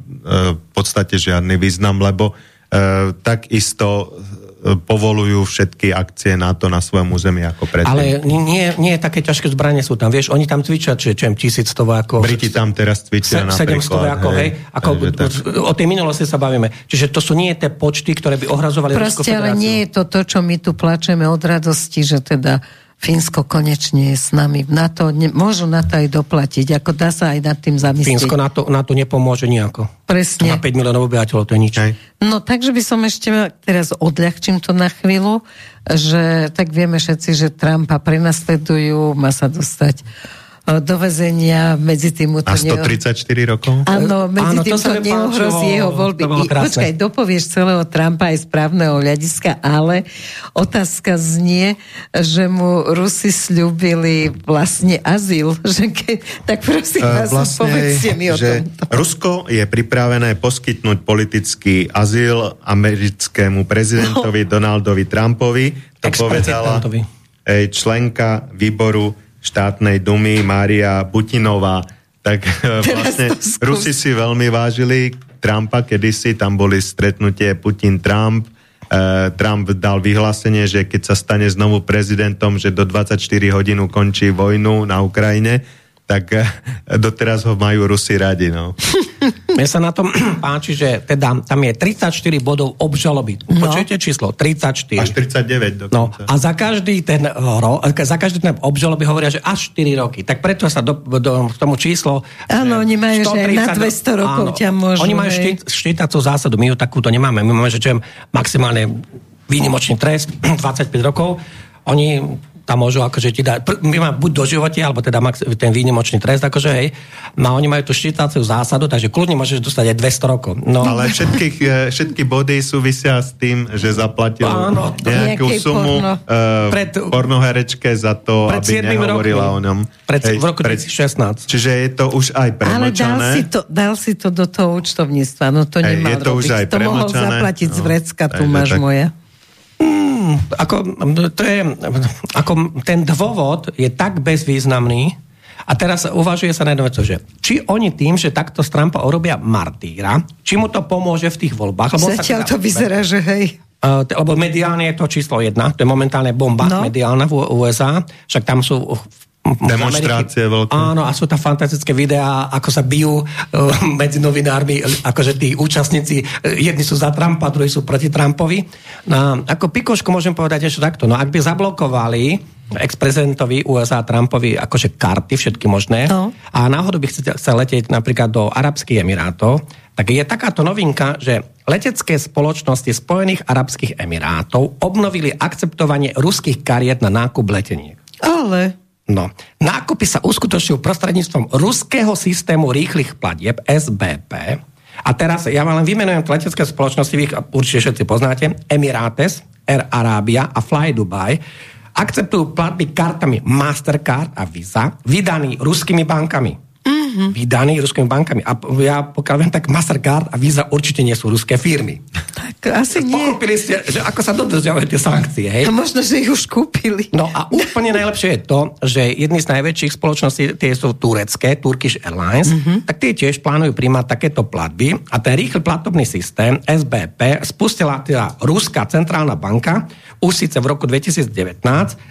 [SPEAKER 2] v podstate žiadny význam, lebo e, takisto povolujú všetky akcie NATO na svojom území ako predtým.
[SPEAKER 4] Ale nie, nie také ťažké zbranie sú tam, vieš, oni tam cvičia, či čem tisíc ako...
[SPEAKER 2] Briti tam teraz cvičia
[SPEAKER 4] se, napríklad. ako, hej, ako, hej, tak... o tej minulosti sa bavíme. Čiže to sú nie tie počty, ktoré by ohrazovali
[SPEAKER 1] Proste, ale nie je to to, čo my tu plačeme od radosti, že teda Fínsko konečne je s nami v NATO. Ne, môžu na to aj doplatiť, ako dá sa aj nad tým zamyslieť.
[SPEAKER 4] Fínsko na to, na to nepomôže nejako.
[SPEAKER 1] Presne.
[SPEAKER 4] Má 5 miliónov obyvateľov, to je nič. Aj.
[SPEAKER 1] No takže by som ešte teraz odľahčím to na chvíľu, že tak vieme všetci, že Trumpa prenasledujú, má sa dostať do väzenia, medzi tým
[SPEAKER 2] to... A 134 neho... rokov?
[SPEAKER 1] Áno, medzi Áno, tým to, to neohrozí jeho voľby. Počkaj, dopovieš celého Trumpa aj správneho hľadiska, ale otázka znie, že mu Rusi slúbili vlastne azyl, že ke, tak prosím uh, vás, vlastne, povedzte mi o že tomto.
[SPEAKER 2] Rusko je pripravené poskytnúť politický azyl americkému prezidentovi no. Donaldovi Trumpovi. To povedala členka výboru štátnej dumy Mária Butinová, tak eh, vlastne Rusi si veľmi vážili Trumpa, kedysi tam boli stretnutie Putin-Trump, uh, Trump dal vyhlásenie, že keď sa stane znovu prezidentom, že do 24 hodín ukončí vojnu na Ukrajine, tak eh, doteraz ho majú Rusi radi. No.
[SPEAKER 4] Mne sa na tom páči, že teda tam je 34 bodov obžaloby. No. Počujete číslo? 34.
[SPEAKER 2] Až 39 dokonca. No,
[SPEAKER 4] a za každý ten ro, za každý ten obžaloby hovoria, že až 4 roky. Tak preto sa do, do, k tomu číslo...
[SPEAKER 1] Áno, oni majú, 130, že na 200 rokov áno, ťa môžu.
[SPEAKER 4] Oni majú štít, štítacú zásadu, my ju takúto nemáme. My máme, že čo maximálne výnimočný trest, 25 rokov. Oni tam môžu akože ti dať, my máme buď do živote, alebo teda max, ten výnimočný trest, akože hej, no oni majú tú štítaciu zásadu, takže kľudne môžeš dostať aj 200 rokov. No.
[SPEAKER 2] Ale všetky, e, všetky body súvisia s tým, že zaplatil Áno, nejakú sumu porno. Uh, pred, pornoherečke za to, aby nehovorila rokom, o ňom.
[SPEAKER 4] Pred, hej, v roku 2016.
[SPEAKER 2] Čiže je to už aj premlčané.
[SPEAKER 1] Ale dal si to, dal si to do toho účtovníctva, no to hej, nemal je to robiť. Už aj to mohol zaplatiť no, z vrecka, tu máš tak... moje.
[SPEAKER 4] Ako, to je, ako ten dôvod je tak bezvýznamný, A teraz uvažuje sa na jednu vec, že či oni tým, že takto z Trumpa urobia martýra, či mu to pomôže v tých voľbách.
[SPEAKER 1] Lebo Zatiaľ to vyzerá, že hej.
[SPEAKER 4] Uh, lebo mediálne je to číslo jedna, to je momentálne bomba no. mediálna v USA, však tam sú
[SPEAKER 2] Demonstrácie veľké.
[SPEAKER 4] Áno, a sú tam fantastické videá, ako sa bijú uh, medzi novinármi, akože tí účastníci, uh, jedni sú za Trumpa, druhí sú proti Trumpovi. No, ako pikošku môžem povedať ešte takto, no ak by zablokovali ex-prezidentovi USA Trumpovi akože karty všetky možné no. a náhodou by chcel, chcel letieť napríklad do Arabských Emirátov, tak je takáto novinka, že letecké spoločnosti Spojených Arabských Emirátov obnovili akceptovanie ruských kariet na nákup leteniek.
[SPEAKER 1] Ale...
[SPEAKER 4] No, nákupy sa uskutočujú prostredníctvom ruského systému rýchlych platieb SBP. A teraz ja vám len vymenujem letecké spoločnosti, vy ich určite všetci poznáte, Emirates, Air Arabia a Fly Dubai akceptujú platby kartami Mastercard a Visa, vydaný ruskými bankami mm-hmm. vydaný ruskými bankami. A ja pokiaľ viem, tak Mastercard a Visa určite nie sú ruské firmy.
[SPEAKER 1] Tak asi nie.
[SPEAKER 4] Pochopili ste, že ako sa dodržiavajú tie sankcie, hej?
[SPEAKER 1] A možno, že ich už kúpili.
[SPEAKER 4] No a úplne najlepšie je to, že jedny z najväčších spoločností, tie sú turecké, Turkish Airlines, mm-hmm. tak tie tiež plánujú príjmať takéto platby a ten rýchly platobný systém SBP spustila teda Ruská centrálna banka už síce v roku 2019,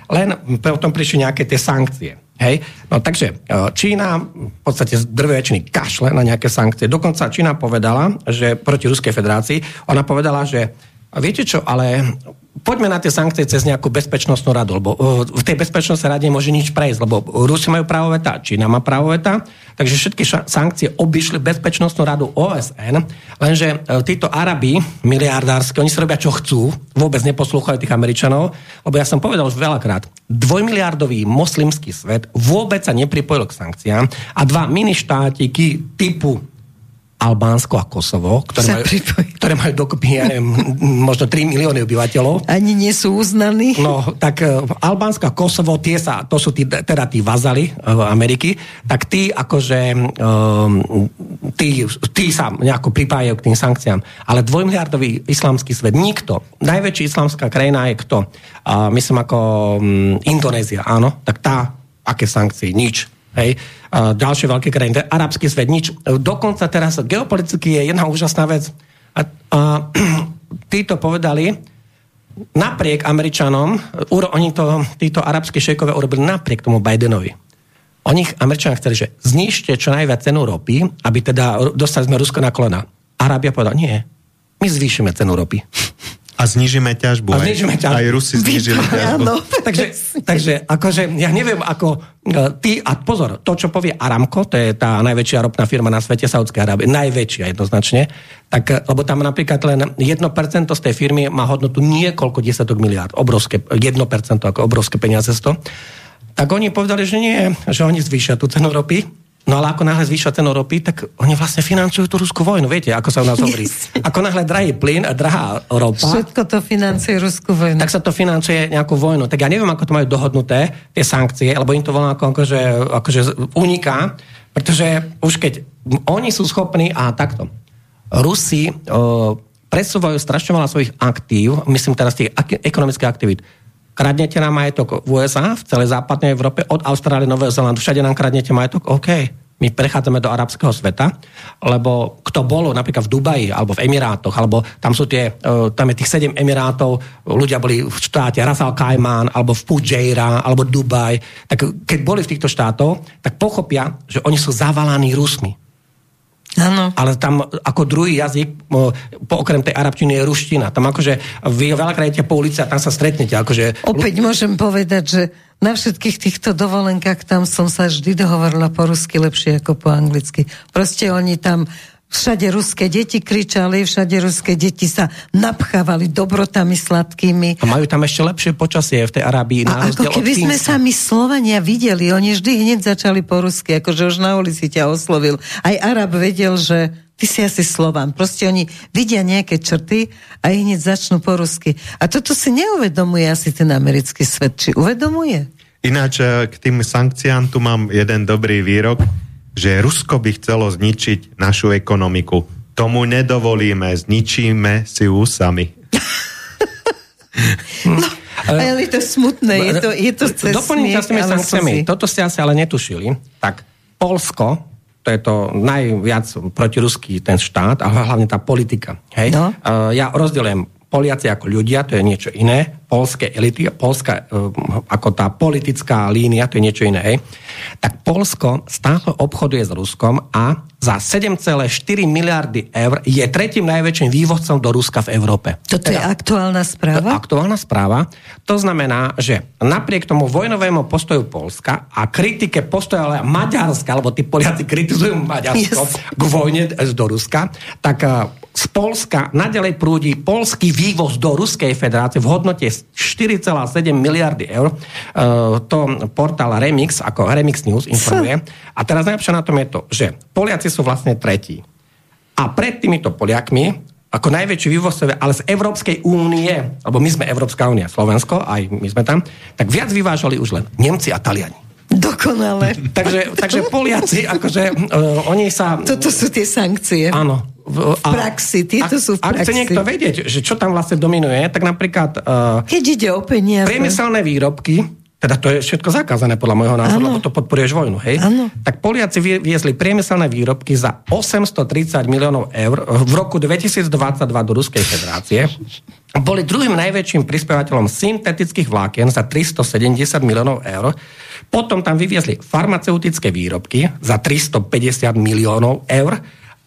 [SPEAKER 4] len potom prišli nejaké tie sankcie. Hej? No takže e, Čína v podstate z drvečný kašle na nejaké sankcie. Dokonca Čína povedala, že proti Ruskej federácii, ona povedala, že viete čo, ale poďme na tie sankcie cez nejakú bezpečnostnú radu, lebo uh, v tej bezpečnostnej rade nemôže nič prejsť, lebo Rusi majú právo veta, Čína má právo veta, takže všetky sankcie obišli bezpečnostnú radu OSN, lenže uh, títo Arabi, miliardársky, oni si robia čo chcú, vôbec neposlúchajú tých Američanov, lebo ja som povedal už veľakrát, dvojmiliardový moslimský svet vôbec sa nepripojil k sankciám a dva mini štátiky typu Albánsko a Kosovo, ktoré majú, ktoré majú dokopy, ja neviem, možno 3 milióny obyvateľov.
[SPEAKER 1] Ani nie sú uznaní.
[SPEAKER 4] No, tak uh, Albánsko a Kosovo, tie sa, to sú tí, teda tí vazali uh, Ameriky, tak tí akože um, tí, tí sa nejako pripájajú k tým sankciám. Ale dvojmiliardový islamský svet, nikto. Najväčší islamská krajina je kto? Uh, myslím ako um, Indonézia, áno, tak tá, aké sankcie? Nič Hej. A ďalšie veľké krajiny. Arabský svet, nič. Dokonca teraz geopoliticky je jedna úžasná vec. A, a títo povedali, napriek Američanom, oni to, títo arabské šejkové urobili napriek tomu Bidenovi. Oni Američania chceli, že znižte čo najviac cenu ropy, aby teda dostali sme Rusko na kolena. Arábia povedala, nie, my zvýšime cenu ropy.
[SPEAKER 2] A znižíme ťažbu.
[SPEAKER 4] A znižíme ťažbu.
[SPEAKER 2] Aj Rusi znižili ťažbu.
[SPEAKER 4] Áno, takže, takže akože, ja neviem, ako e, ty, a pozor, to, čo povie Aramco, to je tá najväčšia ropná firma na svete, Saudskej Arábie, najväčšia jednoznačne, tak, e, lebo tam napríklad len 1% z tej firmy má hodnotu niekoľko desiatok miliárd, obrovské, 1% ako obrovské peniaze z to. Tak oni povedali, že nie, že oni zvýšia tú cenu ropy, No ale ako náhle zvýšia cenu ropy, tak oni vlastne financujú tú ruskú vojnu. Viete, ako sa u nás hovorí. Ako náhle drahý plyn a drahá ropa.
[SPEAKER 1] Všetko to financuje ruskú vojnu.
[SPEAKER 4] Tak sa to financuje nejakú vojnu. Tak ja neviem, ako to majú dohodnuté, tie sankcie, lebo im to volá ako, akože, akože uniká, pretože už keď oni sú schopní, a takto, Rusi o, presúvajú strašne veľa svojich aktív, myslím teraz tých ekonomických aktivít, Kradnete nám majetok v USA, v celej západnej Európe, od Austrálie, Nového Zelandu, všade nám kradnete majetok, OK. My prechádzame do arabského sveta, lebo kto bolo napríklad v Dubaji alebo v Emirátoch, alebo tam sú tie, e, tam je tých sedem Emirátov, ľudia boli v štáte Rasal Kajmán, alebo v Fujairah, alebo Dubaj, tak keď boli v týchto štátoch, tak pochopia, že oni sú zavalaní Rusmi
[SPEAKER 1] Ano.
[SPEAKER 4] Ale tam ako druhý jazyk, po okrem tej arabčiny je ruština. Tam akože vy veľakrát idete po ulici a tam sa stretnete. Akože...
[SPEAKER 1] Opäť môžem povedať, že na všetkých týchto dovolenkách tam som sa vždy dohovorila po rusky lepšie ako po anglicky. Proste oni tam Všade ruské deti kričali, všade ruské deti sa napchávali dobrotami sladkými.
[SPEAKER 4] A majú tam ešte lepšie počasie v tej Arábii.
[SPEAKER 1] A ako keby sme sa my Slovania videli, oni vždy hneď začali po rusky, akože už na ulici ťa oslovil. Aj Arab vedel, že ty si asi Slovan. Proste oni vidia nejaké črty a ich hneď začnú po rusky. A toto si neuvedomuje asi ten americký svet. Či uvedomuje?
[SPEAKER 2] Ináč eh, k tým sankciám tu mám jeden dobrý výrok že Rusko by chcelo zničiť našu ekonomiku. Tomu nedovolíme, zničíme si ju sami.
[SPEAKER 4] no.
[SPEAKER 1] Ale je to smutné, je to, je to cez
[SPEAKER 4] Doplniť s tými sankciami, toto ste asi ale netušili, tak Polsko, to je to najviac protiruský ten štát, a hlavne tá politika. Hej? No. Uh, ja rozdielujem Poliaci ako ľudia, to je niečo iné, polské elity, Polska uh, ako tá politická línia, to je niečo iné. Hej? Tak Polsko stále obchoduje s Ruskom a za 7,4 miliardy eur je tretím najväčším vývozcom do Ruska v Európe.
[SPEAKER 1] Toto teda, je aktuálna správa?
[SPEAKER 4] Aktuálna správa. To znamená, že napriek tomu vojnovému postoju Polska a kritike postoja Maďarska, alebo tí Poliaci kritizujú Maďarsko yes. k vojne do Ruska, tak eh, z Polska nadalej prúdi polský vývoz do Ruskej federácie v hodnote 4,7 miliardy eur. Uh, to portál Remix, ako Remix News informuje. A teraz najlepšie na tom je to, že Poliaci sú vlastne tretí. A pred týmito Poliakmi, ako najväčší vývozcovia, ale z Európskej únie, lebo my sme Európska únia, Slovensko, aj my sme tam, tak viac vyvážali už len Nemci a Taliani.
[SPEAKER 1] Dokonale.
[SPEAKER 4] takže, takže Poliaci, akože uh, oni sa...
[SPEAKER 1] Toto sú tie sankcie.
[SPEAKER 4] Áno.
[SPEAKER 1] V, praxi, tieto
[SPEAKER 4] ak,
[SPEAKER 1] sú v praxi.
[SPEAKER 4] Ak chce niekto vedieť, že čo tam vlastne dominuje, tak napríklad... Uh,
[SPEAKER 1] Keď ide o peniaze.
[SPEAKER 4] Priemyselné výrobky, teda to je všetko zakázané podľa môjho názoru, lebo to podporuješ vojnu, hej?
[SPEAKER 1] Ano.
[SPEAKER 4] Tak Poliaci viezli priemyselné výrobky za 830 miliónov eur v roku 2022 do Ruskej federácie. Boli druhým najväčším prispievateľom syntetických vlákien za 370 miliónov eur. Potom tam vyviezli farmaceutické výrobky za 350 miliónov eur.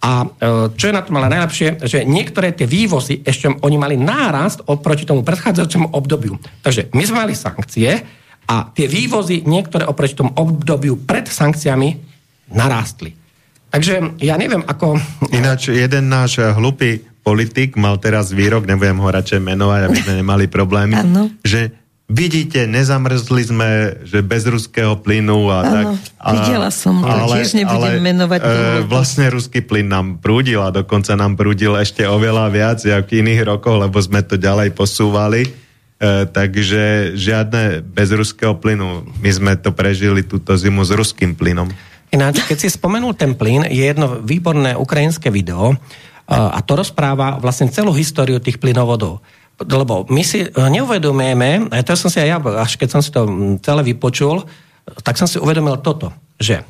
[SPEAKER 4] A e, čo je na tom ale najlepšie, že niektoré tie vývozy ešte oni mali nárast oproti tomu predchádzajúcemu obdobiu. Takže my sme mali sankcie, a tie vývozy niektoré oproti tomu obdobiu pred sankciami narástli. Takže ja neviem, ako...
[SPEAKER 2] Ináč jeden náš hlupý politik mal teraz výrok, nebudem ho radšej menovať, aby sme nemali problémy,
[SPEAKER 1] ano.
[SPEAKER 2] že vidíte, nezamrzli sme, že bez ruského plynu a ano, tak. A,
[SPEAKER 1] videla som to, ale, tiež nebudem ale, menovať. E,
[SPEAKER 2] vlastne ruský plyn nám prúdil a dokonca nám prúdil ešte oveľa viac, ako v iných rokoch, lebo sme to ďalej posúvali E, takže žiadne bez ruského plynu. My sme to prežili túto zimu s ruským plynom.
[SPEAKER 4] Ináč, keď si spomenul ten plyn, je jedno výborné ukrajinské video e, a to rozpráva vlastne celú históriu tých plynovodov. Lebo my si neuvedomujeme, a to som si aj ja, až keď som si to celé vypočul, tak som si uvedomil toto, že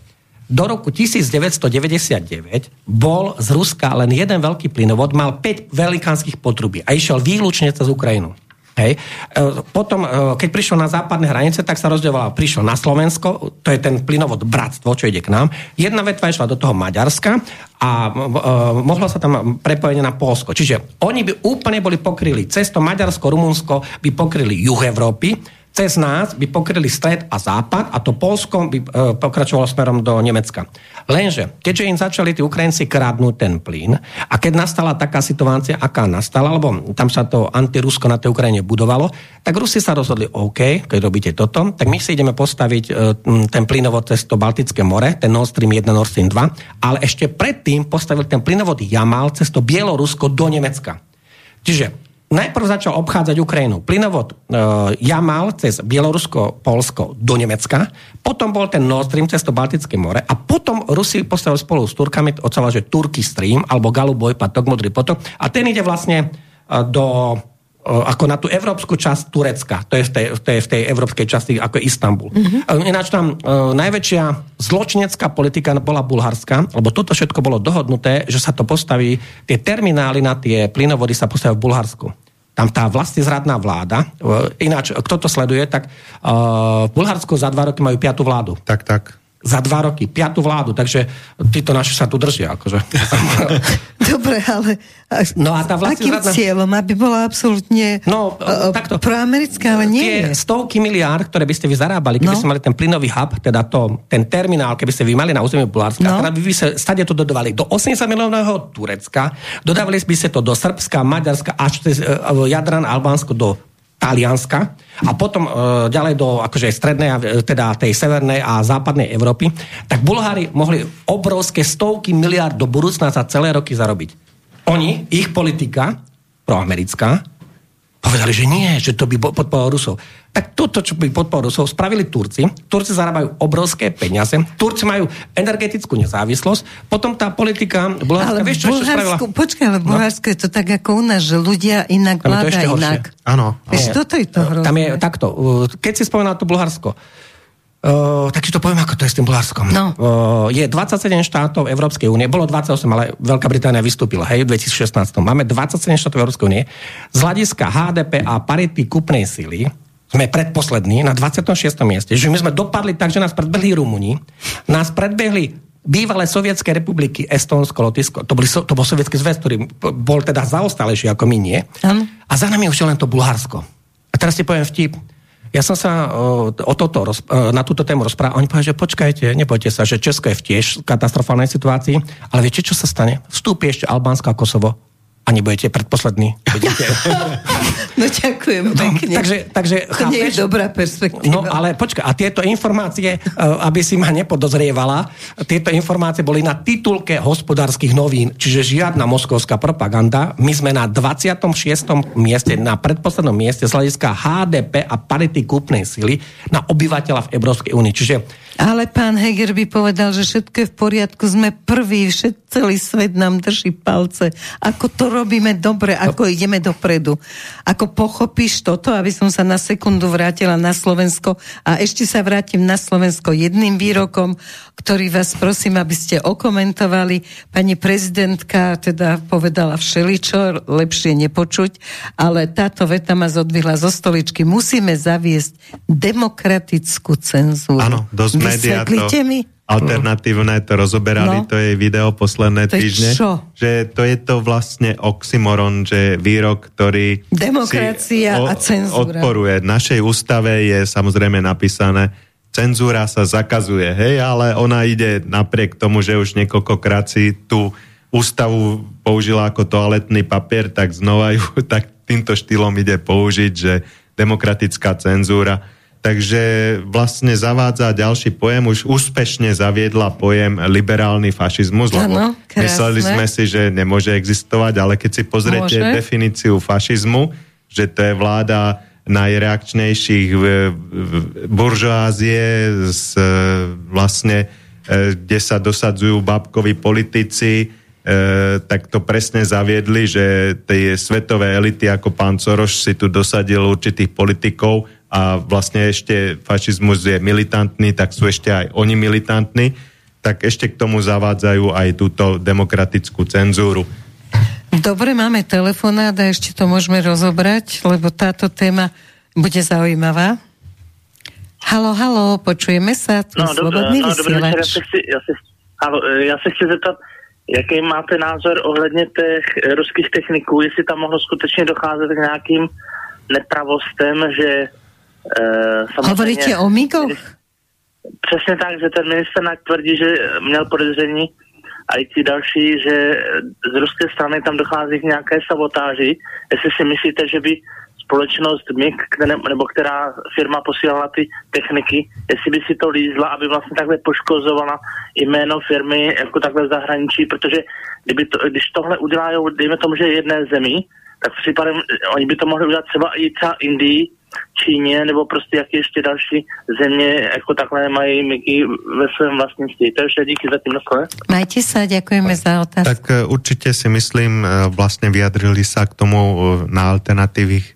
[SPEAKER 4] do roku 1999 bol z Ruska len jeden veľký plynovod, mal 5 velikánskych potrubí a išiel výlučne cez Ukrajinu. Hej. E, potom, e, keď prišiel na západné hranice, tak sa rozdieloval. Prišiel na Slovensko, to je ten plynovod Bratstvo, čo ide k nám. Jedna vetva išla do toho Maďarska a uh, mohlo sa tam prepojenie na Polsko. Čiže oni by úplne boli pokryli cez to Maďarsko, Rumunsko, by pokryli juh Európy, cez nás by pokryli stred a západ a to Polsko by e, pokračovalo smerom do Nemecka. Lenže, keďže im začali tí Ukrajinci kradnúť ten plyn a keď nastala taká situácia, aká nastala, lebo tam sa to antirusko na tej Ukrajine budovalo, tak Rusi sa rozhodli, OK, keď robíte toto, tak my si ideme postaviť e, ten plynovod cez to Baltické more, ten Nord Stream 1, Nord Stream 2, ale ešte predtým postavili ten plynovod Jamal cez to Bielorusko do Nemecka. Čiže najprv začal obchádzať Ukrajinu. Plynovod e, Jamal cez Bielorusko, Polsko do Nemecka, potom bol ten Nord Stream cez to Baltické more a potom Rusi postavili spolu s Turkami, ocela, že Turky Stream alebo Galuboj, Patok, Modrý potok a ten ide vlastne e, do e, ako na tú európsku časť Turecka. To je v tej, to je v tej európskej časti, ako je Istanbul. Mm-hmm. Ináč tam uh, najväčšia zločinecká politika bola bulharská, lebo toto všetko bolo dohodnuté, že sa to postaví, tie terminály na tie plynovody sa postavia v Bulharsku tam tá vlastne zradná vláda, e, ináč, kto to sleduje, tak uh, v Bulharsku za dva roky majú piatú vládu.
[SPEAKER 2] Tak, tak
[SPEAKER 4] za dva roky, piatú vládu, takže títo naši sa tu držia. Akože.
[SPEAKER 1] Dobre, ale
[SPEAKER 4] no a tá
[SPEAKER 1] akým zradná... cieľom, aby bola absolútne
[SPEAKER 4] no, takto,
[SPEAKER 1] proamerická, ale nie
[SPEAKER 4] Tie stovky miliárd, ktoré by ste vy zarábali, keby no. ste mali ten plynový hub, teda to, ten terminál, keby ste vy mali na území Bulharska, no. teda by by sa stade to dodávali do 80 miliónového Turecka, dodávali by ste to do Srbska, Maďarska, až cez uh, Jadran, Albánsko, do Talianska a potom e, ďalej do akože strednej, teda tej severnej a západnej Európy, tak Bulhári mohli obrovské stovky miliard do budúcna za celé roky zarobiť. Oni, ich politika, proamerická, Povedali, že nie, že to by podporovalo Rusov. Tak toto, čo by podporovalo Rusov, spravili Turci. Turci zarábajú obrovské peniaze. Turci majú energetickú nezávislosť. Potom tá politika
[SPEAKER 1] Bulharska, ale vieš, čo Bulharsku, počkaj, ale no. Bulharsku no. je to tak ako u nás, že ľudia inak vláda inak.
[SPEAKER 2] Áno.
[SPEAKER 1] Vieš, toto je to hrozné.
[SPEAKER 4] Tam je takto. Keď si spomenal to Bulharsko, Uh, takže to poviem, ako to je s tým Bulharskom.
[SPEAKER 1] No.
[SPEAKER 4] Uh, je 27 štátov Európskej únie, bolo 28, ale Veľká Británia vystúpila, hej, v 2016. Máme 27 štátov Európskej únie. Z hľadiska HDP a parity kupnej sily sme predposlední na 26. mieste. Že my sme dopadli tak, že nás predbehli Rumuni, nás predbehli bývalé sovietské republiky, Estonsko, Lotyšsko, to, boli, to bol sovietský zväz, ktorý bol teda zaostalejší ako my nie.
[SPEAKER 1] Um.
[SPEAKER 4] A za nami už len to Bulharsko. A teraz si poviem vtip. Ja som sa o, o toto, na túto tému rozprával. Oni povedali, že počkajte, nebojte sa, že Česko je v tiež katastrofálnej situácii, ale viete, čo sa stane? Vstúpi ešte Albánsko a Kosovo nebudete predposlední. Budete...
[SPEAKER 1] no ďakujem no, pekne.
[SPEAKER 4] Takže, takže
[SPEAKER 1] to chápeš? nie je dobrá perspektíva.
[SPEAKER 4] No ale počkaj, a tieto informácie, e, aby si ma nepodozrievala, tieto informácie boli na titulke hospodárskych novín, čiže žiadna moskovská propaganda. My sme na 26. mieste, na predposlednom mieste z hľadiska HDP a parity kúpnej sily na obyvateľa v Európskej únii. Čiže
[SPEAKER 1] ale pán Heger by povedal, že všetko je v poriadku, sme prví, všet, celý svet nám drží palce. Ako to robíme dobre, ako ideme dopredu. Ako pochopíš toto, aby som sa na sekundu vrátila na Slovensko a ešte sa vrátim na Slovensko jedným výrokom, ktorý vás prosím, aby ste okomentovali. Pani prezidentka teda povedala všeličo, lepšie nepočuť, ale táto veta ma zodvihla zo stoličky. Musíme zaviesť demokratickú cenzúru.
[SPEAKER 2] Áno, dosť médiá to mi. alternatívne to rozoberali, no. to je video posledné to týždne.
[SPEAKER 1] Čo?
[SPEAKER 2] Že to je to vlastne oxymoron, že výrok, ktorý
[SPEAKER 1] Demokracia a cenzúra.
[SPEAKER 2] odporuje. V našej ústave je samozrejme napísané, cenzúra sa zakazuje, hej, ale ona ide napriek tomu, že už niekoľkokrát si tú ústavu použila ako toaletný papier, tak znova ju tak týmto štýlom ide použiť, že demokratická cenzúra takže vlastne zavádza ďalší pojem, už úspešne zaviedla pojem liberálny fašizmus, lebo ano, mysleli sme si, že nemôže existovať, ale keď si pozriete Môže. definíciu fašizmu, že to je vláda najreakčnejších buržoázie z, vlastne, e, kde sa dosadzujú babkoví politici, e, tak to presne zaviedli, že tie svetové elity ako pán Soroš si tu dosadil určitých politikov a vlastne ešte fašizmus je militantný, tak sú ešte aj oni militantní, tak ešte k tomu zavádzajú aj túto demokratickú cenzúru.
[SPEAKER 1] Dobre, máme telefonát a ešte to môžeme rozobrať, lebo táto téma bude zaujímavá. Halo, halo, počujeme sa, tu no, slobodný no, vysielač.
[SPEAKER 5] ja se, chci, ja, se, halo, ja se chci zeptat, jaký máte názor ohledně těch ruských techniků, jestli tam mohlo skutečně docházet k nějakým nepravostem, že
[SPEAKER 1] Uh, Hovoríte o Migoch?
[SPEAKER 5] Přesně tak, že ten minister tvrdí, že měl podezření a i ti další, že z ruské strany tam dochází k nějaké sabotáži. Jestli si myslíte, že by společnost MIG, které, nebo která firma posílala ty techniky, jestli by si to lízla, aby vlastně takhle poškozovala jméno firmy jako takhle v zahraničí, protože kdyby to, když tohle udělají, dejme tomu, že jedné zemi, tak případem oni by to mohli udělat třeba i třeba Indii, Číně nebo prostě jaké ještě další země jako takhle mají myky ve svém vlastnictví. Takže díky za tým naslove.
[SPEAKER 1] Majte sa, ďakujeme za otázku.
[SPEAKER 2] Tak e, určite si myslím, e, vlastne vyjadrili sa k tomu e, na alternatívnych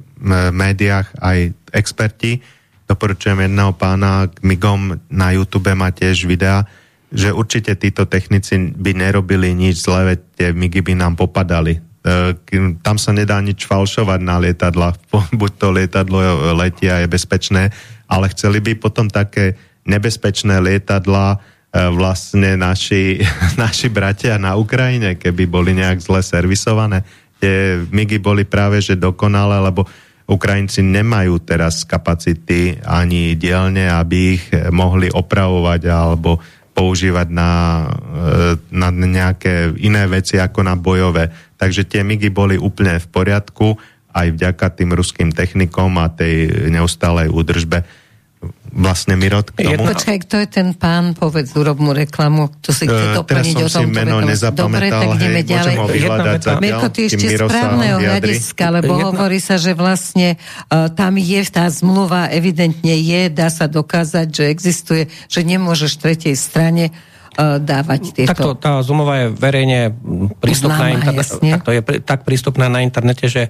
[SPEAKER 2] médiách aj experti. Doporučujem jedného pána k Migom na YouTube má tiež videa, že určite títo technici by nerobili nič zle, veď tie migy by nám popadali tam sa nedá nič falšovať na lietadla, buď to lietadlo letia je bezpečné, ale chceli by potom také nebezpečné lietadla e, vlastne naši, naši bratia na Ukrajine, keby boli nejak zle servisované. Tie migy boli práve že dokonalé, lebo Ukrajinci nemajú teraz kapacity ani dielne, aby ich mohli opravovať alebo používať na, e, na nejaké iné veci ako na bojové. Takže tie migy boli úplne v poriadku aj vďaka tým ruským technikom a tej neustálej údržbe. vlastne Mirot k tomu.
[SPEAKER 1] Počkaj, kto je ten pán, povedz, urob mu reklamu, to si chce
[SPEAKER 2] teraz
[SPEAKER 1] doplniť
[SPEAKER 2] som
[SPEAKER 1] o
[SPEAKER 2] si
[SPEAKER 1] tom.
[SPEAKER 2] meno
[SPEAKER 1] Dobre, tak ideme
[SPEAKER 2] hej,
[SPEAKER 1] ďalej. Mirko, ty ešte z právneho hľadiska, lebo
[SPEAKER 4] Jedna-
[SPEAKER 1] hovorí sa, že vlastne uh, tam je tá zmluva, evidentne je, dá sa dokázať, že existuje, že nemôžeš tretej strane uh, dávať tieto...
[SPEAKER 4] Takto tá zmluva je verejne prístupná
[SPEAKER 1] Známa,
[SPEAKER 4] interne-
[SPEAKER 1] jasne.
[SPEAKER 4] takto je tak prístupná na internete, že e,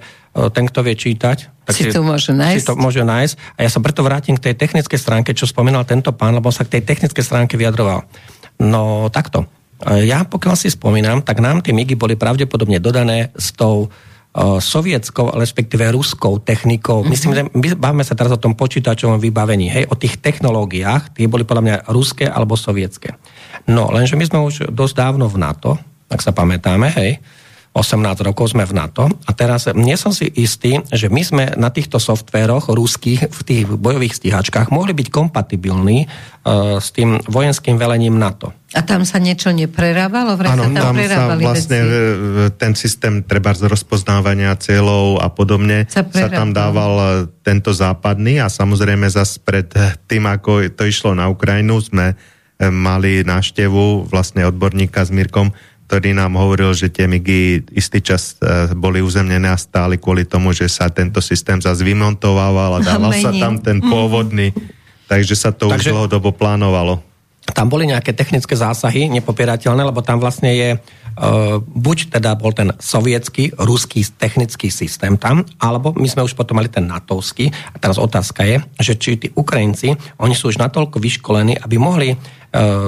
[SPEAKER 4] ten, kto vie čítať, tak
[SPEAKER 1] Si to môže nájsť.
[SPEAKER 4] Si to môže nájsť. A ja sa preto vrátim k tej technickej stránke, čo spomínal tento pán, lebo sa k tej technickej stránke vyjadroval. No takto. E, Ja pokiaľ si spomínam, tak nám tie MIGy boli pravdepodobne dodané s tou e, sovietskou, respektíve ruskou technikou. Mm-hmm. Myslím, že my bavíme sa teraz o tom počítačovom vybavení, hej, o tých technológiách, tie boli podľa mňa ruské alebo sovietské. No, lenže my sme už dosť dávno v NATO, ak sa pamätáme, hej, 18 rokov sme v NATO a teraz nie som si istý, že my sme na týchto softvéroch ruských v tých bojových stíhačkách mohli byť kompatibilní uh, s tým vojenským velením NATO.
[SPEAKER 1] A tam sa niečo neprerábalo? Vraj tam,
[SPEAKER 2] tam sa vlastne
[SPEAKER 1] veci.
[SPEAKER 2] e, ten systém treba z rozpoznávania cieľov a podobne
[SPEAKER 1] Sa
[SPEAKER 2] sa, tam dával e, tento západný a samozrejme zas pred e, tým, ako to išlo na Ukrajinu, sme e, mali návštevu vlastne odborníka s Mirkom, ktorý nám hovoril, že tie MIGy istý čas e, boli uzemnené a stáli kvôli tomu, že sa tento systém zase vymontovával a dával sa tam ten pôvodný, takže sa to už
[SPEAKER 4] Takže-
[SPEAKER 2] dlhodobo plánovalo.
[SPEAKER 4] Tam boli nejaké technické zásahy, nepopierateľné, lebo tam vlastne je, uh, buď teda bol ten sovietský, ruský technický systém tam, alebo my sme už potom mali ten natovský. A teraz otázka je, že či tí Ukrajinci, oni sú už natoľko vyškolení, aby mohli uh,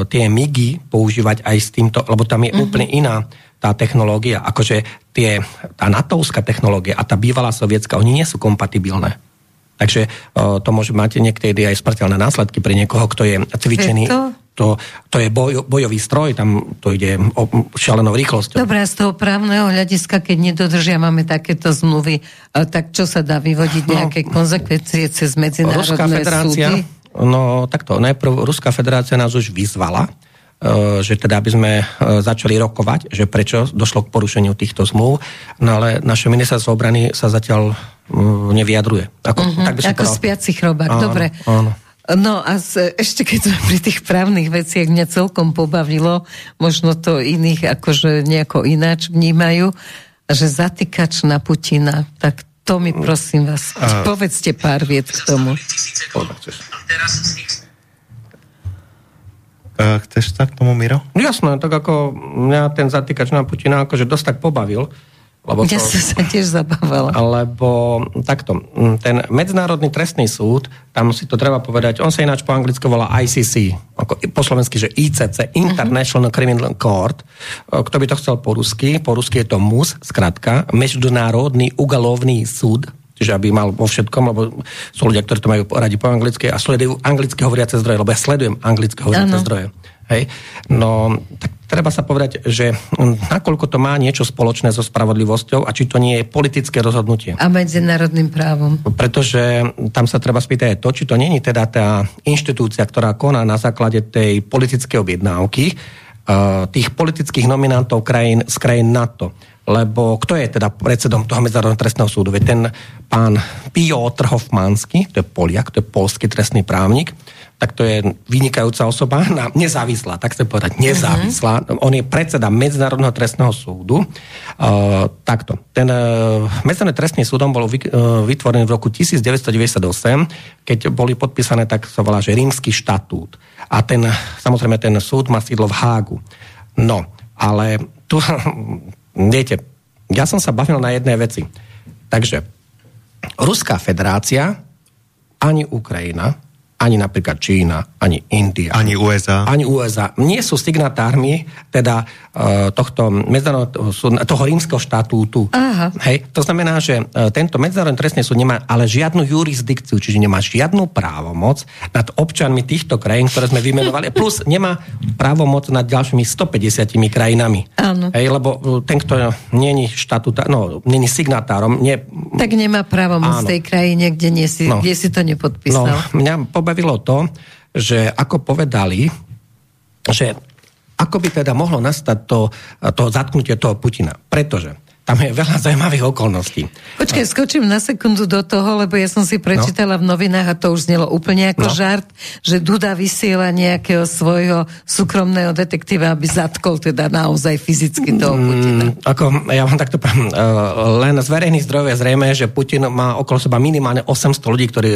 [SPEAKER 4] tie MIGy používať aj s týmto, lebo tam je mm-hmm. úplne iná tá technológia, akože tie, tá natovská technológia a tá bývalá sovietská, oni nie sú kompatibilné. Takže uh, to môže mať niekedy aj smrteľné následky pre niekoho, kto je cvičený.
[SPEAKER 1] Preto?
[SPEAKER 4] To, to je boj, bojový stroj, tam to ide o šialenou rýchlosťou.
[SPEAKER 1] Dobre, z toho právneho hľadiska, keď nedodržiavame takéto zmluvy, a tak čo sa dá vyvodiť nejaké konsekvencie cez
[SPEAKER 4] Ruská
[SPEAKER 1] medzinárodné
[SPEAKER 4] federácia,
[SPEAKER 1] súdy?
[SPEAKER 4] No takto, najprv Ruská federácia nás už vyzvala, e, že teda aby sme e, začali rokovať, že prečo došlo k porušeniu týchto zmluv, no ale naše ministerstvo obrany sa zatiaľ nevyjadruje. Ako,
[SPEAKER 1] Mhm,
[SPEAKER 4] tak by som
[SPEAKER 1] ako
[SPEAKER 4] povedal.
[SPEAKER 1] spiaci chrobák,
[SPEAKER 4] Áno,
[SPEAKER 1] dobre.
[SPEAKER 4] áno.
[SPEAKER 1] No a z, ešte keď sme pri tých právnych veciach, mňa celkom pobavilo, možno to iných akože nejako ináč vnímajú, že zatýkač na Putina, tak to mi prosím vás,
[SPEAKER 2] A-
[SPEAKER 1] povedzte pár viet k tomu.
[SPEAKER 2] Uh, chceš sa k tomu, Miro?
[SPEAKER 4] Jasné, tak ako mňa ten zatýkač na Putina akože dosť tak pobavil, lebo
[SPEAKER 1] Ja
[SPEAKER 4] to,
[SPEAKER 1] som sa tiež zabávala.
[SPEAKER 4] lebo takto, mm, ten Medzinárodný trestný súd, tam si to treba povedať, on sa ináč po anglicky volá ICC, ako po slovensky, že ICC, International Criminal Court. E, Kto by to chcel po rusky? Po rusky je to MUS, skratka, Medzinárodný ugalovný súd, čiže aby mal vo všetkom, lebo sú ľudia, ktorí to majú radi po anglicky a sledujú anglicky hovoriace zdroje, lebo ja sledujem anglicky hovoriace
[SPEAKER 1] Áno.
[SPEAKER 4] zdroje. Hej? No, tak treba sa povedať, že mm, nakoľko to má niečo spoločné so spravodlivosťou a či to nie je politické rozhodnutie.
[SPEAKER 1] A medzinárodným právom.
[SPEAKER 4] Pretože tam sa treba spýtať aj to, či to není teda tá inštitúcia, ktorá koná na základe tej politickej objednávky eh, tých politických nominantov krajín z krajín NATO. Lebo kto je teda predsedom toho Medzinárodného trestného súdu? Veď ten pán Piotr Hofmanský, to je Poliak, to je polský trestný právnik, tak to je vynikajúca osoba, nezávislá, tak chcem povedať, nezávislá. Uh-huh. On je predseda Medzinárodného trestného súdu. Uh, takto. Ten uh, Medzinárodný trestný súdom bol vy, uh, vytvorený v roku 1998, keď boli podpísané, tak sa volá, že rímsky štatút. A ten, samozrejme, ten súd má sídlo v Hágu. No, ale tu, viete, ja som sa bavil na jednej veci. Takže, Ruská federácia, ani Ukrajina, ani napríklad Čína, ani India,
[SPEAKER 2] Ani USA.
[SPEAKER 4] ani USA nie sú signatármi teda tohto medzinárodného súd- toho rímskeho štatútu.
[SPEAKER 1] Aha.
[SPEAKER 4] Hej, to znamená, že uh, tento medzinárodný trestný súd nemá ale žiadnu jurisdikciu, čiže nemá žiadnu právomoc nad občanmi týchto krajín, ktoré sme vymenovali, plus nemá právomoc nad ďalšími 150 krajinami.
[SPEAKER 1] Áno.
[SPEAKER 4] Hej, lebo uh, ten, kto není štatúta, no, není signatárom, nie,
[SPEAKER 1] Tak nemá právomoc
[SPEAKER 4] Áno.
[SPEAKER 1] tej krajine, kde, nie si,
[SPEAKER 4] No.
[SPEAKER 1] kde si to
[SPEAKER 4] No,
[SPEAKER 1] nepodpísal.
[SPEAKER 4] mňa pobavilo to, že ako povedali, že ako by teda mohlo nastať to, to zatknutie toho Putina. Pretože tam je veľa zaujímavých okolností.
[SPEAKER 1] Počkaj, skočím na sekundu do toho, lebo ja som si prečítala no. v novinách a to už znelo úplne ako no. žart, že Duda vysiela nejakého svojho súkromného detektíva, aby zatkol teda naozaj fyzicky toho mm, Putina. Mm,
[SPEAKER 4] ako, ja vám takto poviem, uh, len z verejných zdrojov je zrejme, že Putin má okolo seba minimálne 800 ľudí, ktorí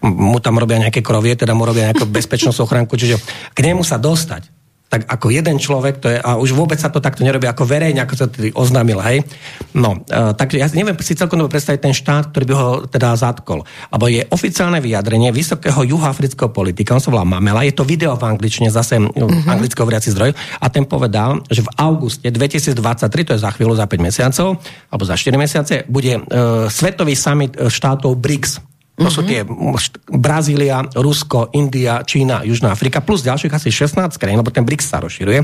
[SPEAKER 4] mu tam robia nejaké krovie, teda mu robia nejakú bezpečnostnú ochránku, čiže k nemu sa dostať tak ako jeden človek, to je, a už vôbec sa to takto nerobí ako verejne, ako sa tedy oznámil, hej. No, uh, takže ja neviem si celkom predstaviť ten štát, ktorý by ho teda zatkol. Abo je oficiálne vyjadrenie vysokého juhoafrického politika, on sa volá Mamela, je to video v angličtine, zase uh-huh. anglicko hovoriaci zdroj, a ten povedal, že v auguste 2023, to je za chvíľu, za 5 mesiacov, alebo za 4 mesiace, bude uh, svetový summit štátov BRICS, to sú tie Brazília, Rusko, India, Čína, Južná Afrika, plus ďalších asi 16 krajín, lebo ten BRICS sa rozširuje.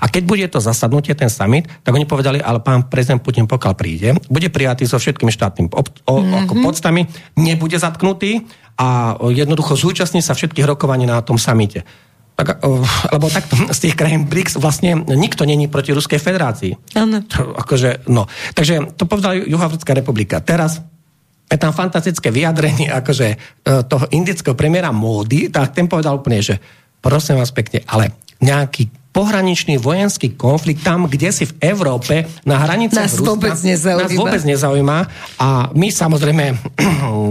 [SPEAKER 4] A keď bude to zasadnutie, ten summit, tak oni povedali, ale pán prezident Putin, pokiaľ príde, bude prijatý so všetkými štátnymi mm-hmm. podstami, nebude zatknutý a jednoducho zúčastní sa všetkých rokovaní na tom samite. Tak, lebo takto z tých krajín BRICS vlastne nikto není proti Ruskej federácii.
[SPEAKER 1] Áno.
[SPEAKER 4] Akože, no. Takže to povedala Juhoafrická republika. Teraz je tam fantastické vyjadrenie akože e, toho indického premiéra Módy, tak ten povedal úplne, že prosím vás pekne, ale nejaký pohraničný vojenský konflikt tam, kde si v Európe, na hranice
[SPEAKER 1] nás Ruska, vôbec nezaujíma.
[SPEAKER 4] nás vôbec nezaujíma a my samozrejme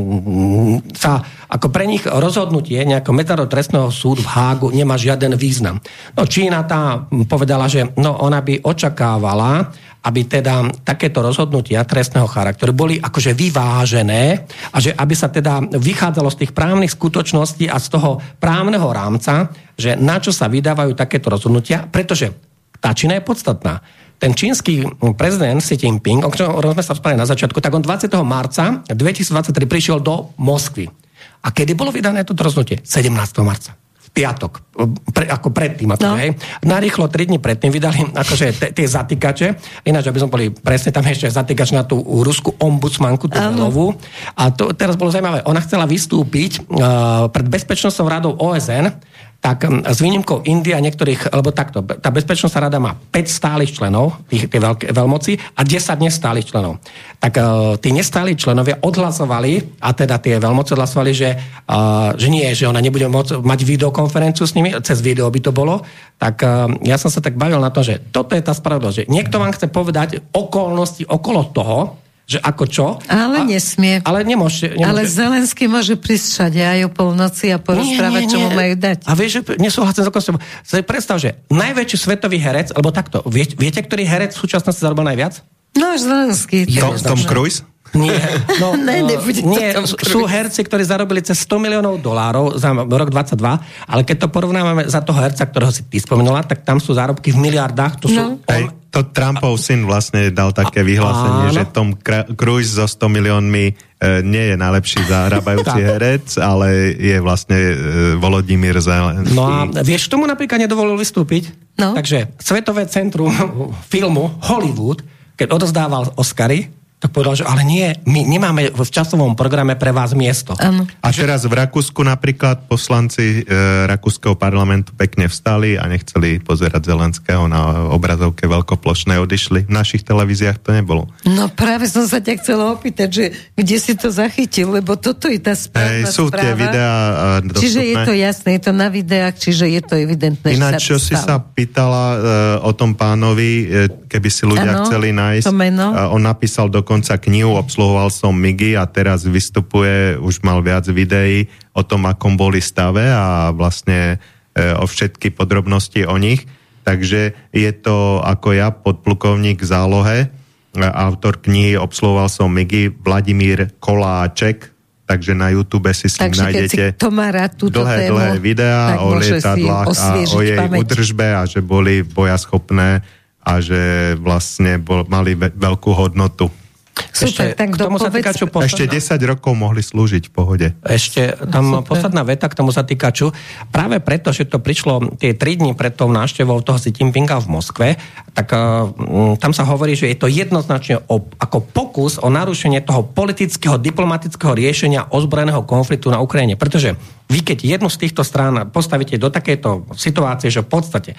[SPEAKER 4] sa ako pre nich rozhodnutie nejakého medzinárodného trestného súdu v Hágu nemá žiaden význam. No Čína tá povedala, že no, ona by očakávala, aby teda takéto rozhodnutia trestného charakteru boli akože vyvážené a že aby sa teda vychádzalo z tých právnych skutočností a z toho právneho rámca, že na čo sa vydávajú takéto rozhodnutia, pretože tá Čína je podstatná. Ten čínsky prezident Xi Jinping, o ktorom sme sa spali na začiatku, tak on 20. marca 2023 prišiel do Moskvy. A kedy bolo vydané toto rozhodnutie? 17. marca piatok, pre, ako predtým. Ako, no. hej. Narýchlo 3 dní predtým vydali akože tie zatýkače, ináč, aby som boli presne tam ešte zatýkač na tú ruskú ombudsmanku, tú Velovú. A to teraz bolo zaujímavé. Ona chcela vystúpiť uh, pred Bezpečnostnou radou OSN, tak s výnimkou Indie a niektorých, lebo takto, tá bezpečnostná rada má 5 stálych členov, tých, tie veľké, veľmoci, a 10 nestálych členov. Tak uh, tí nestáli členovia odhlasovali, a teda tie veľmoci odhlasovali, že, uh, že nie, že ona nebude môcť mať videokonferenciu s nimi, cez video by to bolo, tak uh, ja som sa tak bavil na to, že toto je tá spravodlivosť, že niekto vám chce povedať okolnosti okolo toho, že ako čo.
[SPEAKER 1] Ale a, nesmie.
[SPEAKER 4] Ale nemôže, nemôže.
[SPEAKER 1] Ale Zelenský môže prísť všade aj o polnoci a porozprávať, čo mu majú dať.
[SPEAKER 4] A vieš, že nesúhlasím s okolnosťou. Predstav, že najväčší svetový herec, alebo takto, viete, viete ktorý herec v súčasnosti zarobil najviac?
[SPEAKER 1] No, Zelenský.
[SPEAKER 2] Tom, Tom Cruise?
[SPEAKER 4] Nie, no,
[SPEAKER 1] ne, no,
[SPEAKER 4] nie sú herci, ktorí zarobili cez 100 miliónov dolárov za rok 22, ale keď to porovnávame za toho herca, ktorého si ty spomenula, tak tam sú zárobky v miliardách. To sú no.
[SPEAKER 2] on, to Trumpov syn vlastne dal také vyhlásenie, že Tom Cruise so 100 miliónmi e, nie je najlepší zahrabajúci herec, ale je vlastne e, Volodymyr Zelenský.
[SPEAKER 4] No a vieš, tomu napríklad nedovolil vystúpiť?
[SPEAKER 1] No.
[SPEAKER 4] Takže Svetové centrum filmu Hollywood, keď odozdával Oscary, tak povedal, že ale nie, my nemáme v časovom programe pre vás miesto.
[SPEAKER 1] Ano.
[SPEAKER 2] A teraz v Rakúsku napríklad poslanci e, Rakúskeho parlamentu pekne vstali a nechceli pozerať Zelenského na obrazovke veľkoplošnej, odišli. V našich televíziách to nebolo.
[SPEAKER 1] No práve som sa ťa chcela opýtať, že kde si to zachytil, lebo toto je tá správna
[SPEAKER 2] Ej, Sú
[SPEAKER 1] správa.
[SPEAKER 2] tie videá dostupné.
[SPEAKER 1] Čiže je to jasné, je to na videách, čiže je to evidentné.
[SPEAKER 2] Ináč, čo si sa pýtala uh, o tom pánovi, uh, keby si ľudia ano, chceli nájsť, uh, on napísal dokonca dokonca knihu, obsluhoval som MIGI a teraz vystupuje, už mal viac videí o tom, akom boli stave a vlastne e, o všetky podrobnosti o nich. Takže je to ako ja, podplukovník v zálohe, e, autor knihy Obsluhoval som MIGI, Vladimír Koláček, takže na YouTube si s ním takže nájdete
[SPEAKER 1] si to má rád túto
[SPEAKER 2] dlhé,
[SPEAKER 1] tému,
[SPEAKER 2] dlhé videá o lietadlách a o jej pamäť. udržbe a že boli bojaschopné a že vlastne bol, mali veľkú hodnotu.
[SPEAKER 1] Super, ešte, tak k tomu sa týka,
[SPEAKER 2] čo posledná... Ešte 10 rokov mohli slúžiť v pohode.
[SPEAKER 4] Ešte tam Super. posledná veta k tomu sa týka, čo práve preto, že to prišlo tie 3 dní pred tou návštevou toho Xi Jinpinga v Moskve, tak uh, tam sa hovorí, že je to jednoznačne o, ako pokus o narušenie toho politického, diplomatického riešenia ozbrojeného konfliktu na Ukrajine. Pretože vy, keď jednu z týchto strán postavíte do takéto situácie, že v podstate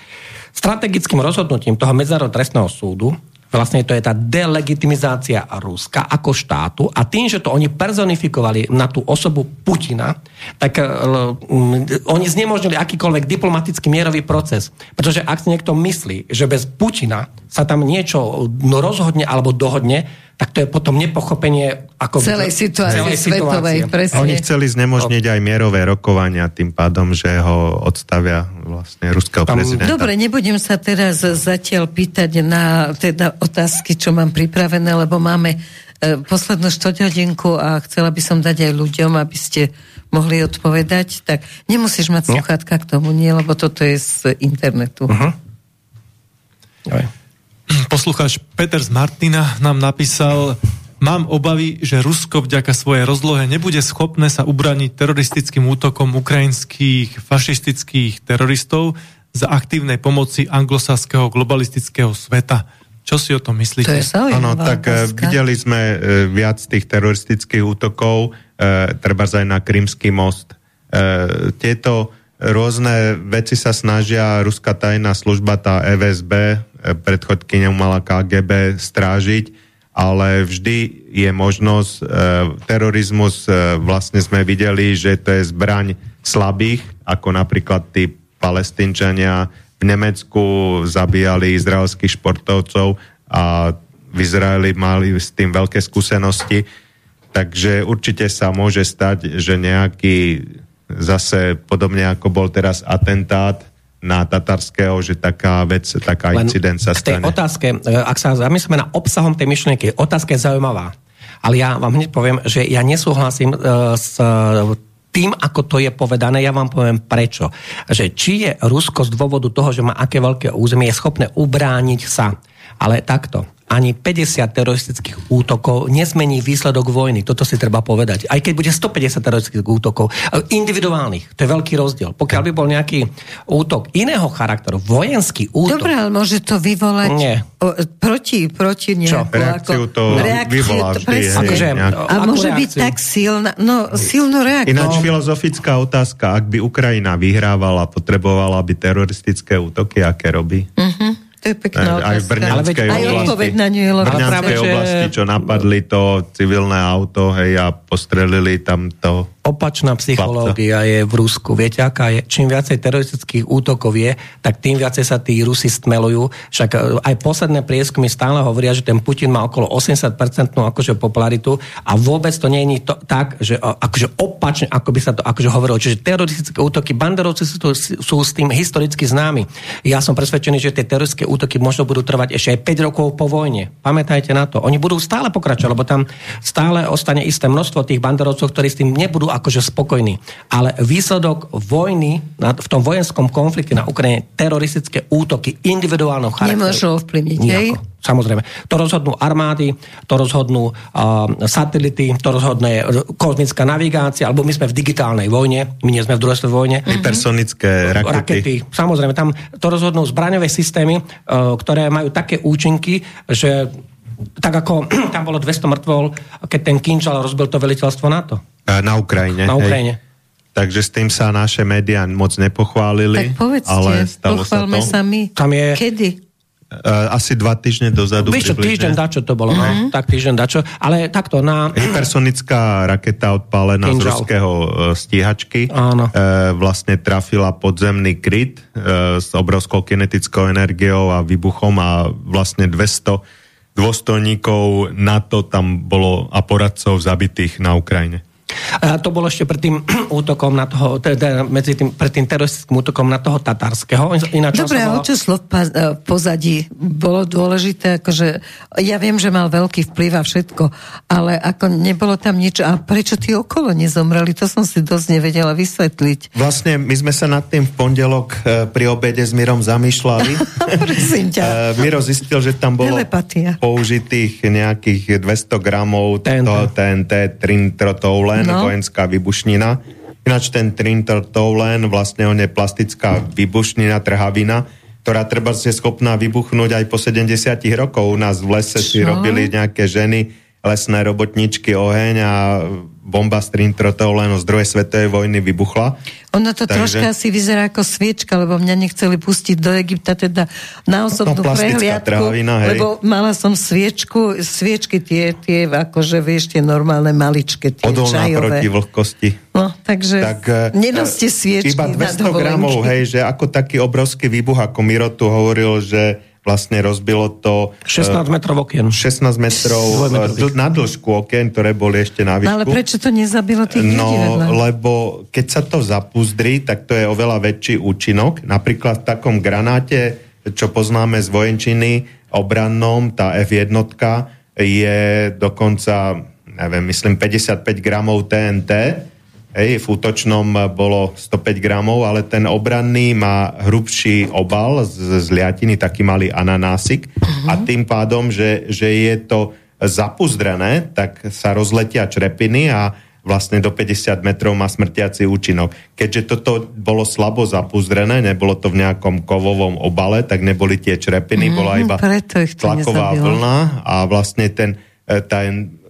[SPEAKER 4] strategickým rozhodnutím toho medzinárodného trestného súdu Vlastne to je tá delegitimizácia Ruska ako štátu a tým, že to oni personifikovali na tú osobu Putina, tak um, oni znemožnili akýkoľvek diplomatický mierový proces. Pretože ak si niekto myslí, že bez Putina sa tam niečo no, rozhodne alebo dohodne, tak to je potom nepochopenie ako
[SPEAKER 1] celej situácie celej svetovej. Presne.
[SPEAKER 2] Oni chceli znemožniť aj mierové rokovania tým pádom, že ho odstavia vlastne ruského Tam... prezidenta.
[SPEAKER 1] Dobre, nebudem sa teraz zatiaľ pýtať na teda otázky, čo mám pripravené, lebo máme e, poslednú štvrťhodinku a chcela by som dať aj ľuďom, aby ste mohli odpovedať. Tak nemusíš mať sluchátka k tomu, nie, lebo toto je z internetu. Uh-huh.
[SPEAKER 3] Poslucháč Peter z Martina nám napísal, mám obavy, že Rusko vďaka svojej rozlohe nebude schopné sa ubraniť teroristickým útokom ukrajinských fašistických teroristov za aktívnej pomoci anglosaského globalistického sveta. Čo si o tom myslíte?
[SPEAKER 1] To je
[SPEAKER 2] Áno, tak uh, videli sme uh, viac tých teroristických útokov, uh, treba aj na Krymský most. Uh, tieto rôzne veci sa snažia ruská tajná služba, tá EVSB, predchodkyňou mala KGB strážiť, ale vždy je možnosť, e, terorizmus e, vlastne sme videli, že to je zbraň slabých, ako napríklad tí palestínčania v Nemecku zabíjali izraelských športovcov a v Izraeli mali s tým veľké skúsenosti. Takže určite sa môže stať, že nejaký zase podobne ako bol teraz atentát na Tatarského, že taká vec, taká Len incident sa stane.
[SPEAKER 4] K tej otázke, e, ak sa zamyslíme na obsahom tej myšlienky, otázka je zaujímavá. Ale ja vám hneď poviem, že ja nesúhlasím uh, s tým, ako to je povedané, ja vám poviem prečo. Že či je Rusko z dôvodu toho, že má aké veľké územie, je schopné ubrániť sa. Ale takto ani 50 teroristických útokov nezmení výsledok vojny. Toto si treba povedať. Aj keď bude 150 teroristických útokov, e, individuálnych, to je veľký rozdiel. Pokiaľ by bol nejaký útok iného charakteru, vojenský útok...
[SPEAKER 1] Dobre, ale môže to vyvolať Nie. O, proti, proti nejakú...
[SPEAKER 2] Reakciu to reakciu vyvolá vždy.
[SPEAKER 1] Presne. Akože, a môže reakciu? byť tak silná, no silnú reakciu.
[SPEAKER 2] Ináč filozofická otázka, ak by Ukrajina vyhrávala, potrebovala by teroristické útoky, aké robí? Uh-huh.
[SPEAKER 1] To je pekná
[SPEAKER 2] Aj v Brňanskej
[SPEAKER 1] oblasti. Aj odpoveď na ňu je
[SPEAKER 2] Brňanskej oblasti, čo napadli to civilné auto, hej, a postrelili tam to
[SPEAKER 4] opačná psychológia je v Rusku. Viete, aká je? Čím viacej teroristických útokov je, tak tým viacej sa tí Rusi stmelujú. Však e, aj posledné prieskumy stále hovoria, že ten Putin má okolo 80% akože popularitu a vôbec to nie je to, tak, že akože opačne, ako by sa to akože hovorilo. Čiže teroristické útoky, banderovci sú, sú s tým historicky známi. Ja som presvedčený, že tie teroristické útoky možno budú trvať ešte aj 5 rokov po vojne. Pamätajte na to. Oni budú stále pokračovať, lebo tam stále ostane isté množstvo tých banderovcov, ktorí s tým nebudú akože spokojní. Ale výsledok vojny v tom vojenskom konflikte na Ukrajine, teroristické útoky individuálneho charakteru.
[SPEAKER 1] Nemôžu ovplyvniť, hej?
[SPEAKER 4] Samozrejme. To rozhodnú armády, to rozhodnú uh, satelity, to rozhodne kozmická navigácia, alebo my sme v digitálnej vojne, my nie sme v druhej vojne.
[SPEAKER 2] Hypersonické rakety. rakety.
[SPEAKER 4] Samozrejme, tam to rozhodnú zbraňové systémy, uh, ktoré majú také účinky, že tak ako tam bolo 200 mŕtvol, keď ten Kinčal rozbil to veliteľstvo NATO.
[SPEAKER 2] Na Ukrajine.
[SPEAKER 4] Na Ukrajine. Hej.
[SPEAKER 2] Takže s tým sa naše médiá moc nepochválili.
[SPEAKER 1] Tak povedzte, ale stalo sa to. sa my. Tam je... Kedy?
[SPEAKER 2] Uh, asi dva týždne dozadu.
[SPEAKER 4] Víš čo, týždeň dačo to bolo, mm-hmm. no? tak týždeň dačo, ale takto na...
[SPEAKER 2] Hypersonická raketa odpálená Kinžal. z ruského uh, stíhačky Áno. Uh, vlastne trafila podzemný kryt uh, s obrovskou kinetickou energiou a výbuchom a vlastne 200 dôstojníkov NATO tam bolo a poradcov zabitých na Ukrajine.
[SPEAKER 4] A to bolo ešte pred tým útokom na toho, teda medzi tým, pred tým teroristickým útokom na toho tatarského.
[SPEAKER 1] Ináč Dobre, ale čo slov e, pozadí bolo dôležité, akože ja viem, že mal veľký vplyv a všetko, ale ako nebolo tam nič a prečo tí okolo nezomreli, to som si dosť nevedela vysvetliť.
[SPEAKER 2] Vlastne my sme sa nad tým v pondelok e, pri obede s Mirom zamýšľali.
[SPEAKER 1] Prosím ťa.
[SPEAKER 2] E, Miro zistil, že tam bolo Telepatia. použitých nejakých 200 gramov TNT, TNT trintrotoule len no. vojenská vybušnina. Ináč ten Trintertoulen, vlastne on je plastická vybušnina, trhavina, ktorá treba je schopná vybuchnúť aj po 70 rokov. U nás v lese Čo? si robili nejaké ženy lesné robotničky oheň a bomba z Trintrotoleno z druhej svetovej vojny vybuchla.
[SPEAKER 1] Ono to Takže... troška asi vyzerá ako sviečka, lebo mňa nechceli pustiť do Egypta teda na osobnú no, prehliadku, trávina, hej. lebo mala som sviečku, sviečky tie, tie akože vieš, tie normálne maličké, tie
[SPEAKER 2] Odolná čajové. proti vlhkosti.
[SPEAKER 1] No, takže tak, e, nenoste sviečky
[SPEAKER 2] Iba 200 gramov, hej, že ako taký obrovský výbuch, ako Miro tu hovoril, že vlastne rozbilo to...
[SPEAKER 4] 16 metrov okien.
[SPEAKER 2] 16 metrov uh, na dĺžku okien, ktoré boli ešte na výšku.
[SPEAKER 1] No ale prečo to nezabilo tých
[SPEAKER 2] no,
[SPEAKER 1] ľudí vedľa?
[SPEAKER 2] lebo keď sa to zapuzdrí, tak to je oveľa väčší účinok. Napríklad v takom granáte, čo poznáme z vojenčiny, obrannom, tá F1 je dokonca, neviem, myslím 55 gramov TNT, Hej, v útočnom bolo 105 gramov, ale ten obranný má hrubší obal z, z liatiny, taký malý ananásik uh-huh. a tým pádom, že, že je to zapuzdrené, tak sa rozletia črepiny a vlastne do 50 metrov má smrtiaci účinok. Keďže toto bolo slabo zapuzdrené, nebolo to v nejakom kovovom obale, tak neboli tie črepiny, mm, bola iba tlaková vlna a vlastne ten, e, ten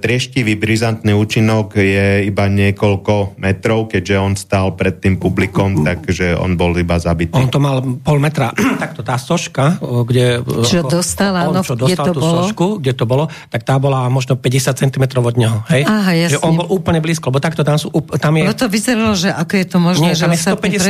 [SPEAKER 2] trieštivý brizantný účinok je iba niekoľko metrov, keďže on stál pred tým publikom, takže on bol iba zabitý.
[SPEAKER 4] On to mal pol metra, takto tá soška, kde...
[SPEAKER 1] Čo ako, dostal, áno,
[SPEAKER 4] čo dostal to tú bolo? sošku, kde to bolo, tak tá bola možno 50 cm od neho, hej?
[SPEAKER 1] Aha, jasne.
[SPEAKER 4] Že on bol úplne blízko, lebo takto tam sú... Tam je...
[SPEAKER 1] No to vyzeralo, že ako je to možné,
[SPEAKER 4] Nie, tam
[SPEAKER 1] že
[SPEAKER 4] je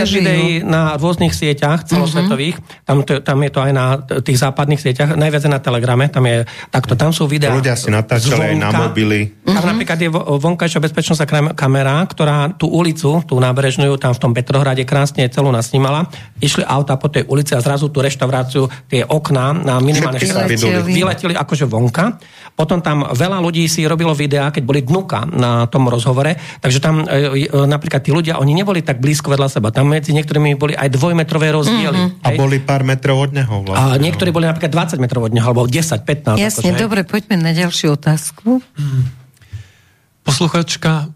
[SPEAKER 4] 150 videí na rôznych sieťach celosvetových, uh-huh. tam, to, tam je to aj na tých západných sieťach, najviac na Telegrame, tam je takto, tam sú videá.
[SPEAKER 2] Ľudia si natáčali na mobily.
[SPEAKER 4] Tam uh-huh. napríklad je vonkajšia bezpečnostná kamera, ktorá tú ulicu, tú nábrežnú, tam v tom Petrohrade krásne celú nasnímala. Išli auta po tej ulici a zrazu tú reštauráciu, tie okná na minimálne vyleteli. vyleteli akože vonka. Potom tam veľa ľudí si robilo videá, keď boli dnuka na tom rozhovore, takže tam e, e, napríklad tí ľudia, oni neboli tak blízko vedľa seba. Tam medzi niektorými boli aj dvojmetrové rozdiely.
[SPEAKER 2] Uh-huh. A boli pár metrov od neho
[SPEAKER 4] vlastne. A niektorí boli napríklad 20 metrov od neho, alebo 10, 15.
[SPEAKER 1] Jasne, akože, dobre, poďme na ďalšiu otázku. Hmm.
[SPEAKER 3] Posluchačka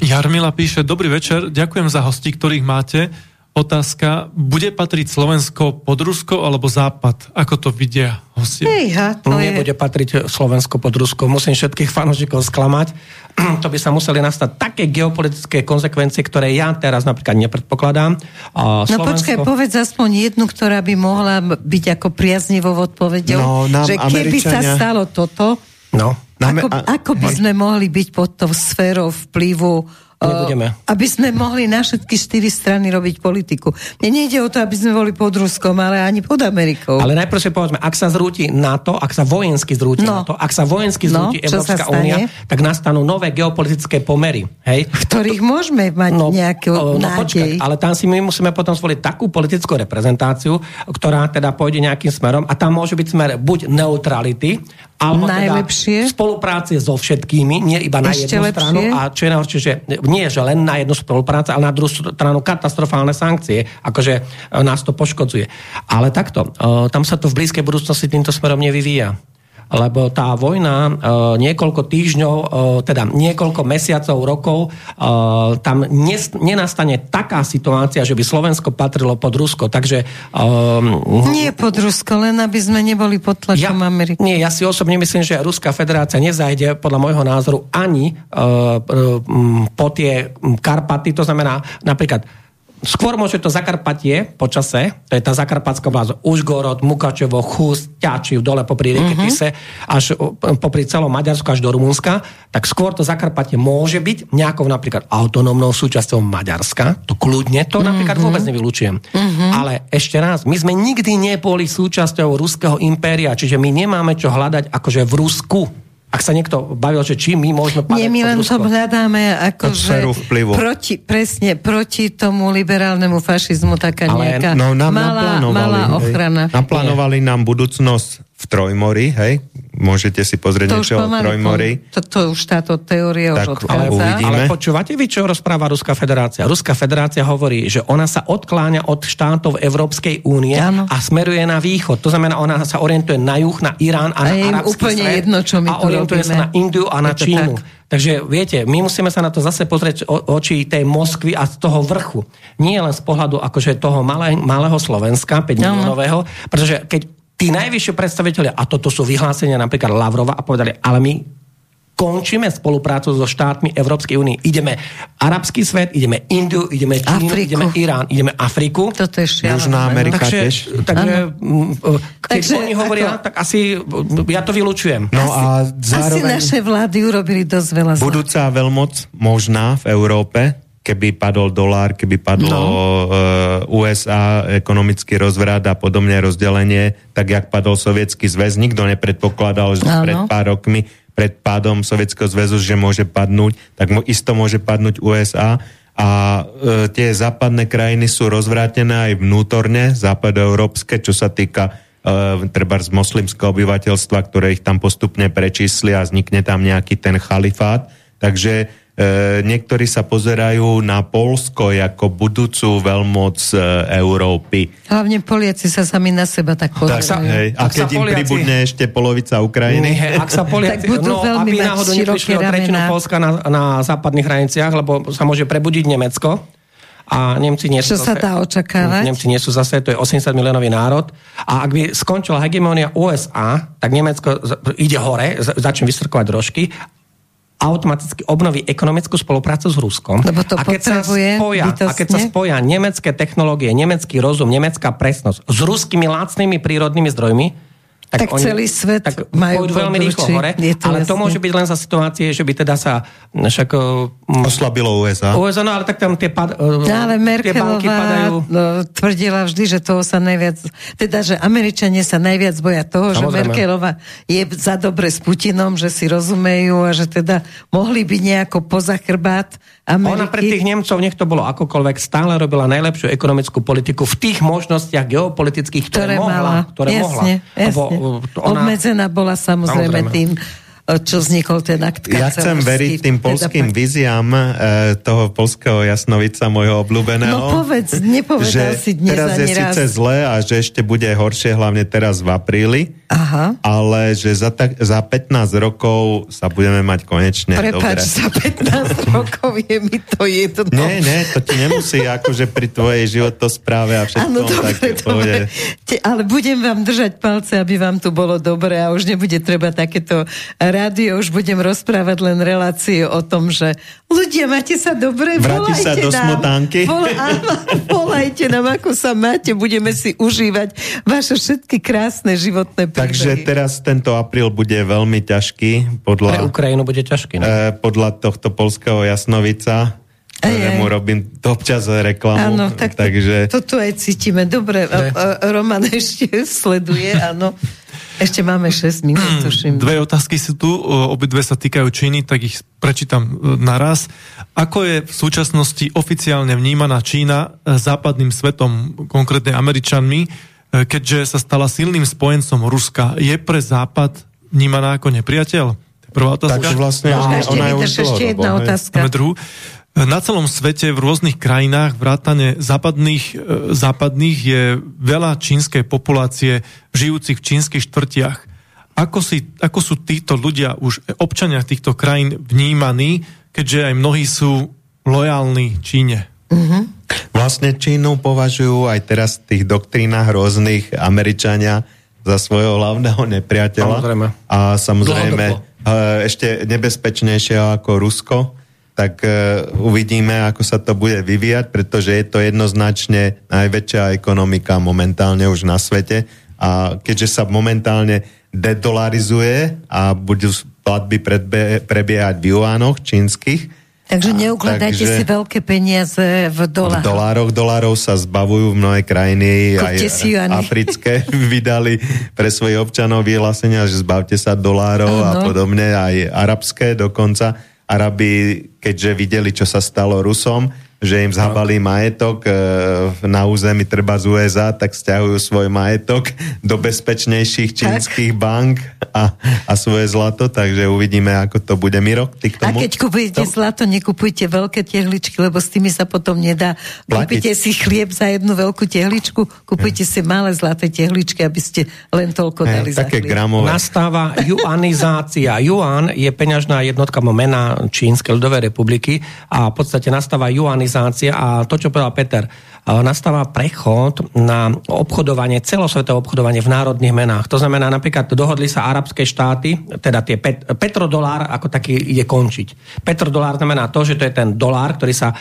[SPEAKER 3] Jarmila píše, dobrý večer, ďakujem za hosti, ktorých máte. Otázka, bude patriť Slovensko pod Rusko alebo Západ? Ako to vidia hostia?
[SPEAKER 1] Ejha, to
[SPEAKER 4] Nebude je... patriť Slovensko pod Rusko. Musím všetkých fanúšikov sklamať. to by sa museli nastať také geopolitické konsekvencie, ktoré ja teraz napríklad nepredpokladám.
[SPEAKER 1] A Slovensko... No počkaj, povedz aspoň jednu, ktorá by mohla byť ako priaznivou odpovedou. No, že keby Američania... sa stalo toto,
[SPEAKER 4] no.
[SPEAKER 1] Ako, ako by sme mohli byť pod tou sférou vplyvu
[SPEAKER 4] Nebudeme.
[SPEAKER 1] aby sme mohli na všetky štyri strany robiť politiku. Mne nejde o to, aby sme boli pod Ruskom, ale ani pod Amerikou.
[SPEAKER 4] Ale najprv si povedzme, ak sa zrúti NATO, ak sa vojensky zrúti no. NATO, ak sa vojensky no, zrúti no, Európska únia, tak nastanú nové geopolitické pomery. Hej?
[SPEAKER 1] V ktorých to, môžeme mať no, nejakú no, nádej. Počkať,
[SPEAKER 4] ale tam si my musíme potom zvoliť takú politickú reprezentáciu, ktorá teda pôjde nejakým smerom a tam môže byť smer buď neutrality, alebo teda Najlepšie. teda spolupráce so všetkými, nie iba na Ešte jednu lepšie. stranu. A čo je najhoršie, že nie, že len na jednu spoluprácu, ale na druhú stranu katastrofálne sankcie. Akože e, nás to poškodzuje. Ale takto, e, tam sa to v blízkej budúcnosti týmto smerom nevyvíja lebo tá vojna e, niekoľko týždňov, e, teda niekoľko mesiacov, rokov, e, tam nes, nenastane taká situácia, že by Slovensko patrilo pod Rusko. Takže...
[SPEAKER 1] E, nie pod Rusko, len aby sme neboli pod tlakom ja, Ameriky.
[SPEAKER 4] Nie, ja si osobne myslím, že Ruská federácia nezajde podľa môjho názoru ani e, po tie Karpaty, to znamená napríklad skôr môže to Zakarpatie počase, to je tá Zakarpatská vlast, Užgorod, Mukačevo, Chus, Ťačiv, dole popri rieke uh-huh. Tise, až popri celom Maďarsku až do Rumunska, tak skôr to Zakarpatie môže byť nejakou napríklad autonómnou súčasťou Maďarska, to kľudne, to uh-huh. napríklad vôbec nevylučujem. Uh-huh. Ale ešte raz, my sme nikdy neboli súčasťou ruského impéria, čiže my nemáme čo hľadať akože v Rusku ak sa niekto bavil, že či my môžeme
[SPEAKER 1] padať Nie, my len to hľadáme ako, že proti, presne, proti tomu liberálnemu fašizmu taká Ale, nejaká no, nám malá, malá ochrana.
[SPEAKER 2] Hej. Naplánovali nám budúcnosť v Trojmori, hej? Môžete si pozrieť to niečo o Trojmori.
[SPEAKER 1] To, to už táto teória tak, už odchádza.
[SPEAKER 4] Ale počúvate vy, čo rozpráva Ruská federácia? Ruská federácia hovorí, že ona sa odkláňa od štátov Európskej únie a smeruje na východ. To znamená, ona sa orientuje na juh, na Irán a, a na arabský
[SPEAKER 1] úplne svet, jedno, čo my
[SPEAKER 4] a orientuje robíme. sa na Indiu a na Čínu. Tak. Takže viete, my musíme sa na to zase pozrieť o, oči tej Moskvy a z toho vrchu. Nie len z pohľadu akože toho malé, malého Slovenska, 5 miliónového, pretože keď tí najvyššie predstaviteľe, a toto sú vyhlásenia napríklad Lavrova, a povedali, ale my končíme spoluprácu so štátmi Európskej únie. Ideme arabský svet, ideme Indiu, ideme Čínu,
[SPEAKER 1] Afriku.
[SPEAKER 4] ideme Irán, ideme Afriku.
[SPEAKER 1] Toto je šialené.
[SPEAKER 2] Južná Amerika
[SPEAKER 4] Takže,
[SPEAKER 2] tiež.
[SPEAKER 4] takže keď
[SPEAKER 1] Takže
[SPEAKER 4] oni hovoria,
[SPEAKER 1] ako-
[SPEAKER 4] tak asi ja to vylučujem.
[SPEAKER 2] No a
[SPEAKER 1] Asi
[SPEAKER 2] zároveň
[SPEAKER 1] naše vlády urobili dosť veľa
[SPEAKER 2] budúca veľmoc možná v Európe, keby padol dolár, keby padlo no. USA, ekonomický rozvrat a podobne rozdelenie, tak jak padol sovietský zväz, nikto nepredpokladal, že
[SPEAKER 1] Áno.
[SPEAKER 2] pred pár rokmi pred pádom Sovietskeho zväzu, že môže padnúť, tak isto môže padnúť USA a e, tie západné krajiny sú rozvrátené aj vnútorne, západoeurópske, čo sa týka e, treba z moslimského obyvateľstva, ktoré ich tam postupne prečísli a vznikne tam nejaký ten chalifát. Takže niektorí sa pozerajú na Polsko ako budúcu veľmoc e, Európy.
[SPEAKER 1] Hlavne Poliaci sa sami na seba tak
[SPEAKER 4] Tak sa-
[SPEAKER 1] pozerajú.
[SPEAKER 2] Hej. A keď im
[SPEAKER 4] Poliaci-
[SPEAKER 2] pribudne ešte polovica Ukrajiny,
[SPEAKER 4] Nie, ak sa Poliaci,
[SPEAKER 1] Tak budú
[SPEAKER 4] no,
[SPEAKER 1] veľmi
[SPEAKER 4] aby náhodou neprišli o tretinu. Polska na, na západných hraniciach, lebo sa môže prebudiť Nemecko. A Nemci nie sú
[SPEAKER 1] Čo sa dá očakávať?
[SPEAKER 4] Nemci nie sú zase, to je 80 miliónový národ. A ak by skončila hegemónia USA, tak Nemecko ide hore, začne vystrkovať drožky automaticky obnoví ekonomickú spoluprácu s Ruskom.
[SPEAKER 1] Lebo to
[SPEAKER 4] a keď sa spoja, a keď sa spoja nemecké technológie, nemecký rozum, nemecká presnosť s ruskými lácnými prírodnými zdrojmi,
[SPEAKER 1] Tak celý svet
[SPEAKER 4] tak
[SPEAKER 1] majú
[SPEAKER 4] pôjdu veľmi rýchlo hore,
[SPEAKER 1] Je to
[SPEAKER 4] ale to
[SPEAKER 1] jasné.
[SPEAKER 4] môže byť len za situácie, že by teda sa však... mm,
[SPEAKER 2] oslabilo USA.
[SPEAKER 4] USA, no ale tak tam tie, pad,
[SPEAKER 1] No, ale
[SPEAKER 4] tie banky padajú...
[SPEAKER 1] No, tvrdila vždy, že toho sa najviac, teda, že Američania sa najviac boja toho, že
[SPEAKER 4] Samozrejme.
[SPEAKER 1] Merkelová je za dobre s Putinom, že si rozumejú a že teda mohli byť nejako poza chrbát Ameriky.
[SPEAKER 4] Ona pre tých Nemcov, nech to bolo akokoľvek, stále robila najlepšiu ekonomickú politiku v tých možnostiach geopolitických, ktoré,
[SPEAKER 1] ktoré
[SPEAKER 4] mohla.
[SPEAKER 1] mala.
[SPEAKER 4] Ktoré
[SPEAKER 1] jasne,
[SPEAKER 4] mohla. Lebo,
[SPEAKER 1] jasne.
[SPEAKER 4] uh, ona,
[SPEAKER 1] Obmedzená bola samozrejme,
[SPEAKER 4] Samozrejme.
[SPEAKER 1] tým, čo vznikol ten akt
[SPEAKER 2] Ja chcem veriť tým
[SPEAKER 1] Teda
[SPEAKER 2] polským
[SPEAKER 1] pak-
[SPEAKER 2] víziám e, toho polského jasnovica, môjho obľúbeného.
[SPEAKER 1] No povedz, nepovedal
[SPEAKER 2] že
[SPEAKER 1] si dnes
[SPEAKER 2] teraz je
[SPEAKER 1] raz.
[SPEAKER 2] síce zle a že ešte bude horšie, hlavne teraz v apríli,
[SPEAKER 1] Aha.
[SPEAKER 2] ale že za, tak, za 15 rokov sa budeme mať konečne
[SPEAKER 1] Prepač,
[SPEAKER 2] dobre.
[SPEAKER 1] za 15 rokov je mi to jedno.
[SPEAKER 2] Nie, nie, to ti nemusí akože pri tvojej životospráve a všetkom
[SPEAKER 1] Áno, dobre,
[SPEAKER 2] také
[SPEAKER 1] dobre. Te, ale budem vám držať palce, aby vám tu bolo dobre a už nebude treba takéto rádio, už budem rozprávať len relácie o tom, že ľudia, máte sa dobre,
[SPEAKER 2] Vrátiš sa
[SPEAKER 1] volajte
[SPEAKER 2] do
[SPEAKER 1] nám.
[SPEAKER 2] smotánky?
[SPEAKER 1] Vol, áno, volajte nám, ako sa máte, budeme si užívať vaše všetky krásne životné príbehy.
[SPEAKER 2] Takže teraz tento apríl bude veľmi ťažký
[SPEAKER 4] pre
[SPEAKER 2] podľa,
[SPEAKER 4] Ukrajinu bude ťažký. No?
[SPEAKER 2] e, podľa tohto polského jasnovica,
[SPEAKER 1] Aj,
[SPEAKER 2] ktorému
[SPEAKER 1] aj.
[SPEAKER 2] robím občas reklamu.
[SPEAKER 1] Áno, tak
[SPEAKER 2] takže...
[SPEAKER 1] to, toto aj cítime. Dobre, a, Roman ešte sleduje, áno. Ešte máme 6 minút, tuším.
[SPEAKER 3] Dve otázky sú tu, obidve sa týkajú Číny, tak ich prečítam e, naraz. Ako je v súčasnosti oficiálne vnímaná Čína e, západným svetom, konkrétne Američanmi, e, keďže sa stala silným spojencom Ruska? Je pre Západ vnímaná ako nepriateľ? Prvá otázka.
[SPEAKER 2] Takže vlastne ona,
[SPEAKER 1] ešte
[SPEAKER 2] ona je už
[SPEAKER 1] ešte jedna otázka.
[SPEAKER 3] Druhú. Na celom svete, v rôznych krajinách, vrátane západných, e, západných je veľa čínskej populácie žijúcich v čínskych štvrtiach. Ako, si, ako sú títo ľudia, už občania týchto krajín vnímaní, keďže aj mnohí sú lojálni Číne?
[SPEAKER 2] Vlastne Čínu považujú aj teraz v tých doktrínach rôznych Američania za svojho hlavného nepriateľa.
[SPEAKER 4] Samozrejme.
[SPEAKER 2] A samozrejme
[SPEAKER 4] Dlhodobo.
[SPEAKER 2] e, ešte nebezpečnejšieho ako Rusko. Tak e, uvidíme, ako sa to bude vyvíjať, pretože je to jednoznačne najväčšia ekonomika momentálne už na svete. A keďže sa momentálne dedolarizuje a budú platby predbe- prebiehať v juánoch čínskych,
[SPEAKER 1] Takže
[SPEAKER 2] A,
[SPEAKER 1] neukladajte
[SPEAKER 2] takže-
[SPEAKER 1] si veľké peniaze v
[SPEAKER 2] v
[SPEAKER 1] dolároch.
[SPEAKER 2] dolároch, dolárov sa zbavujú v mnohé krajiny,
[SPEAKER 1] Kúpte si juany.
[SPEAKER 2] aj africké vydali pre svojich občanov vyhlásenia, že zbavte sa dolárov a
[SPEAKER 1] Áno.
[SPEAKER 2] podobne, aj arabské dokonca. Arabi, keďže videli, čo sa stalo Rusom, že im zhabali majetok e, na území treba z USA, tak stiahujú svoj majetok do bezpečnejších čínskych bank a, a svoje zlato, takže uvidíme, ako to bude. Miro, ty k
[SPEAKER 1] A
[SPEAKER 2] tomu?
[SPEAKER 1] keď kupujete
[SPEAKER 2] To-
[SPEAKER 1] zlato, nekupujte veľké tehličky, lebo s tými sa potom nedá.
[SPEAKER 2] Platiť.
[SPEAKER 1] Kúpite si chlieb za jednu veľkú tehličku, kúpite si malé zlaté tehličky, aby ste len toľko dali
[SPEAKER 2] Hej,
[SPEAKER 1] za
[SPEAKER 2] také
[SPEAKER 1] chlieb.
[SPEAKER 2] gramové.
[SPEAKER 4] Nastáva juanizácia. Juan je peňažná jednotka mena Čínskej ľudovej republiky a v podstate nastáva juanizácia globalizácia a to, čo povedal Peter, nastáva prechod na obchodovanie, celosvetové obchodovanie v národných menách. To znamená, napríklad dohodli sa arabské štáty, teda tie pet, petrodolár ako taký ide končiť. Petrodolár znamená to, že to je ten dolár, ktorý sa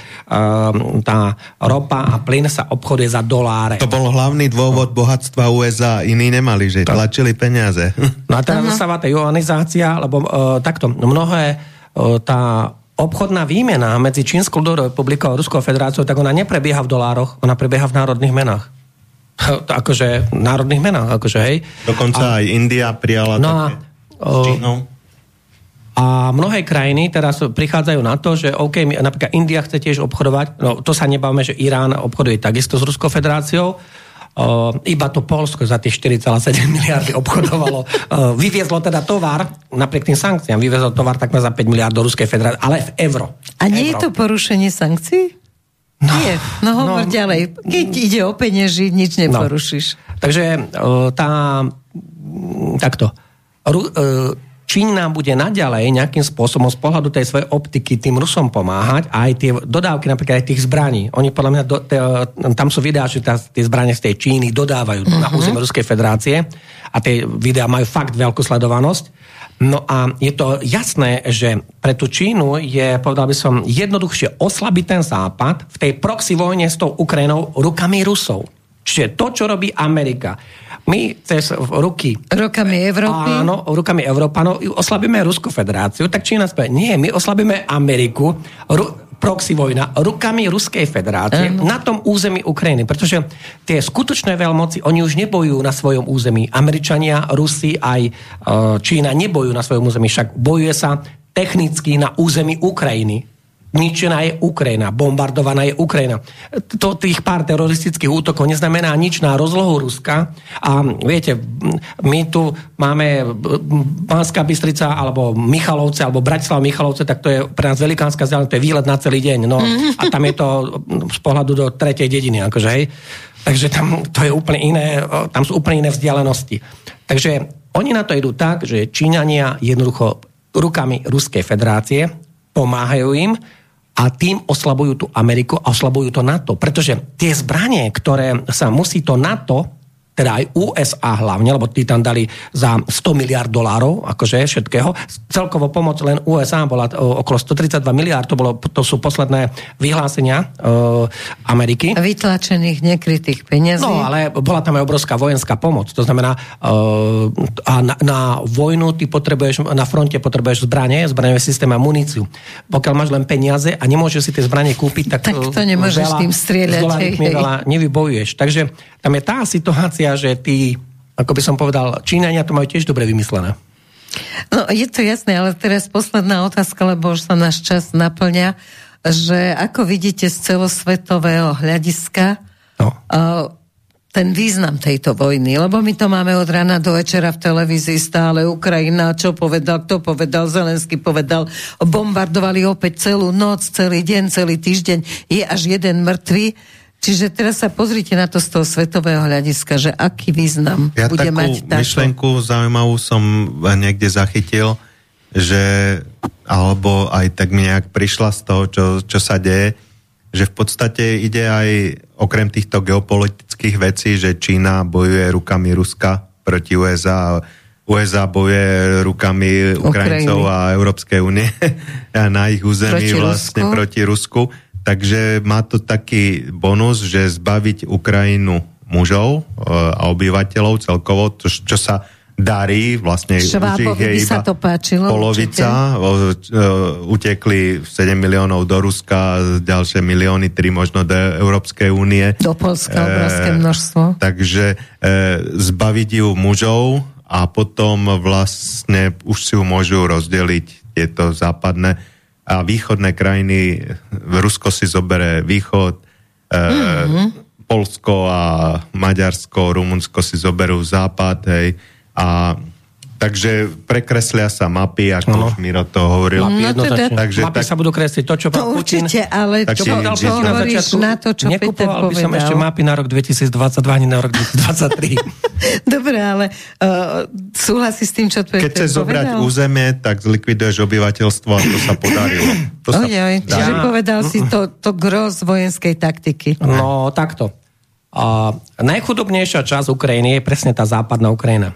[SPEAKER 4] tá ropa a plyn sa obchoduje za doláre.
[SPEAKER 2] To bol hlavný dôvod bohatstva USA, iní nemali, že tlačili peniaze.
[SPEAKER 4] No a teraz zastáva tá ionizácia, lebo uh, takto mnohé tá obchodná výmena medzi Čínskou republikou a Ruskou federáciou, tak ona neprebieha v dolároch, ona prebieha v národných menách. akože v národných menách, akože hej.
[SPEAKER 2] Dokonca a, aj India prijala no také a, s Čínou.
[SPEAKER 4] A mnohé krajiny teraz prichádzajú na to, že OK, napríklad India chce tiež obchodovať, no to sa nebavíme, že Irán obchoduje takisto s Ruskou federáciou, iba to Polsko za tie 4,7 miliardy obchodovalo. Uh, vyviezlo teda tovar, napriek tým sankciám, vyviezlo tovar takmer za 5 miliard do Ruskej federácie, ale v euro.
[SPEAKER 1] A nie euro. je to porušenie sankcií? No, nie, no hovor no, ďalej. Keď ide o penieži, nič no. neporušíš.
[SPEAKER 4] No. Takže uh, tá... Takto. Ru, uh, Čína bude naďalej nejakým spôsobom z pohľadu tej svojej optiky tým Rusom pomáhať a aj tie dodávky napríklad aj tých zbraní. Oni podľa mňa, do, te, tam sú videá, že tá, tie zbranie z tej Číny dodávajú uh-huh. na mhm. územie Ruskej federácie a tie videá majú fakt veľkú sledovanosť. No a je to jasné, že pre tú Čínu je, povedal by som, jednoduchšie oslabiť ten západ v tej proxy vojne s tou Ukrajinou rukami Rusov. Čiže to, čo robí Amerika my cez ruky...
[SPEAKER 1] Rukami Európy?
[SPEAKER 4] Áno, rukami Európanov oslabíme Ruskú federáciu, tak Čína spie, nie, my oslabíme Ameriku, ru, proxy vojna rukami Ruskej federácie ano. na tom území Ukrajiny. Pretože tie skutočné veľmoci, oni už nebojujú na svojom území. Američania, Rusi aj e, Čína nebojujú na svojom území, však bojuje sa technicky na území Ukrajiny ničená je Ukrajina, bombardovaná je Ukrajina. To tých pár teroristických útokov neznamená nič na rozlohu Ruska. A viete, my tu máme Pánska Bystrica, alebo Michalovce, alebo Bratislava Michalovce, tak to je pre nás velikánska vzdialenosť, to je výlet na celý deň. No, a tam je to z pohľadu do tretej dediny, akože hej. Takže tam to je úplne iné, tam sú úplne iné vzdialenosti. Takže oni na to idú tak, že Číňania jednoducho rukami Ruskej federácie pomáhajú im a tým oslabujú tú Ameriku a oslabujú to NATO. Pretože tie zbranie, ktoré sa musí to NATO teda aj USA hlavne, lebo tí tam dali za 100 miliard dolárov, akože všetkého. Celkovo pomoc len USA bola okolo 132 miliard, to, bolo, to sú posledné vyhlásenia uh, Ameriky.
[SPEAKER 1] Vytlačených nekrytých peniazí.
[SPEAKER 4] No, ale bola tam aj obrovská vojenská pomoc. To znamená, uh, a na, na vojnu ty potrebuješ, na fronte potrebuješ zbranie, zbraňové systémy a muníciu. Pokiaľ máš len peniaze a nemôžeš si tie zbranie kúpiť, tak,
[SPEAKER 1] tak to nemôžeš veľa, tým strieľať. Hej.
[SPEAKER 4] Veľa nevybojuješ. Takže tam je tá situácia, že tí, ako by som povedal, Číňania to majú tiež dobre vymyslené.
[SPEAKER 1] No, je to jasné, ale teraz posledná otázka, lebo už sa náš čas naplňa, že ako vidíte z celosvetového hľadiska no. ten význam tejto vojny, lebo my to máme od rána do večera v televízii stále Ukrajina, čo povedal, kto povedal, Zelensky povedal, bombardovali opäť celú noc, celý deň, celý týždeň, je až jeden mŕtvy Čiže teraz sa pozrite na to z toho svetového hľadiska, že aký význam
[SPEAKER 2] ja
[SPEAKER 1] bude mať
[SPEAKER 2] táto... myšlenku zaujímavú som niekde zachytil, že alebo aj tak mi nejak prišla z toho, čo, čo sa deje, že v podstate ide aj okrem týchto geopolitických vecí, že Čína bojuje rukami Ruska proti USA USA bojuje rukami Ukrajincov Ukrajiny. a Európskej únie na ich území proti vlastne Rusku. proti Rusku Takže má to taký bonus, že zbaviť Ukrajinu mužov e, a obyvateľov celkovo, čo, čo sa darí, vlastne
[SPEAKER 1] Švábovi by sa to páčilo.
[SPEAKER 2] Polovica, určite. utekli 7 miliónov do Ruska, ďalšie milióny, 3 možno do Európskej únie.
[SPEAKER 1] Do Polska obrovské množstvo.
[SPEAKER 2] E, takže e, zbaviť ju mužov a potom vlastne už si ju môžu rozdeliť tieto západné a východné krajiny, Rusko si zobere východ, mm-hmm. Polsko a Maďarsko, Rumunsko si zoberú západ, hej, a takže prekreslia sa mapy, ako
[SPEAKER 4] Áno.
[SPEAKER 2] už Miro to hovoril.
[SPEAKER 4] Mapy
[SPEAKER 1] No teda-
[SPEAKER 2] Takže
[SPEAKER 4] Mapy
[SPEAKER 2] tak-
[SPEAKER 4] sa budú kresliť. To, čo
[SPEAKER 1] To
[SPEAKER 4] Putin...
[SPEAKER 1] určite, ale čo
[SPEAKER 4] povedal
[SPEAKER 2] Putin na
[SPEAKER 1] hovoríš na to, čo Peter
[SPEAKER 4] nekupoval by som
[SPEAKER 1] povedal?
[SPEAKER 4] ešte mapy na rok 2022, ani na rok 2023.
[SPEAKER 1] Dobre, ale uh, súhlasí s tým, čo Peter
[SPEAKER 2] Keď chceš zobrať
[SPEAKER 1] povedal?
[SPEAKER 2] územie, tak zlikviduješ obyvateľstvo a to sa podarilo. To sa
[SPEAKER 1] Ojoj, čiže povedal si to, to gros vojenskej taktiky.
[SPEAKER 4] No, takto. Uh, najchudobnejšia časť Ukrajiny je presne tá západná Ukrajina.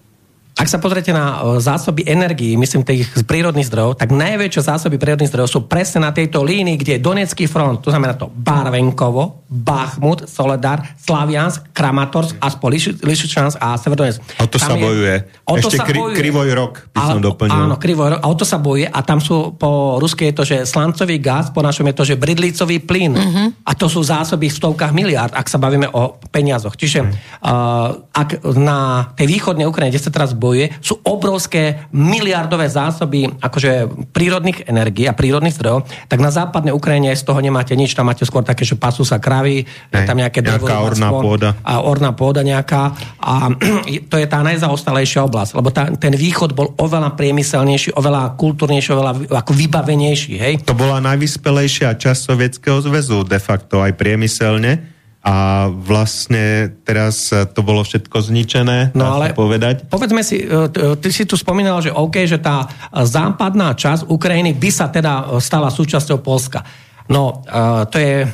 [SPEAKER 4] ak sa pozriete na uh, zásoby energií, myslím tých prírodných zdrojov, tak najväčšie zásoby prírodných zdrojov sú presne na tejto línii, kde je Donecký front, to znamená to Barvenkovo, Bachmut, Soledar, Slaviansk, Kramatorsk, Liš- Lišičansk a Severdonetsk.
[SPEAKER 2] O to sa bojuje.
[SPEAKER 4] O to
[SPEAKER 2] Ešte
[SPEAKER 4] sa
[SPEAKER 2] kri-
[SPEAKER 4] bojuje.
[SPEAKER 2] Krivoj rok by som
[SPEAKER 4] Ale-
[SPEAKER 2] doplnil.
[SPEAKER 4] Áno, Krivoj rok. A o to sa bojuje. A tam sú po rusky je to, že slancový gaz, po našom je to, že bridlicový plyn. Uh-huh. A to sú zásoby v stovkách miliárd, ak sa bavíme o peniazoch. Čiže uh, ak na tej východnej Ukrajine, kde sa teraz bojuje, sú obrovské miliardové zásoby akože prírodných energií a prírodných zdrojov, tak na západnej Ukrajine z toho nemáte nič. Tam máte skôr také, že pasú sa kravy, je tam nejaké drevo,
[SPEAKER 2] orná
[SPEAKER 4] aspoň,
[SPEAKER 2] pôda.
[SPEAKER 4] a orná pôda nejaká. A to je tá najzaostalejšia oblasť, lebo tá, ten východ bol oveľa priemyselnejší, oveľa kultúrnejší, oveľa ako vybavenejší. Hej?
[SPEAKER 2] To bola najvyspelejšia časť Sovietskeho zväzu, de facto aj priemyselne. A vlastne teraz e, to bolo všetko zničené,
[SPEAKER 4] No ale
[SPEAKER 2] povedať.
[SPEAKER 4] povedzme si, e, e, ty si tu spomínal, že OK, že tá západná časť Ukrajiny by sa teda stala súčasťou Polska. No, to je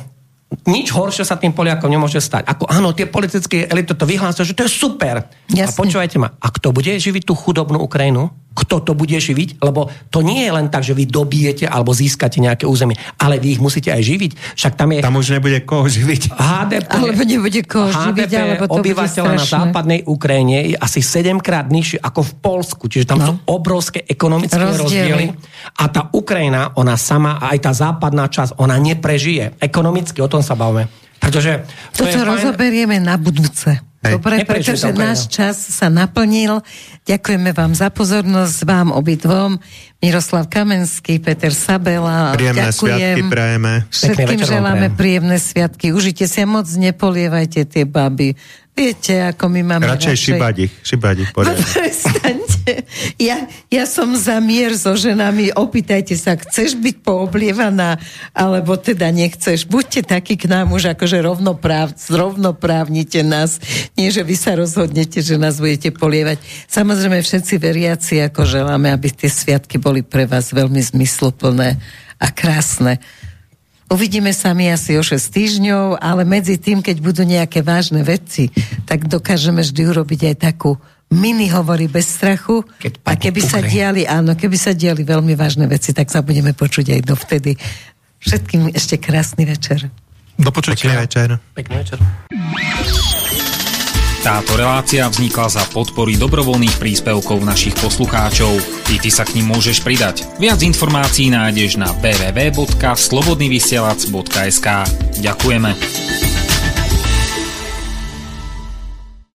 [SPEAKER 4] nič horšie sa tým Poliakom nemôže stať. Ako áno, tie politické elity to vyhlásia, že to je super. A
[SPEAKER 1] Jasne.
[SPEAKER 4] počúvajte ma, a kto bude živiť tú chudobnú Ukrajinu? Kto to bude živiť? Lebo to nie je len tak, že vy dobijete alebo získate nejaké územie, ale vy ich musíte aj živiť. Však tam je
[SPEAKER 2] Tam už nebude koho živiť.
[SPEAKER 4] HDP,
[SPEAKER 1] Alebo nebude koho živiť,
[SPEAKER 4] HDP
[SPEAKER 1] alebo to bude
[SPEAKER 4] obyvateľa na západnej Ukrajine je asi 7 krát nižšie ako v Polsku. Čiže tam
[SPEAKER 1] No.
[SPEAKER 4] sú obrovské ekonomické
[SPEAKER 1] Rozdiely.
[SPEAKER 4] rozdiely. A tá Ukrajina, ona sama, aj tá západná časť, ona neprežije. Ekonomicky o tom sa bavíme. Pretože to
[SPEAKER 1] Toto
[SPEAKER 4] fajn-
[SPEAKER 1] rozoberieme na budúce.
[SPEAKER 2] Hej.
[SPEAKER 1] Dobre,
[SPEAKER 4] Neprežije
[SPEAKER 1] pretože
[SPEAKER 4] to
[SPEAKER 1] náš čas sa naplnil. Ďakujeme vám za pozornosť, vám obidvom. Miroslav Kamenský, Peter Sabela.
[SPEAKER 2] Príjemné
[SPEAKER 1] Ďakujem.
[SPEAKER 2] sviatky prajeme.
[SPEAKER 1] Všetkým želáme
[SPEAKER 4] prajem.
[SPEAKER 1] príjemné sviatky. Užite si a moc nepolievajte tie baby. Viete, ako my máme
[SPEAKER 2] Radšej šibať ich, šibať ich poriadne.
[SPEAKER 1] Ja, ja som za mier so ženami. Opýtajte sa, chceš byť pooblievaná, alebo teda nechceš. Buďte takí k nám už akože rovnopráv, zrovnoprávnite nás. Nie, že vy sa rozhodnete, že nás budete polievať. Samozrejme, všetci veriaci, ako želáme, aby tie sviatky boli pre vás veľmi zmysluplné a krásne. Uvidíme sa my asi o 6 týždňov, ale medzi tým, keď budú nejaké vážne veci, tak dokážeme vždy urobiť aj takú mini hovory bez strachu.
[SPEAKER 4] Keď
[SPEAKER 1] a keby sa
[SPEAKER 4] Ukrajina.
[SPEAKER 1] diali, áno, keby sa diali veľmi vážne veci, tak sa budeme počuť aj dovtedy. Všetkým ešte krásny večer.
[SPEAKER 3] Do
[SPEAKER 2] Pekný
[SPEAKER 3] počutia.
[SPEAKER 2] večer.
[SPEAKER 4] Pekný večer.
[SPEAKER 6] Táto relácia vznikla za podpory dobrovoľných príspevkov našich poslucháčov. I ty sa k ním môžeš pridať. Viac informácií nájdeš na www.slobodnyvysielac.sk Ďakujeme.